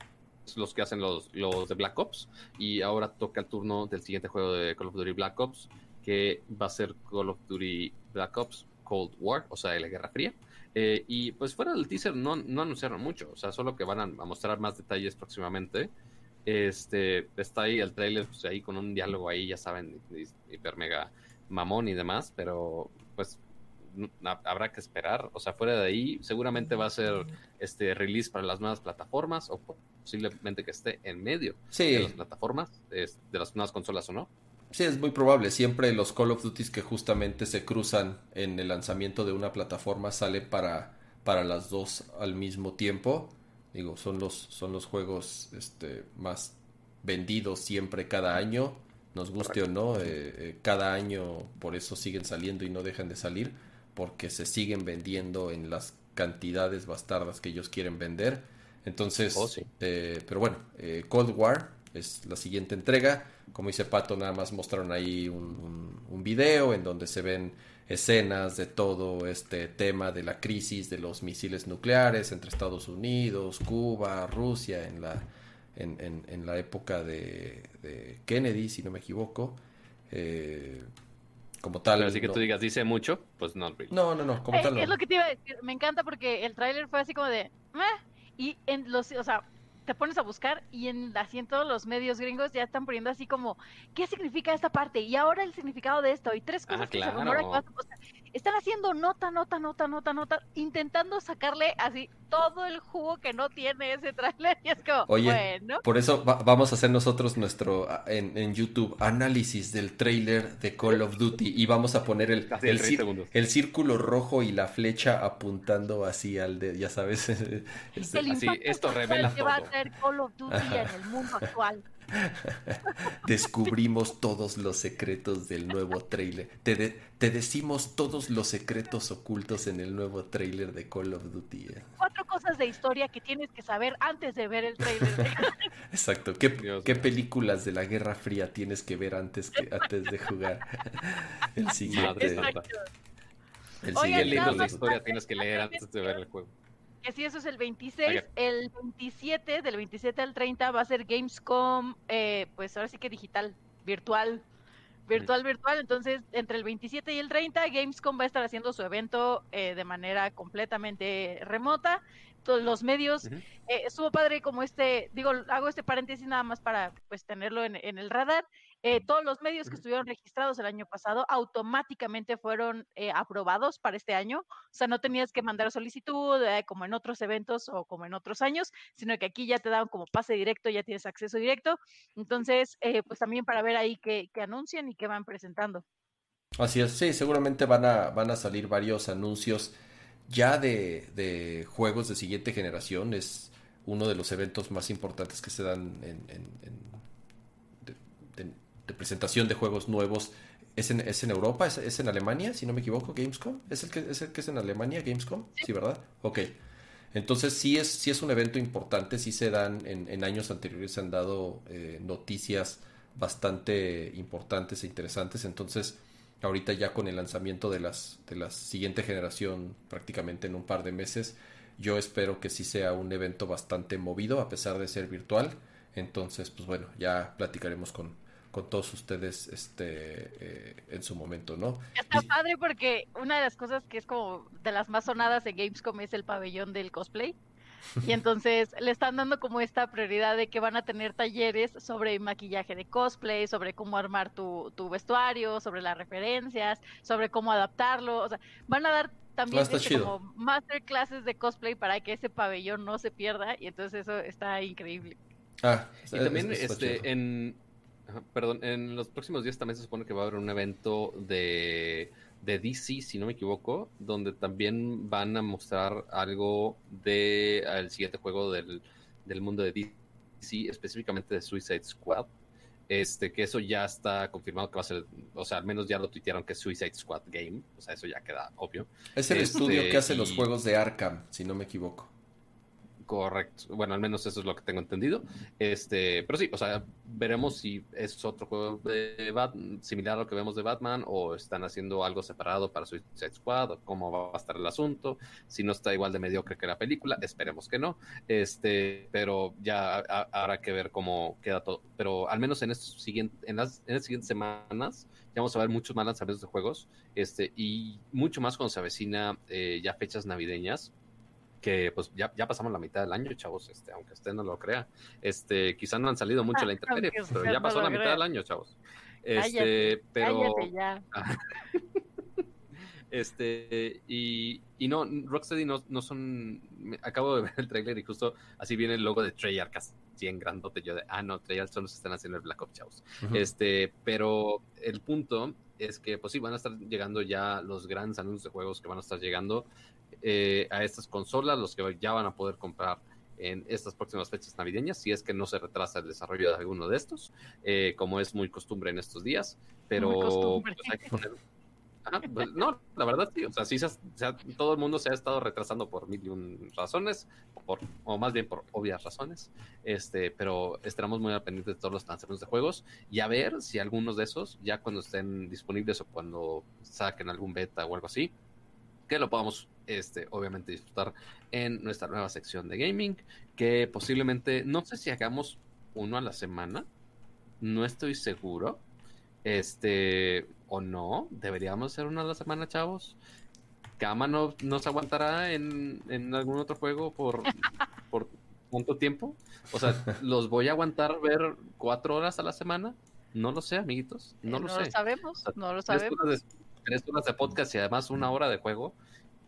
los que hacen los, los de Black Ops. Y ahora toca el turno del siguiente juego de Call of Duty Black Ops, que va a ser Call of Duty Black Ops Cold War, o sea, de la Guerra Fría. Eh, y pues fuera del teaser no, no anunciaron mucho, o sea, solo que van a, mostrar más detalles próximamente. Este, está ahí el trailer, pues ahí con un diálogo ahí, ya saben, hiper mega mamón y demás, pero pues habrá que esperar. O sea, fuera de ahí, seguramente va a ser este release para las nuevas plataformas o posiblemente que esté en medio de las plataformas, de las nuevas consolas o no. Sí, es muy probable. Siempre los Call of Duty que justamente se cruzan en el lanzamiento de una plataforma sale para, para las dos al mismo tiempo. Digo, son los, son los juegos este, más vendidos siempre cada año, nos guste o no. Eh, eh, cada año por eso siguen saliendo y no dejan de salir, porque se siguen vendiendo en las cantidades bastardas que ellos quieren vender. Entonces, oh, eh, pero bueno, Cold War es la siguiente entrega. Como dice Pato, nada más mostraron ahí un, un, video en donde se ven escenas de todo este tema de la crisis de los misiles nucleares entre Estados Unidos, Cuba, Rusia en la, en, en, la época de, Kennedy, si no me equivoco. Eh, como tal. así que tú digas, dice mucho, pues no. No, no, no, como eh, tal. Es lo que te iba a decir. Me encanta porque el tráiler fue así como de. Y en los, o sea, te pones a buscar y en así en todos los medios gringos ya están poniendo así como qué significa esta parte y ahora el significado de esto y tres cosas que se están haciendo nota, nota, nota, nota, nota, intentando sacarle así todo el jugo que no tiene ese trailer y es como, Oye, bueno. Por eso vamos a hacer nosotros nuestro en, en, YouTube análisis del trailer de Call of Duty y vamos a poner el, el, el, círculo rojo y la flecha apuntando así al de, ya sabes. Este, así, esto revela todo. va a ser Call of Duty en el mundo actual. Descubrimos todos los secretos del nuevo trailer. Te, te, decimos todos los secretos ocultos en el nuevo trailer de Call of Duty. ¿eh? Cuatro cosas de historia que tienes que saber antes de ver el trailer. Exacto. ¿Qué, películas de la Guerra Fría tienes que ver antes, que, antes de jugar? el siguiente. El siguiente de historia tienes que leer antes de ver el juego que sí, eso es el 26. El 27, del 27 al 30 va a ser Gamescom, eh, pues ahora sí que digital, virtual. Virtual, virtual. Entonces, entre el 27 y el 30, Gamescom va a estar haciendo su evento eh, de manera completamente remota. Todos los medios. Eh, estuvo padre como este, digo, hago este paréntesis nada más para pues tenerlo en, en el radar. Eh, todos los medios que estuvieron registrados el año pasado automáticamente fueron eh, aprobados para este año. O sea, no tenías que mandar solicitud eh, como en otros eventos o como en otros años, sino que aquí ya te daban como pase directo, ya tienes acceso directo. Entonces, pues también para ver ahí qué, anuncian y qué van presentando. Así es, sí, seguramente van a, van a salir varios anuncios ya de, juegos de siguiente generación. Es uno de los eventos más importantes que se dan en, de presentación de juegos nuevos es en, es en Europa, ¿Es, en Alemania, si no me equivoco, Gamescom. ¿Es el que es, el que es en Alemania, Gamescom? Sí, ¿verdad? Ok. Entonces sí es, sí es un evento importante, sí se dan, en, en años anteriores se han dado eh, noticias bastante importantes e interesantes. Entonces, ahorita ya con el lanzamiento de las, de la siguiente generación prácticamente en un par de meses, yo espero que sí sea un evento bastante movido a pesar de ser virtual. Entonces, pues bueno, ya platicaremos con, con todos ustedes este eh, en su momento, ¿no? Está padre porque una de las cosas que es como de las más sonadas en Gamescom es el pabellón del cosplay. Y entonces le están dando como esta prioridad de que van a tener talleres sobre maquillaje de cosplay, sobre cómo armar tu, tu vestuario, sobre las referencias, sobre cómo adaptarlo. O sea, van a dar también este como masterclasses de cosplay para que ese pabellón no se pierda. Y entonces eso está increíble. Ah, y también este, en, perdón, en los próximos días también se supone que va a haber un evento de, de DC, si no me equivoco, donde también van a mostrar algo del el siguiente juego del, del mundo de DC, específicamente de Suicide Squad. Este, que eso ya está confirmado que va a ser, o sea, al menos ya lo tuitearon que es Suicide Squad Game, o sea, eso ya queda obvio. Es el estudio que hace los juegos de Arkham, si no me equivoco. Correcto. Bueno, al menos eso es lo que tengo entendido. Este, pero sí, o sea, veremos si es otro juego de Batman, similar a lo que vemos de Batman, o están haciendo algo separado para Suicide Squad, o cómo va a estar el asunto. Si no está igual de mediocre que la película, esperemos que no. Este, pero ya habrá que ver cómo queda todo. Pero al menos en estos siguientes, en las, en las siguientes semanas, ya vamos a ver muchos más lanzamientos de juegos, este, y mucho más cuando se avecina eh, ya fechas navideñas que pues ya, ya pasamos la mitad del año, chavos, este, aunque usted no lo crea. Este, quizá no han salido mucho la interferia, pero ya pasó la mitad del año, chavos. Este, pero ya. Este, y, y no, Rocksteady no, no son. Acabo de ver el trailer y justo así viene el logo de Treyarch, así en grandote. Yo de, ah, no, Treyarch solo se están haciendo el Black Ops Chaos. Este, pero el punto es que, pues sí, van a estar llegando ya los grandes anuncios de juegos que van a estar llegando eh, a estas consolas, los que ya van a poder comprar en estas próximas fechas navideñas, si es que no se retrasa el desarrollo de alguno de estos, eh, como es muy costumbre en estos días, pero pues, hay que poner pues, no, la verdad sí, o sea, sí, todo el mundo se ha estado retrasando por mil y un razones, por, o más bien por obvias razones, este, pero estaremos muy al pendiente de todos los lanzamientos de juegos y a ver si algunos de esos, ya cuando estén disponibles o cuando saquen algún beta o algo así, que lo podamos, este, obviamente disfrutar en nuestra nueva sección de gaming, que posiblemente, no sé si hagamos uno a la semana, no estoy seguro, este, o no, deberíamos hacer uno a la semana, chavos. Kama no nos aguantará en, en algún otro juego por, por cuánto tiempo. O sea, ¿los voy a aguantar ver cuatro horas a la semana? No lo sé, amiguitos. No, lo, no lo sabemos, no lo sabemos. Tres horas, de, podcast y además una hora de juego.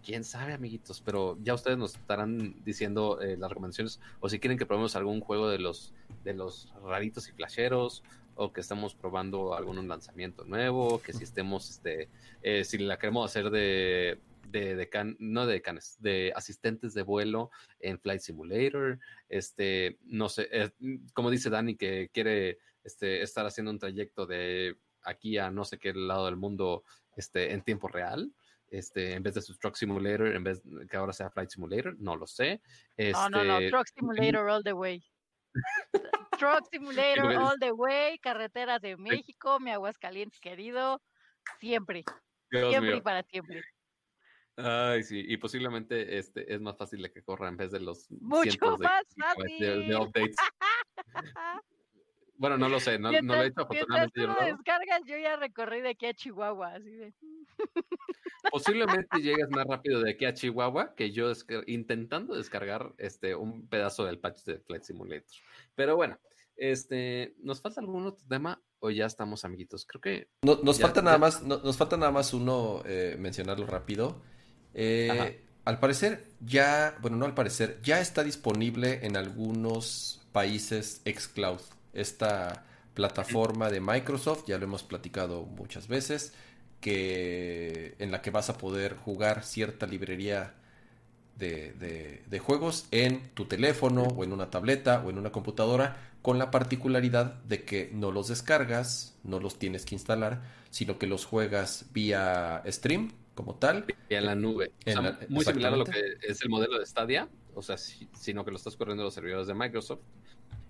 Quién sabe, amiguitos, pero ya ustedes nos estarán diciendo eh, las recomendaciones o si quieren que probemos algún juego de los de los raritos y flasheros o que estemos probando algún lanzamiento nuevo, que si estemos, este, eh, si la queremos hacer de, de, de can, no de canes, de asistentes de vuelo en Flight Simulator, este, no sé, eh, como dice Dani que quiere este, estar haciendo un trayecto de aquí a no sé qué lado del mundo este, en tiempo real. Este, en vez de su Truck Simulator, en vez que ahora sea Flight Simulator, no lo sé. no, no, no, este, Truck Simulator all the way. Truck Simulator all the way, carreteras de México, mi Aguascalientes querido, siempre. siempre y para siempre. Ay, sí, y posiblemente este es más fácil de que corra en vez de los Mucho cientos más fácil. De, updates. bueno, no lo sé, no, no lo he hecho afortunadamente. Yo lo descargas, yo ya recorrí de aquí a Chihuahua, así de... Posiblemente llegues más rápido de aquí a Chihuahua que yo intentando descargar este un pedazo del patch de Flight Simulator. Pero bueno, este, ¿nos falta algún otro tema o ya estamos amiguitos? Creo que nos falta nada más, nos falta nada más uno eh, mencionarlo rápido. Eh, al parecer ya, bueno, no al parecer, ya está disponible en algunos países xCloud. Esta plataforma de Microsoft, ya lo hemos platicado muchas veces que, en la que vas a poder jugar cierta librería de, de, juegos en tu teléfono o en una tableta o en una computadora con la particularidad de que no los descargas, no los tienes que instalar, sino que los juegas vía stream como tal. en la nube. muy similar a lo que es el modelo de Stadia, o sea, sino que lo estás corriendo en los servidores de Microsoft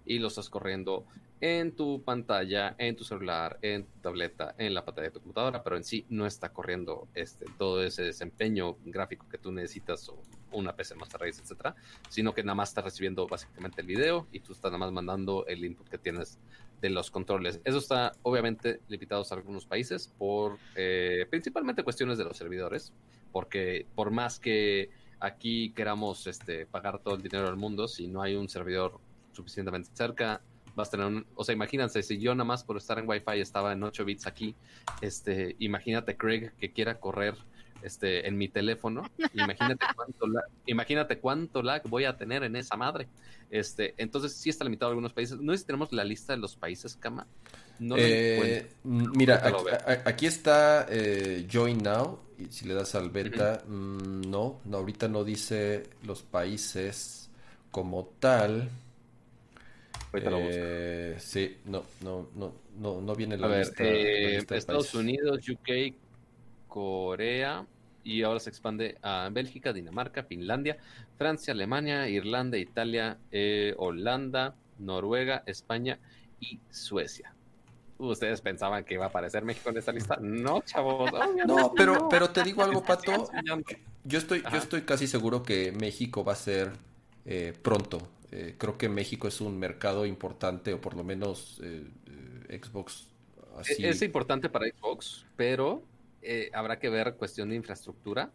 y lo estás corriendo en tu pantalla, en tu celular, en tu tableta, en la pantalla de tu computadora, pero en sí no está corriendo este, todo ese desempeño gráfico que tú necesitas o una PC más raíz, etcétera, sino que nada más está recibiendo básicamente el video y tú estás nada más mandando el input que tienes de los controles. Eso está obviamente limitado a algunos países por eh, principalmente cuestiones de los servidores, porque por más que aquí queramos este, pagar todo el dinero del mundo, si no hay un servidor suficientemente cerca, vas a tener un, o sea, imagínense, si yo nada más por estar en Wi-Fi estaba en 8 bits aquí, este, imagínate Craig que quiera correr este, en mi teléfono, imagínate cuánto, lag, imagínate cuánto lag voy a tener en esa madre. Este, entonces sí está limitado a algunos países. No sé si tenemos la lista de los países, Cama. No eh, mira, aquí, está eh, Join Now. Y si le das al beta, mm, no, no, ahorita no dice los países como tal. Eh, sí, no, no, no, no, no viene la lista. Eh, Estados Unidos, UK, Corea y ahora se expande a Bélgica, Dinamarca, Finlandia, Francia, Alemania, Irlanda, Italia, eh, Holanda, Noruega, España y Suecia. ¿Ustedes pensaban que iba a aparecer México en esta lista? No, chavos. No, pero, pero te digo algo, Pato. Yo estoy, yo estoy casi seguro que México va a ser pronto eh, creo que México es un mercado importante, o por lo menos eh, eh, Xbox. E-, es importante para Xbox, pero habrá que ver cuestión de infraestructura.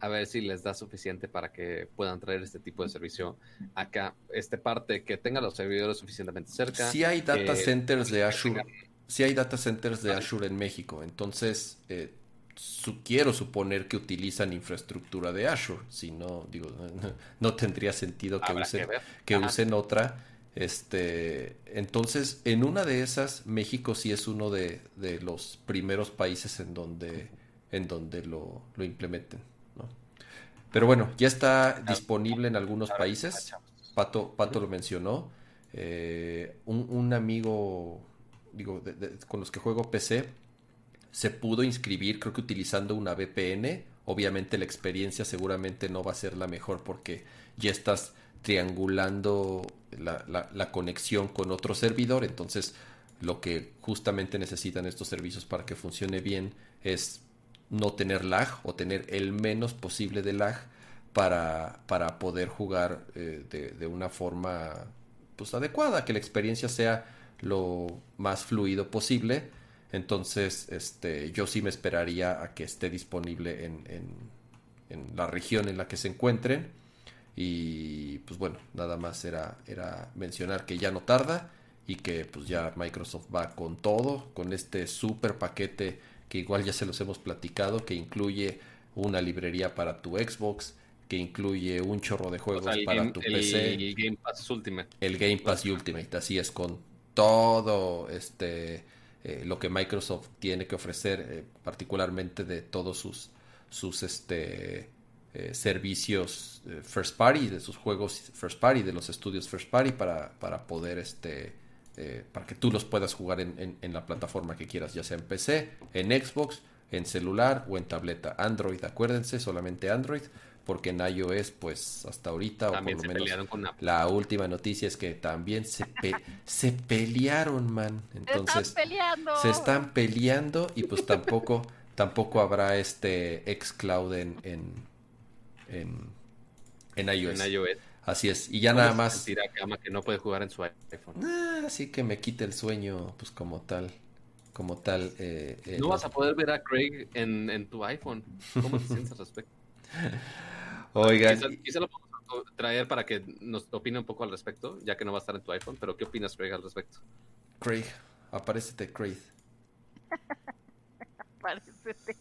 a ver si les da suficiente para que puedan traer este tipo de servicio acá. Este parte que tenga los servidores suficientemente cerca. Sí hay data centers de Azure. Sí hay data centers de Azure en México. Entonces, quiero suponer que utilizan infraestructura de Azure. Si no, digo, no, tendría sentido que usen, que, usen otra. Este, entonces, en una de esas, México sí es uno de, de los primeros países en donde, en donde lo, lo implementen. Pero bueno, ya está disponible en algunos países. Pato, Pato lo mencionó. Eh, un, amigo, digo, con los que juego PC, se pudo inscribir, creo que utilizando una VPN. Obviamente la experiencia seguramente no va a ser la mejor porque ya estás triangulando la, la, conexión con otro servidor. Entonces, lo que justamente necesitan estos servicios para que funcione bien es no tener lag o tener el menos posible de lag para, para poder jugar eh, de, una forma pues, adecuada, que la experiencia sea lo más fluido posible. Entonces, este, yo sí me esperaría a que esté disponible en, en, la región en la que se encuentren. Y pues bueno, nada más era, era mencionar que ya no tarda y que pues ya Microsoft va con todo, con este super paquete que igual ya se los hemos platicado, que incluye una librería para tu Xbox, que incluye un chorro de juegos para tu PC. El Game Pass Ultimate. El Game Pass Ultimate, así es, con todo este eh, lo que Microsoft tiene que ofrecer, eh, particularmente de todos sus, sus este, eh, servicios first party, de sus juegos first party, de los estudios first party, para, para poder este, para que tú los puedas jugar en, la plataforma que quieras, ya sea en PC, en Xbox, en celular o en tableta. Android, acuérdense, solamente Android, porque en iOS, pues hasta ahorita, o por lo menos la última noticia es que también se, se pelearon, man. Entonces, se están peleando. Se están peleando y pues tampoco, tampoco habrá este xCloud en, en, en, en iOS. En iOS. Así es, y ya nada más. Tira cama que no puede jugar en su iPhone. así que me quite el sueño, pues como tal. Como tal. Eh, eh, no, vas a poder ver a Craig en, en tu iPhone. ¿Cómo te sientes al respecto? Oigan. Quizá, lo podemos traer para que nos opine un poco al respecto, ya que no va a estar en tu iPhone, pero ¿qué opinas, Craig, al respecto? Craig, aparecete, Craig. Aparecete.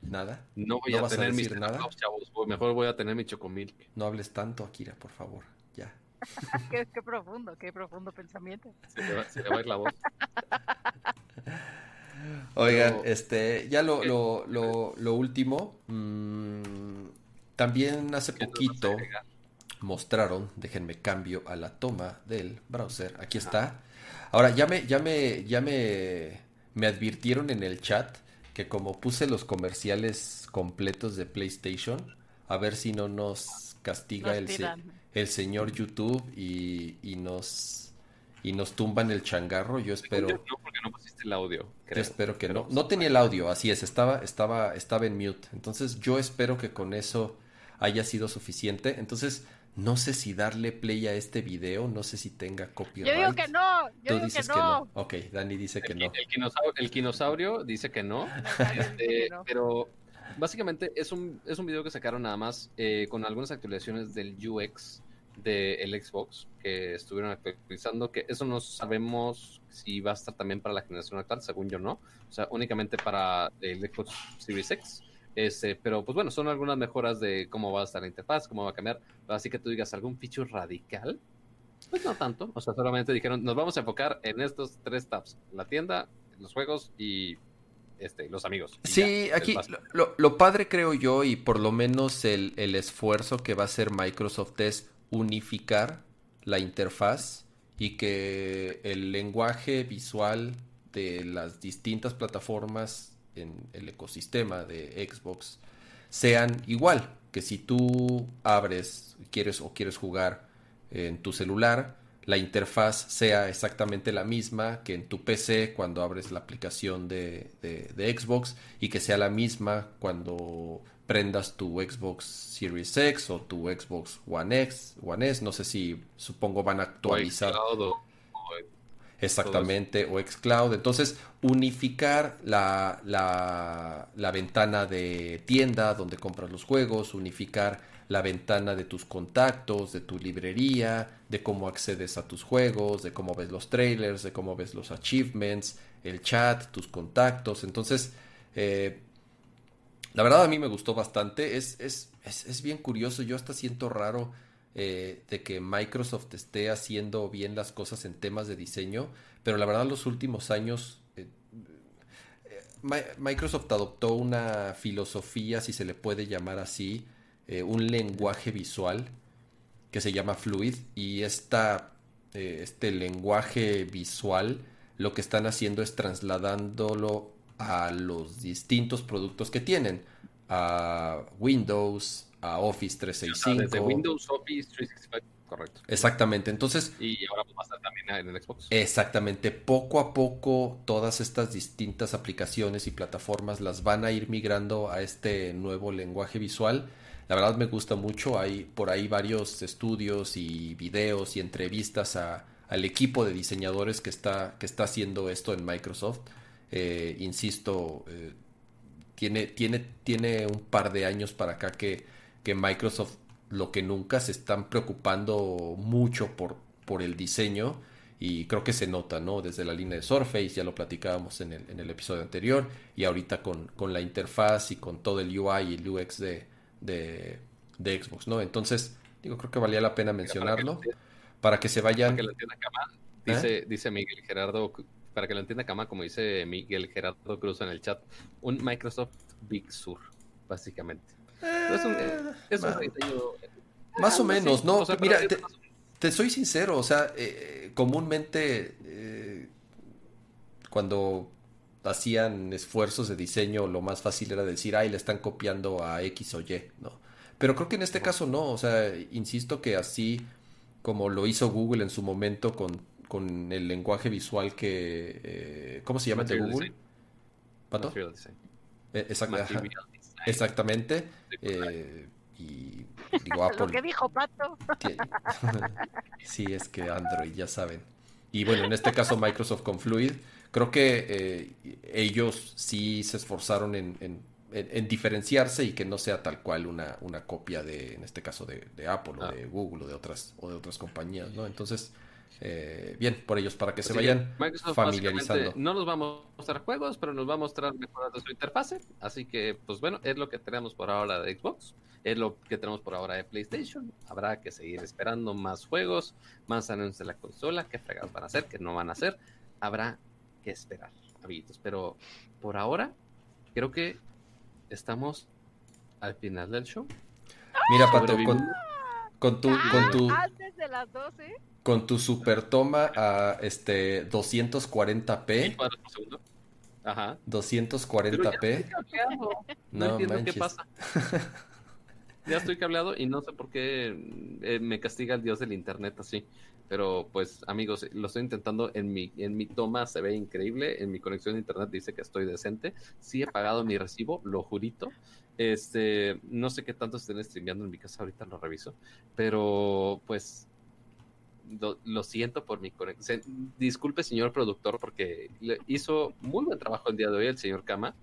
Nada. No voy a tener mis nada. Mejor voy a tener mi chocomilk. No hables tanto, Akira, por favor. Ya. qué, profundo, qué profundo pensamiento. Se le va, se va a ir la voz. Oigan, este, ya lo, lo, lo, lo último. Mmm, también hace poquito mostraron, déjenme cambio a la toma del browser. Aquí está. Ahora ya me, ya me, ya me, me advirtieron en el chat que como puse los comerciales completos de PlayStation, a ver si no nos castiga el, el, señor YouTube y, y, nos y nos tumban el changarro. Yo espero. No, porque no pusiste el audio. Yo espero que no. No tenía el audio, así es, estaba, estaba, estaba en mute. Entonces yo espero que con eso haya sido suficiente. Entonces, no sé si darle play a este video, no sé si tenga copyright. Yo digo que no, yo digo que no. Ok, Dani dice que no. El, quinosaurio, dice que no, este, pero básicamente es un, es un video que sacaron nada más eh, con algunas actualizaciones del UX del Xbox que estuvieron actualizando, que eso no sabemos si va a estar también para la generación actual, según yo no, o sea, únicamente para el Xbox Series X. Este, pero pues bueno, son algunas mejoras de cómo va a estar la interfaz, cómo va a cambiar. Así que tú digas algún feature radical, pues no tanto. O sea, solamente dijeron, nos vamos a enfocar en estos tres tabs: la tienda, los juegos y este, los amigos. Sí, aquí lo, lo, padre creo yo, y por lo menos el, el esfuerzo que va a hacer Microsoft es unificar la interfaz y que el lenguaje visual de las distintas plataformas en el ecosistema de Xbox sean igual, que si tú abres, quieres o quieres jugar en tu celular, la interfaz sea exactamente la misma que en tu PC cuando abres la aplicación de, de, Xbox y que sea la misma cuando prendas tu Xbox Series X o tu Xbox One X, One S, no sé si supongo van a actualizar. Exactamente, o xCloud. Entonces, unificar la, la, la, ventana de tienda donde compras los juegos, unificar la ventana de tus contactos, de tu librería, de cómo accedes a tus juegos, de cómo ves los trailers, de cómo ves los achievements, el chat, tus contactos. Entonces, eh, la verdad a mí me gustó bastante. Es, es, es, es bien curioso. Yo hasta siento raro eh, de que Microsoft esté haciendo bien las cosas en temas de diseño, pero la verdad los últimos años eh, eh, Microsoft adoptó una filosofía, si se le puede llamar así, un lenguaje visual que se llama Fluid y esta, este lenguaje visual lo que están haciendo es trasladándolo a los distintos productos que tienen, a Windows, a Office 365. desde Windows, Office 365, correcto. Exactamente, entonces... Y ahora va a estar también en el Xbox. Exactamente, poco a poco todas estas distintas aplicaciones y plataformas las van a ir migrando a este nuevo lenguaje visual. La verdad me gusta mucho, hay por ahí varios estudios y videos y entrevistas a, al equipo de diseñadores que está, que está haciendo esto en Microsoft. Eh, insisto, eh, tiene, tiene, tiene un par de años para acá que que Microsoft lo que nunca se están preocupando mucho por, por el diseño y creo que se nota, ¿no? Desde la línea de Surface, ya lo platicábamos en el, en el episodio anterior, y ahorita con, con, la interfaz y con todo el UI y el UX de, de, Xbox, ¿no? Entonces, digo, creo que valía la pena mencionarlo para que, se vayan... Para que lo entienda Kama, dice, ¿Eh? dice Miguel Gerardo, para que lo entienda Kama, como dice Miguel Gerardo Cruz en el chat, un Microsoft Big Sur, básicamente es un, Más o menos, ¿no? Mira, te, soy sincero, o sea, eh, comúnmente eh, cuando hacían esfuerzos de diseño, lo más fácil era decir, ay, le están copiando a X o Y, ¿no? Pero creo que en este caso no, o sea, insisto que así como lo hizo Google en su momento con, con el lenguaje visual que... Eh, ¿Cómo se llama el de Google? ¿Pato? Exacto. Exactamente. Eh, y digo Apple. Lo que dijo Pato. sí, es que Android, ya saben. Y bueno, en este caso Microsoft con Fluid, creo que eh, ellos sí se esforzaron en, en, diferenciarse y que no sea tal cual una, una copia de, en este caso, de, Apple o ah. de Google o de otras, o de otras compañías, ¿no? Entonces, eh, bien por ellos para que se vayan familiarizando. No nos va a mostrar juegos, pero nos va a mostrar mejoras de su interfase. Así que, pues bueno, es lo que tenemos por ahora de Xbox. Es lo que tenemos por ahora de PlayStation. Habrá que seguir esperando más juegos, más anuncios de la consola. ¿Qué fregados van a hacer? ¿Qué no van a hacer? Habrá que esperar, amiguitos. Pero por ahora, creo que estamos al final del show. Mira, Pato, con, con tu, con tu, antes de las 12 con tu super toma a este 240p. Ajá. 240p. No, no entiendo qué pasa. ya estoy cableado y no sé por qué eh, me castiga el dios del internet así. Pero pues amigos, lo estoy intentando en mi, en mi toma, se ve increíble, en mi conexión de internet dice que estoy decente. Sí he pagado mi recibo, lo jurito. Este, no sé qué tanto estén streameando en mi casa, ahorita lo reviso. Pero pues lo, siento por mi conexión. Disculpe, señor productor, porque hizo muy buen trabajo el día de hoy el señor Kama,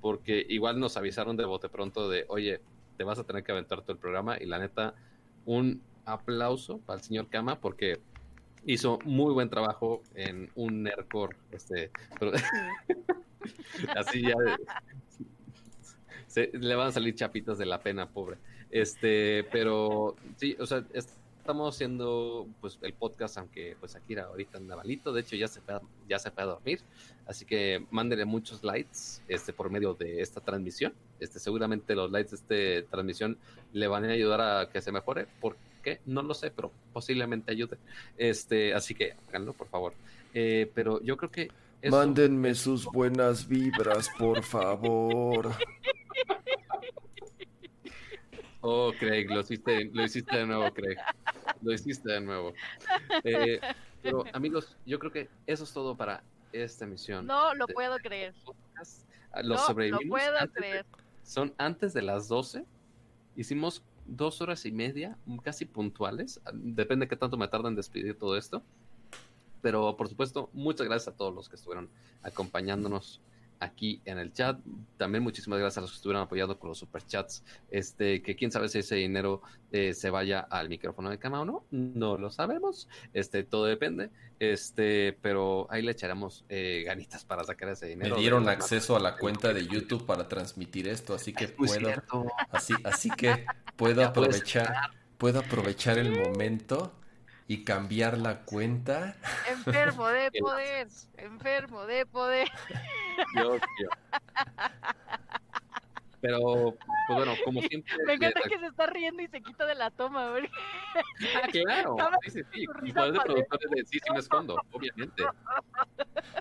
porque igual nos avisaron de bote pronto de, oye, te vas a tener que aventar todo el programa y la neta, un aplauso para el señor Kama porque hizo muy buen trabajo en un Nerdcore, este, así ya le van a salir chapitas de la pena, pobre. Este, pero sí, o sea, estamos haciendo pues el podcast, aunque pues Akira ahorita anda malito, de hecho ya se fue, ya se a dormir, así que mándenle muchos likes este, por medio de esta transmisión. Este, seguramente los likes de esta transmisión le van a ayudar a que se mejore, ¿por qué? No lo sé, pero posiblemente ayude. Este, así que háganlo, por favor. Eh, pero yo creo que... Mándenme sus buenas vibras, por favor. Oh, Craig, lo hiciste, lo hiciste de nuevo, Craig. Lo hiciste de nuevo. Eh, pero, amigos, yo creo que eso es todo para esta emisión. No lo puedo creer. Ah, los no lo puedo creer. son antes de las 12. Hicimos dos horas y media, casi puntuales. Depende de qué tanto me tarda en despedir todo esto. Pero por supuesto, muchas gracias a todos los que estuvieron acompañándonos aquí en el chat. También muchísimas gracias a los que estuvieron apoyando con los superchats. Este, que quién sabe si ese dinero eh, se vaya al micrófono de cama o no, no lo sabemos. Este, todo depende. Este, pero ahí le echaremos eh, ganitas para sacar ese dinero. Me dieron acceso a la cuenta de YouTube para transmitir esto, así que puedo, así, así que puedo aprovechar, puedo aprovechar el momento y cambiar la cuenta. Enfermo de poder, enfermo de poder. Dios mío. Pero, pues bueno, como siempre. Me encanta que se está riendo y se quita de la toma, ¿verdad? Ah, claro, sí, sí, sí. Poder de productores de sí, sí me escondo, obviamente.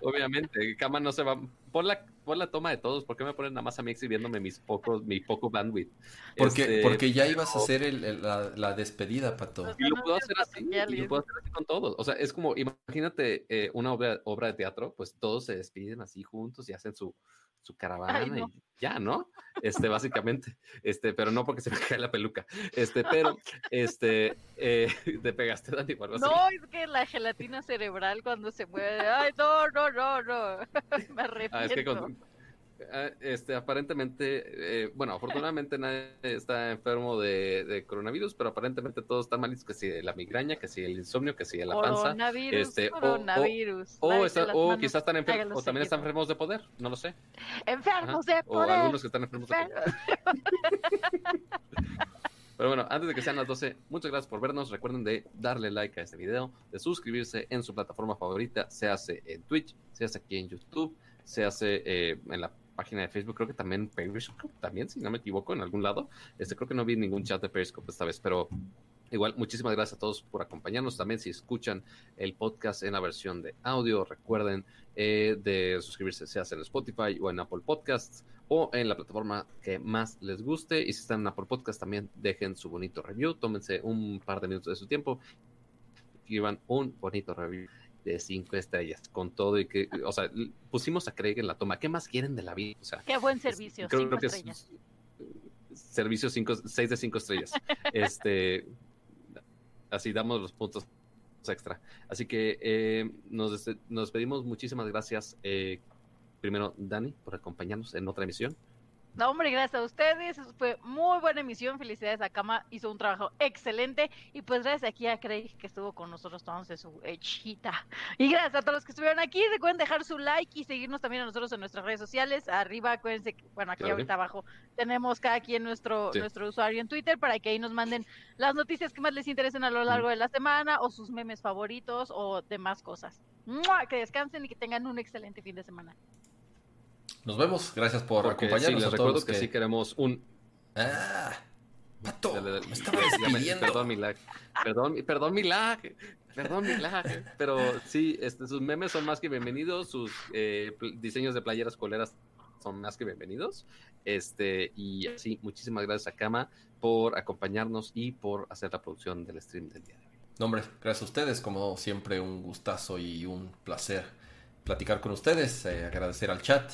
Obviamente, Cama no se va. Por la, por la toma de todos, ¿por qué me ponen nada más a mí exhibiéndome mis pocos, mi poco bandwidth? Porque, este, porque ya ibas a hacer el, la, la, despedida, Pato. Y lo puedo hacer así, y lo puedo hacer así con todos. O sea, es como, imagínate eh, una obra, obra de teatro, pues todos se despiden así juntos y hacen su, su caravana y ya, ¿no? Este, básicamente, este, pero no porque se me cae la peluca, este, pero, este, eh, te pegaste, Dani, No, es que la gelatina cerebral cuando se mueve, ay, no, no, no, no, me arrepiento. Ah, es que con, este, aparentemente, eh, bueno, afortunadamente nadie está enfermo de, coronavirus, pero aparentemente todos están malitos, que si la migraña, que si el insomnio, que si la panza. Coronavirus, este, coronavirus. O, o, quizás están enfermos, o también están enfermos de poder, no lo sé. Enfermos de poder. O algunos que están enfermos de poder. Pero bueno, antes de que sean las 12, muchas gracias por vernos. Recuerden de darle like a este video, de suscribirse en su plataforma favorita, se hace en Twitch, se hace aquí en YouTube, se hace eh, en la página de Facebook, creo que también Periscope, también, si no me equivoco, en algún lado. Este, creo que no vi ningún chat de Periscope esta vez, pero igual, muchísimas gracias a todos por acompañarnos. También si escuchan el podcast en la versión de audio, recuerden eh, de suscribirse, sea en Spotify o en Apple Podcasts o en la plataforma que más les guste. Y si están en Apple Podcast, también dejen su bonito review, tómense un par de minutos de su tiempo, escriban un bonito review de cinco estrellas, con todo y que, o sea, pusimos a Craig en la toma. ¿Qué más quieren de la vida? O sea, Qué buen servicio. Creo, que es servicio cinco, seis de cinco estrellas. este, así damos los puntos extra. Así que eh, nos, nos pedimos muchísimas gracias. Eh, primero, Dani, por acompañarnos en otra emisión. No, hombre, gracias a ustedes. Fue muy buena emisión. Felicidades a Kama. Hizo un trabajo excelente. Y pues gracias aquí a Craig que estuvo con nosotros tomándose su hechita. Y gracias a todos los que estuvieron aquí. Recuerden dejar su like y seguirnos también a nosotros en nuestras redes sociales. Arriba, acuérdense que, bueno, aquí ahorita abajo tenemos cada quien nuestro, nuestro usuario en Twitter para que ahí nos manden las noticias que más les interesen a lo largo de la semana o sus memes favoritos o demás cosas. Que descansen y que tengan un excelente fin de semana. Nos vemos. Gracias por acompañarnos. les recuerdo que, sí queremos un. Ah, pato. me estaba Perdón, mi lag. Perdón, perdón, mi lag. Perdón, mi lag. Pero sí, este, sus memes son más que bienvenidos. Sus eh, diseños de playeras coleras son más que bienvenidos. Este, y así, muchísimas gracias a Kama por acompañarnos y por hacer la producción del stream del día de hoy. No, hombre, gracias a ustedes. Como siempre, un gustazo y un placer platicar con ustedes. Eh, agradecer al chat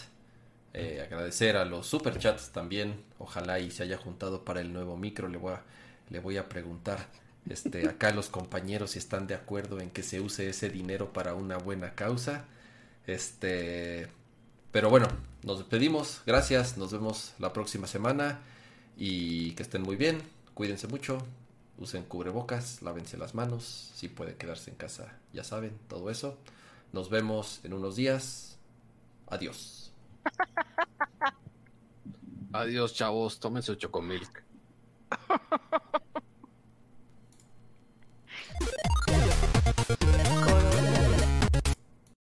eh, agradecer a los superchats también. Ojalá y se haya juntado para el nuevo micro. Le voy a, le voy a preguntar este, acá los compañeros si están de acuerdo en que se use ese dinero para una buena causa. Este, pero bueno, nos despedimos. Gracias. Nos vemos la próxima semana. Y que estén muy bien. Cuídense mucho. Usen cubrebocas. Lávense las manos. Si pueden quedarse en casa, ya saben, todo eso. Nos vemos en unos días. Adiós. Adiós, chavos. Tómense chocomilk.